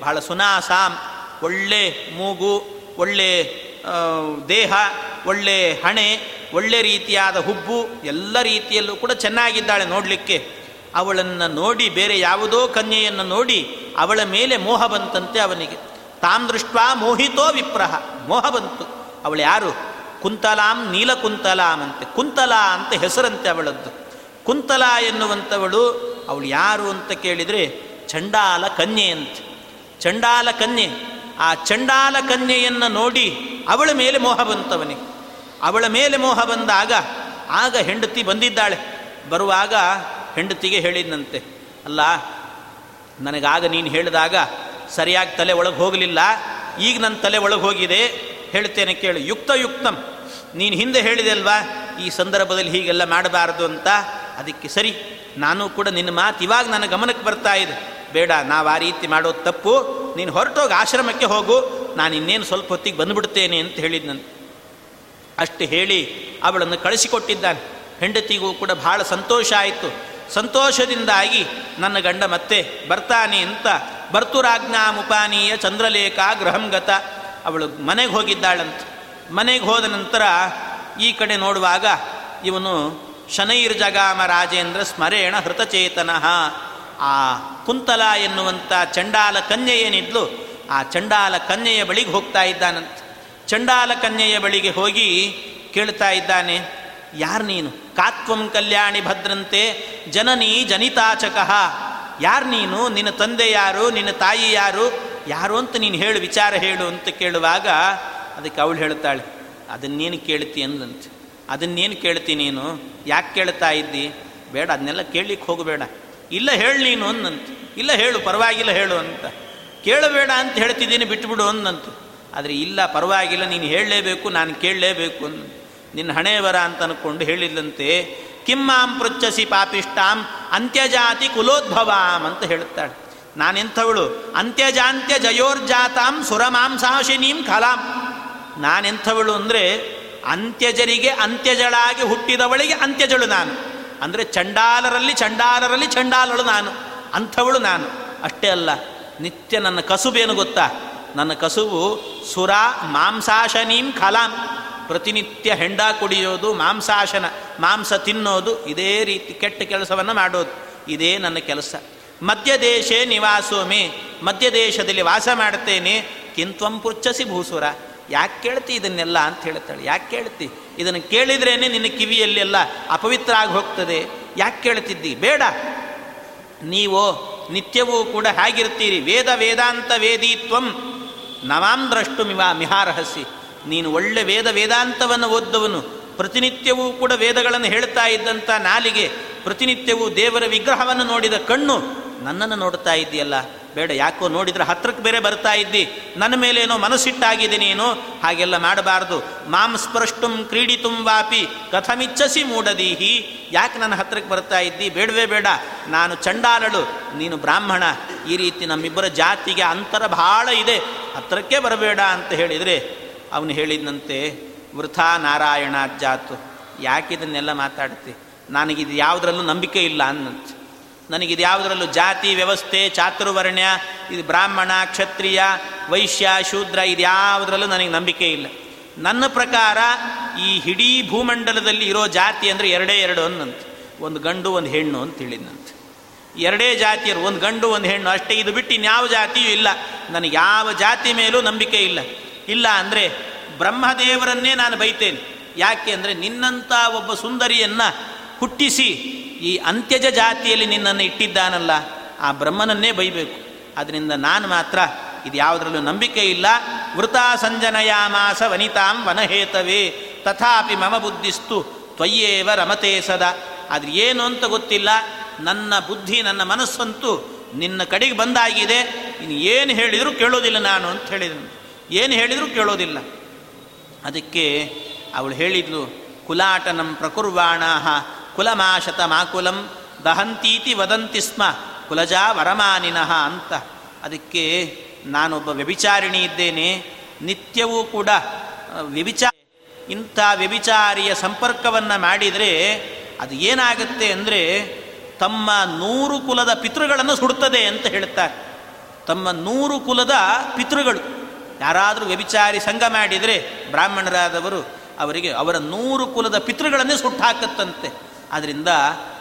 ಬಹಳ ಸುನಾಸಾಂ, ಒಳ್ಳೆ ಮೂಗು, ಒಳ್ಳೆ ದೇಹ, ಒಳ್ಳೆ ಹಣೆ, ಒಳ್ಳೆ ರೀತಿಯಾದ ಹುಬ್ಬು, ಎಲ್ಲ ರೀತಿಯಲ್ಲೂ ಕೂಡ ಚೆನ್ನಾಗಿದ್ದಾಳೆ ನೋಡಲಿಕ್ಕೆ. ಅವಳನ್ನು ನೋಡಿ ಬೇರೆ ಯಾವುದೋ ಕನ್ಯೆಯನ್ನು ನೋಡಿ ಅವಳ ಮೇಲೆ ಮೋಹ ಬಂತಂತೆ ಅವನಿಗೆ. ತಾಂ ದೃಷ್ಟ ಮೋಹಿತೋ ವಿಪ್ರಹ. ಮೋಹ ಬಂತು. ಅವಳು ಯಾರು? ಕುಂತಲಾಂ ನೀಲಕುಂತಲಾಂ ಅಂತೆ. ಕುಂತಲಾ ಅಂತ ಹೆಸರಂತೆ ಅವಳದ್ದು. ಕುಂತಲಾ ಎನ್ನುವಂಥವಳು ಅವಳು ಯಾರು ಅಂತ ಕೇಳಿದರೆ ಚಂಡಾಲ ಕನ್ಯೆ ಅಂತ. ಚಂಡಾಲ ಕನ್ಯೆ. ಆ ಚಂಡಾಲ ಕನ್ಯೆಯನ್ನು ನೋಡಿ ಅವಳ ಮೇಲೆ ಮೋಹ ಬಂತವನಿಗೆ. ಅವಳ ಮೇಲೆ ಮೋಹ ಬಂದಾಗ ಆಗ ಹೆಂಡತಿ ಬಂದಿದ್ದಾಳೆ. ಬರುವಾಗ ಹೆಂಡತಿಗೆ ಹೇಳಿದಂತೆ ಅಲ್ಲ, ನನಗಾಗ ನೀನು ಹೇಳಿದಾಗ ಸರಿಯಾಗಿ ತಲೆ ಒಳಗೆ ಹೋಗಲಿಲ್ಲ. ಈಗ ನನ್ನ ತಲೆ ಒಳಗೆ ಹೋಗಿದೆ. ಹೇಳ್ತೇನೆ ಕೇಳು. ಯುಕ್ತ ಯುಕ್ತಂ ನೀನು ಹಿಂದೆ ಹೇಳಿದೆ ಅಲ್ವಾ? ಈ ಸಂದರ್ಭದಲ್ಲಿ ಹೀಗೆಲ್ಲ ಮಾಡಬಾರದು ಅಂತ? ಅದಕ್ಕೆ ಸರಿ. ನಾನು ಕೂಡ ನಿನ್ನ ಮಾತು ಇವಾಗ ನನ್ನ ಗಮನಕ್ಕೆ ಬರ್ತಾ ಇದೆ. ಬೇಡ, ನಾವು ಆ ರೀತಿ ಮಾಡೋದು ತಪ್ಪು. ನೀನು ಹೊರಟೋಗಿ ಆಶ್ರಮಕ್ಕೆ ಹೋಗು. ನಾನು ಇನ್ನೇನು ಸ್ವಲ್ಪ ಹೊತ್ತಿಗೆ ಬಂದುಬಿಡ್ತೇನೆ ಅಂತ ಹೇಳಿದ್ನಂತೆ ಅಷ್ಟು ಹೇಳಿ ಅವಳನ್ನು ಕಳಿಸಿಕೊಟ್ಟಿದ್ದಾನೆ. ಹೆಂಡತಿಗೂ ಕೂಡ ಬಹಳ ಸಂತೋಷ ಆಯಿತು. ಸಂತೋಷದಿಂದಾಗಿ ನನ್ನ ಗಂಡ ಮತ್ತೆ ಬರ್ತಾನೆ ಅಂತ ಬರ್ತುರಾಜ್ಞಾ ಮುಪಾನೀಯ ಚಂದ್ರಲೇಖ ಗೃಹಂಗತ ಅವಳು ಮನೆಗೆ ಹೋಗಿದ್ದಾಳಂತ. ಮನೆಗೆ ಹೋದ ನಂತರ ಈ ಕಡೆ ನೋಡುವಾಗ ಇವನು ಶನೈರ್ ಜಗಾಮ ರಾಜೇಂದ್ರ ಸ್ಮರೇಣ ಹೃತಚೇತನಃ. ಆ ಕುಂತಲ ಎನ್ನುವಂಥ ಚಂಡಾಲ ಕನ್ಯೆ ಏನಿದ್ಲು, ಆ ಚಂಡಾಲ ಕನ್ಯೆಯ ಬಳಿಗೆ ಹೋಗ್ತಾ ಇದ್ದಾನಂತ. ಚಂಡಾಲ ಕನ್ಯೆಯ ಬಳಿಗೆ ಹೋಗಿ ಕೇಳ್ತಾ ಇದ್ದಾನೆ, ಯಾರು ನೀನು? ಕಾತ್ವಂ ಕಲ್ಯಾಣಿ ಭದ್ರಂತೆ, ಜನನೀ ಜನಿತಾಚಕಃ. ಯಾರು ನೀನು? ನಿನ್ನ ತಂದೆ ಯಾರು? ನಿನ್ನ ತಾಯಿ ಯಾರು? ಯಾರು ಅಂತ ನೀನು ಹೇಳು, ವಿಚಾರ ಹೇಳು ಅಂತ ಕೇಳುವಾಗ ಅದಕ್ಕೆ ಅವಳು ಹೇಳ್ತಾಳೆ ಅದನ್ನೇನು ಕೇಳ್ತಿ ಅಂದಂತೆ. ಅದನ್ನೇನು ಕೇಳ್ತಿ ನೀನು? ಯಾಕೆ ಕೇಳ್ತಾ ಇದ್ದಿ? ಬೇಡ, ಅದನ್ನೆಲ್ಲ ಕೇಳಲಿಕ್ಕೆ ಹೋಗಬೇಡ. ಇಲ್ಲ, ಹೇಳು ನೀನು ಅಂದಂತೆ. ಇಲ್ಲ, ಹೇಳು, ಪರವಾಗಿಲ್ಲ, ಹೇಳು ಅಂತ. ಕೇಳಬೇಡ ಅಂತ ಹೇಳ್ತಿದ್ದೀನಿ ಬಿಟ್ಟುಬಿಡು ಅಂದಂತು. ಆದರೆ, ಇಲ್ಲ, ಪರವಾಗಿಲ್ಲ, ನೀನು ಹೇಳಲೇಬೇಕು, ನಾನು ಕೇಳಲೇಬೇಕು ಅಂದ ನಿನ್ನ ಹಣೆ ಅಂತ ಅನ್ಕೊಂಡು ಹೇಳಿದಂತೆ ಕಿಮ್ಮಾಂ ಪೃಚ್ಛಸಿ ಪಾಪಿಷ್ಟಾಂ ಅಂತ್ಯಜಾತಿ ಕುಲೋದ್ಭವಾಂ ಅಂತ ಹೇಳುತ್ತಾಳೆ. ನಾನೆಂಥವಳು? ಅಂತ್ಯಜಾಂತ್ಯ ಜಯೋರ್ಜಾತಾಂ ಸುರಮಾಂಸಾಶಿನೀಂ ಕಲಾಂ ನಾನೆಂಥವಳು ಅಂದರೆ ಅಂತ್ಯಜರಿಗೆ ಅಂತ್ಯಜಳಾಗಿ ಹುಟ್ಟಿದವಳಿಗೆ ಅಂತ್ಯಜಳು ನಾನು. ಅಂದರೆ ಚಂಡಾಲರಲ್ಲಿ ಚಂಡಾಲರಲ್ಲಿ ಚಂಡಾಲಳು ನಾನು, ಅಂಥವಳು ನಾನು. ಅಷ್ಟೇ ಅಲ್ಲ, ನಿತ್ಯ ನನ್ನ ಕಸುಬೇನು ಗೊತ್ತಾ? ನನ್ನ ಕಸುಬು ಸುರ ಮಾಂಸಾಶನೀಂ ಖಲಾಂ. ಪ್ರತಿನಿತ್ಯ ಹೆಂಡ ಕುಡಿಯೋದು, ಮಾಂಸಾಶನ, ಮಾಂಸ ತಿನ್ನೋದು, ಇದೇ ರೀತಿ ಕೆಟ್ಟ ಕೆಲಸವನ್ನು ಮಾಡೋದು. ಇದೇ ನನ್ನ ಕೆಲಸ. ಮಧ್ಯದೇಶೇ ಮಧ್ಯ ಮಧ್ಯದೇಶದಲ್ಲಿ ವಾಸ ಮಾಡ್ತೇನೆ. ಕಿಂತ್ವಂ ಪುಚ್ಚಸಿ ಭೂಸುರ. ಯಾಕೆ ಕೇಳ್ತಿ ಇದನ್ನೆಲ್ಲ ಅಂತ ಹೇಳ್ತಾಳೆ. ಯಾಕೆ ಕೇಳ್ತಿ? ಇದನ್ನು ಕೇಳಿದ್ರೇನೆ ನಿನ್ನ ಕಿವಿಯಲ್ಲೆಲ್ಲ ಅಪವಿತ್ರ ಆಗಿ ಹೋಗ್ತದೆ. ಯಾಕೆ ಕೇಳ್ತಿದ್ದಿ? ಬೇಡ. ನೀವು ನಿತ್ಯವೂ ಕೂಡ ಹೇಗಿರ್ತೀರಿ. ವೇದ ವೇದಾಂತ ವೇದಿತ್ವಂ ನವಾಂ ದ್ರಷ್ಟು ಮಿವಾ ಮಿಹಾರಹಸಿ. ನೀನು ಒಳ್ಳೆ ವೇದ ವೇದಾಂತವನ್ನು ಓದ್ದವನು. ಪ್ರತಿನಿತ್ಯವೂ ಕೂಡ ವೇದಗಳನ್ನು ಹೇಳ್ತಾ ಇದ್ದಂಥ ನಾಲಿಗೆ ಪ್ರತಿನಿತ್ಯವೂ ದೇವರ ವಿಗ್ರಹವನ್ನು ನೋಡಿದ ಕಣ್ಣು ನನ್ನನ್ನು ನೋಡ್ತಾ ಇದ್ದೀಯಲ್ಲ. ಬೇಡ, ಯಾಕೋ ನೋಡಿದ್ರೆ ಹತ್ರಕ್ಕೆ ಬೇರೆ ಬರ್ತಾ ಇದ್ದಿ. ನನ್ನ ಮೇಲೇನೋ ಮನಸ್ಸಿಟ್ಟಾಗಿದೆ ನೀನು. ಹಾಗೆಲ್ಲ ಮಾಡಬಾರ್ದು. ಮಾಂ ಸ್ಪೃಷ್ಟುಂ ಕ್ರೀಡಿತುಂ ವಾಪಿ ಕಥಮಿಚ್ಛಸಿ ಮೂಡದೀಹಿ. ಯಾಕೆ ನನ್ನ ಹತ್ರಕ್ಕೆ ಬರ್ತಾ ಇದ್ದಿ? ಬೇಡವೇ ಬೇಡ. ನಾನು ಚಂಡಾಲಳು, ನೀನು ಬ್ರಾಹ್ಮಣ. ಈ ರೀತಿ ನಮ್ಮಿಬ್ಬರ ಜಾತಿಗೆ ಅಂತರ ಬಹಳ ಇದೆ. ಹತ್ರಕ್ಕೆ ಬರಬೇಡ ಅಂತ ಹೇಳಿದರೆ ಅವನು ಹೇಳಿದಂತೆ, ವೃಥಾ ನಾರಾಯಣ ಜಾತು ಯಾಕಿದನ್ನೆಲ್ಲ ಮಾತಾಡ್ತಿ ನನಗಿದು ಯಾವುದರಲ್ಲೂ ನಂಬಿಕೆ ಇಲ್ಲ ಅನ್ನಂತೆ. ನನಗಿದು ಯಾವುದರಲ್ಲೂ ಜಾತಿ ವ್ಯವಸ್ಥೆ, ಚಾತುರ್ವರ್ಣ್ಯ, ಇದು ಬ್ರಾಹ್ಮಣ, ಕ್ಷತ್ರಿಯ, ವೈಶ್ಯ, ಶೂದ್ರ, ಇದು ಯಾವುದರಲ್ಲೂ ನನಗೆ ನಂಬಿಕೆ ಇಲ್ಲ. ನನ್ನ ಪ್ರಕಾರ ಈ ಇಡೀ ಭೂಮಂಡಲದಲ್ಲಿ ಇರೋ ಜಾತಿ ಅಂದರೆ ಎರಡೇ ಎರಡು ಅನ್ನಂತೆ. ಒಂದು ಗಂಡು, ಒಂದು ಹೆಣ್ಣು ಅಂತ ಹೇಳಿದಂತೆ ಎರಡೇ ಜಾತಿಯರು, ಒಂದು ಗಂಡು, ಒಂದು ಹೆಣ್ಣು, ಅಷ್ಟೇ. ಇದು ಬಿಟ್ಟು ಇನ್ಯಾವ ಜಾತಿಯೂ ಇಲ್ಲ. ನನಗೆ ಯಾವ ಜಾತಿ ಮೇಲೂ ನಂಬಿಕೆ ಇಲ್ಲ. ಇಲ್ಲ ಅಂದರೆ ಬ್ರಹ್ಮದೇವರನ್ನೇ ನಾನು ಬೈತೇನೆ. ಯಾಕೆ ಅಂದರೆ ನಿನ್ನಂಥ ಒಬ್ಬ ಸುಂದರಿಯನ್ನು ಹುಟ್ಟಿಸಿ ಈ ಅಂತ್ಯಜ ಜಾತಿಯಲ್ಲಿ ನಿನ್ನನ್ನು ಇಟ್ಟಿದ್ದಾನಲ್ಲ, ಆ ಬ್ರಹ್ಮನನ್ನೇ ಬೈಬೇಕು. ಅದರಿಂದ ನಾನು ಮಾತ್ರ ಇದು ಯಾವುದರಲ್ಲೂ ನಂಬಿಕೆ ಇಲ್ಲ. ವೃತಾ ಸಂಜನಯಾಮಾಸ ವನಿತಾಂ ವನಹೇತವೇ, ತಥಾಪಿ ಮಮ ಬುದ್ಧಿಸ್ತು ತ್ವಯ್ಯೇವ ರಮತೆ ಸದಾ. ಆದರೆ ಏನು ಅಂತ ಗೊತ್ತಿಲ್ಲ, ನನ್ನ ಬುದ್ಧಿ, ನನ್ನ ಮನಸ್ಸಂತೂ ನಿನ್ನ ಕಡೆಗೆ ಬಂದಾಗಿದೆ. ಇನ್ನು ಏನು ಹೇಳಿದರೂ ಕೇಳೋದಿಲ್ಲ ನಾನು ಅಂತ ಹೇಳಿದನು ಏನು ಹೇಳಿದರೂ ಕೇಳೋದಿಲ್ಲ. ಅದಕ್ಕೆ ಅವಳು ಹೇಳಿದ್ಲು, ಕುಲಾಟನಂ ಪ್ರಕುರ್ವಾಣ ಕುಲಮಾಶತ ಮಾಕುಲಂ ದಹಂತೀತಿ ವದಂತಿ ಸ್ಮ ಕುಲಜಾ ವರಮಾನಿನಃ ಅಂತ. ಅದಕ್ಕೆ ನಾನೊಬ್ಬ ವ್ಯಭಿಚಾರಿಣಿ ಇದ್ದೇನೆ, ನಿತ್ಯವೂ ಕೂಡ ವ್ಯಭಿಚಾರ ಇಂಥ ವ್ಯಭಿಚಾರಿಯ ಸಂಪರ್ಕವನ್ನು ಮಾಡಿದರೆ ಅದು ಏನಾಗುತ್ತೆ ಅಂದರೆ ತಮ್ಮ ನೂರು ಕುಲದ ಪಿತೃಗಳನ್ನು ಸುಡುತ್ತದೆ ಅಂತ ಹೇಳ್ತಾರೆ. ತಮ್ಮ ನೂರು ಕುಲದ ಪಿತೃಗಳು. ಯಾರಾದರೂ ವ್ಯಭಿಚಾರಿ ಸಂಘ ಮಾಡಿದರೆ ಬ್ರಾಹ್ಮಣರಾದವರು ಅವರಿಗೆ ಅವರ ನೂರು ಕುಲದ ಪಿತೃಗಳನ್ನೇ ಸುಟ್ಟು ಹಾಕತ್ತಂತೆ. ಆದ್ದರಿಂದ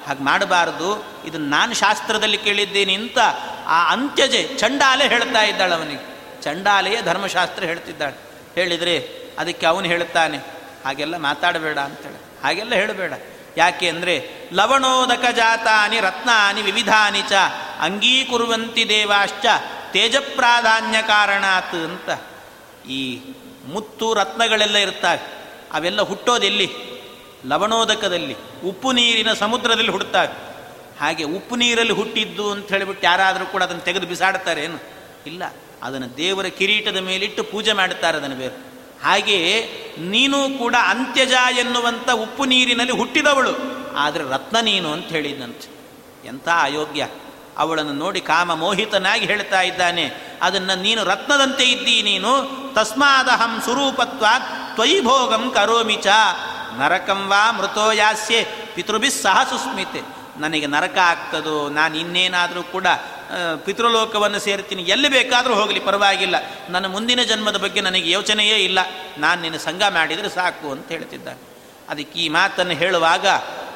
ಹಾಗೆ ಮಾಡಬಾರದು. ಇದನ್ನು ನಾನು ಶಾಸ್ತ್ರದಲ್ಲಿ ಕೇಳಿದ್ದೇನೆ ಅಂತ ಆ ಅಂತ್ಯಜೆ ಚಂಡಾಲೆ ಹೇಳ್ತಾ ಇದ್ದಾಳೆ ಅವನಿಗೆ. ಚಂಡಾಲೆಯೇ ಧರ್ಮಶಾಸ್ತ್ರ ಹೇಳ್ತಿದ್ದಾಳೆ. ಹೇಳಿದರೆ ಅದಕ್ಕೆ ಅವನು ಹೇಳ್ತಾನೆ, ಹಾಗೆಲ್ಲ ಮಾತಾಡಬೇಡ ಅಂತೇಳಿ. ಹಾಗೆಲ್ಲ ಹೇಳಬೇಡ. ಯಾಕೆ ಅಂದರೆ, ಲವಣೋದಕ ಜಾತಾನಿ ರತ್ನಾನಿ ವಿವಿಧಾನಿ ಚ, ಅಂಗೀಕುರುವಂತಿ ದೇವಾಶ್ಚ ತೇಜಪ್ರಾಧಾನ್ಯ ಕಾರಣಾತ್ ಅಂತ ಈ ಮುತ್ತು ರತ್ನಗಳೆಲ್ಲ ಇರ್ತಾವೆ ಅವೆಲ್ಲ ಹುಟ್ಟೋದೆಲ್ಲಿ? ಲವಣೋದಕದಲ್ಲಿ, ಉಪ್ಪು ನೀರಿನ ಸಮುದ್ರದಲ್ಲಿ ಹುಟ್ಟುತ್ತವೆ ಹಾಗೆ ಉಪ್ಪು ನೀರಲ್ಲಿ ಹುಟ್ಟಿದ್ದು ಅಂತ ಹೇಳಿಬಿಟ್ಟು ಯಾರಾದರೂ ಕೂಡ ಅದನ್ನು ತೆಗೆದು ಬಿಸಾಡ್ತಾರೆ ಏನು? ಇಲ್ಲ. ಅದನ್ನು ದೇವರ ಕಿರೀಟದ ಮೇಲಿಟ್ಟು ಪೂಜೆ ಮಾಡುತ್ತಾರೆ ಅದನ್ನು ಬೇರೆ. ಹಾಗೆಯೇ ನೀನು ಕೂಡ ಅಂತ್ಯಜ ಎನ್ನುವಂಥ ಉಪ್ಪು ನೀರಿನಲ್ಲಿ ಹುಟ್ಟಿದವಳು. ಆದರೆ ರತ್ನ ನೀನು ಅಂತ ಹೇಳಿದಂತೆ ಎಂಥ ಅಯೋಗ್ಯ. ಅವಳನ್ನು ನೋಡಿ ಕಾಮ ಮೋಹಿತನಾಗಿ ಹೇಳ್ತಾ ಇದ್ದಾನೆ, ಅದನ್ನು ನೀನು ರತ್ನದಂತೆ ಇದ್ದೀ ನೀನು, ತಸ್ಮಾದಹಂ ಸ್ವರೂಪತ್ವ ತ್ವಯಿ ಭೋಗಂ ಕರೋಮಿಚ ನರಕಂ ವಾ ಮೃತೋ ಯಾಸ್ಯೆ ಪಿತೃಭಿಸ್ ಸಹ ಸುಸ್ಮಿತೆ ನನಗೆ ನರಕ ಆಗ್ತದೋ, ನಾನು ಇನ್ನೇನಾದರೂ ಕೂಡ ಪಿತೃಲೋಕವನ್ನು ಸೇರ್ತೀನಿ, ಎಲ್ಲಿ ಬೇಕಾದರೂ ಹೋಗಲಿ, ಪರವಾಗಿಲ್ಲ. ನನ್ನ ಮುಂದಿನ ಜನ್ಮದ ಬಗ್ಗೆ ನನಗೆ ಯೋಚನೆಯೇ ಇಲ್ಲ. ನಾನು ನಿನ್ನ ಸಂಘ ಮಾಡಿದರೆ ಸಾಕು ಅಂತ ಹೇಳ್ತಿದ್ದಾನೆ. ಅದಕ್ಕೆ ಈ ಮಾತನ್ನು ಹೇಳುವಾಗ,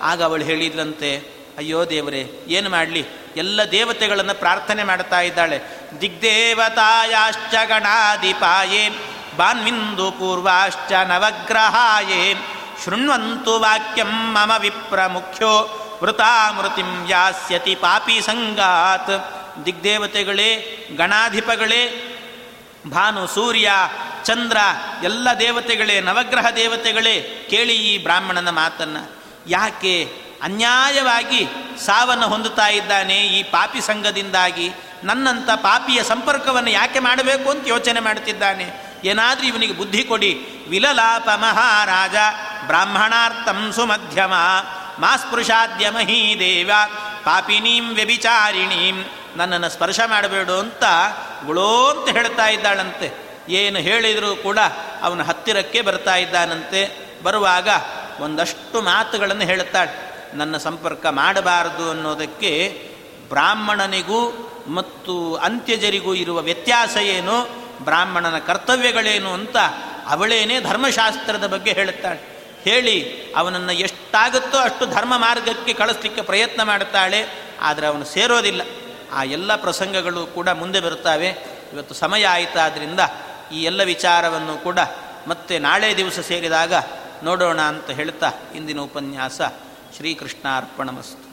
ಆಗ ಅವಳು ಹೇಳಿದ್ಲಂತೆ ಅಯ್ಯೋ ದೇವರೇ, ಏನು ಮಾಡಲಿ? ಎಲ್ಲ ದೇವತೆಗಳನ್ನು ಪ್ರಾರ್ಥನೆ ಮಾಡ್ತಾ ಇದ್ದಾಳೆ. ದಿಗ್ದೇವತಾಯಾಶ್ಚ ಗಣಾಧಿಪಾಯೇ, ಬಾನ್ವಿಂದು ಪೂರ್ವಾಶ್ಚ ನವಗ್ರಹಾಯೇ, ಶೃಣ್ವಂತು ವಾಕ್ಯಂ ಮಮ ವಿಪ್ರ ಮುಖ್ಯೋ, ವೃತಾಮೃತಿಂ ಯಾಸ್ಯತಿ ಪಾಪಿ ಸಂಗಾತ್. ದಿಗ್ದೇವತೆಗಳೇ, ಗಣಾಧಿಪಗಳೇ, ಭಾನು, ಸೂರ್ಯ, ಚಂದ್ರ, ಎಲ್ಲ ದೇವತೆಗಳೇ, ನವಗ್ರಹ ದೇವತೆಗಳೇ, ಕೇಳಿ ಈ ಬ್ರಾಹ್ಮಣನ ಮಾತನ್ನು. ಯಾಕೆ? ಅನ್ಯಾಯವಾಗಿ ಸಾವನ್ನು ಹೊಂದುತ್ತಾ ಇದ್ದಾನೆ ಈ ಪಾಪಿ ಸಂಘದಿಂದಾಗಿ. ನನ್ನಂಥ ಪಾಪಿಯ ಸಂಪರ್ಕವನ್ನು ಯಾಕೆ ಮಾಡಬೇಕು ಅಂತ ಯೋಚನೆ ಮಾಡ್ತಿದ್ದಾನೆ ಏನಾದರೂ ಇವನಿಗೆ ಬುದ್ಧಿ ಕೊಡಿ. ವಿಲಲಾಪ ಮಹಾರಾಜ, ಬ್ರಾಹ್ಮಣಾರ್ಥಂ ಸುಮಧ್ಯಮ ಮಾ ಸ್ಪೃಶಾದ್ಯ ದೇವ, ಪಾಪಿನೀಂ ವ್ಯಭಿಚಾರಿಣೀಂ, ನನ್ನನ್ನು ಸ್ಪರ್ಶ ಮಾಡಬೇಡು ಅಂತ ಗುಳೋ ಅಂತ ಹೇಳ್ತಾ ಇದ್ದಾಳಂತೆ. ಏನು ಹೇಳಿದರೂ ಕೂಡ ಅವನ ಹತ್ತಿರಕ್ಕೆ ಬರ್ತಾ ಇದ್ದಾನಂತೆ. ಬರುವಾಗ ಒಂದಷ್ಟು ಮಾತುಗಳನ್ನು ಹೇಳುತ್ತಾಳೆ. ನನ್ನ ಸಂಪರ್ಕ ಮಾಡಬಾರದು ಅನ್ನೋದಕ್ಕೆ ಬ್ರಾಹ್ಮಣನಿಗೂ ಮತ್ತು ಅಂತ್ಯಜರಿಗೂ ಇರುವ ವ್ಯತ್ಯಾಸ ಏನು? ಬ್ರಾಹ್ಮಣನ ಕರ್ತವ್ಯಗಳೇನು ಅಂತ ಅವಳೇನೇ ಧರ್ಮಶಾಸ್ತ್ರದ ಬಗ್ಗೆ ಹೇಳುತ್ತಾಳೆ. ಹೇಳಿ, ಅವನನ್ನು ಎಷ್ಟಾಗುತ್ತೋ ಅಷ್ಟು ಧರ್ಮ ಮಾರ್ಗಕ್ಕೆ ಕಳಿಸ್ಲಿಕ್ಕೆ ಪ್ರಯತ್ನ ಮಾಡುತ್ತಾಳೆ, ಆದರೆ ಅವನು ಸೇರೋದಿಲ್ಲ. ಆ ಎಲ್ಲ ಪ್ರಸಂಗಗಳು ಕೂಡ ಮುಂದೆ ಬರುತ್ತವೆ. ಇವತ್ತು ಸಮಯ ಆಯಿತಾದ್ರಿಂದ ಈ ಎಲ್ಲ ವಿಚಾರವನ್ನು ಕೂಡ ಮತ್ತೆ ನಾಳೆ ದಿವಸ ಸೇರಿದಾಗ ನೋಡೋಣ ಅಂತ ಹೇಳ್ತಾ ಇಂದಿನ ಉಪನ್ಯಾಸ ಶ್ರೀಕೃಷ್ಣಾರ್ಪಣಮಸ್ತು.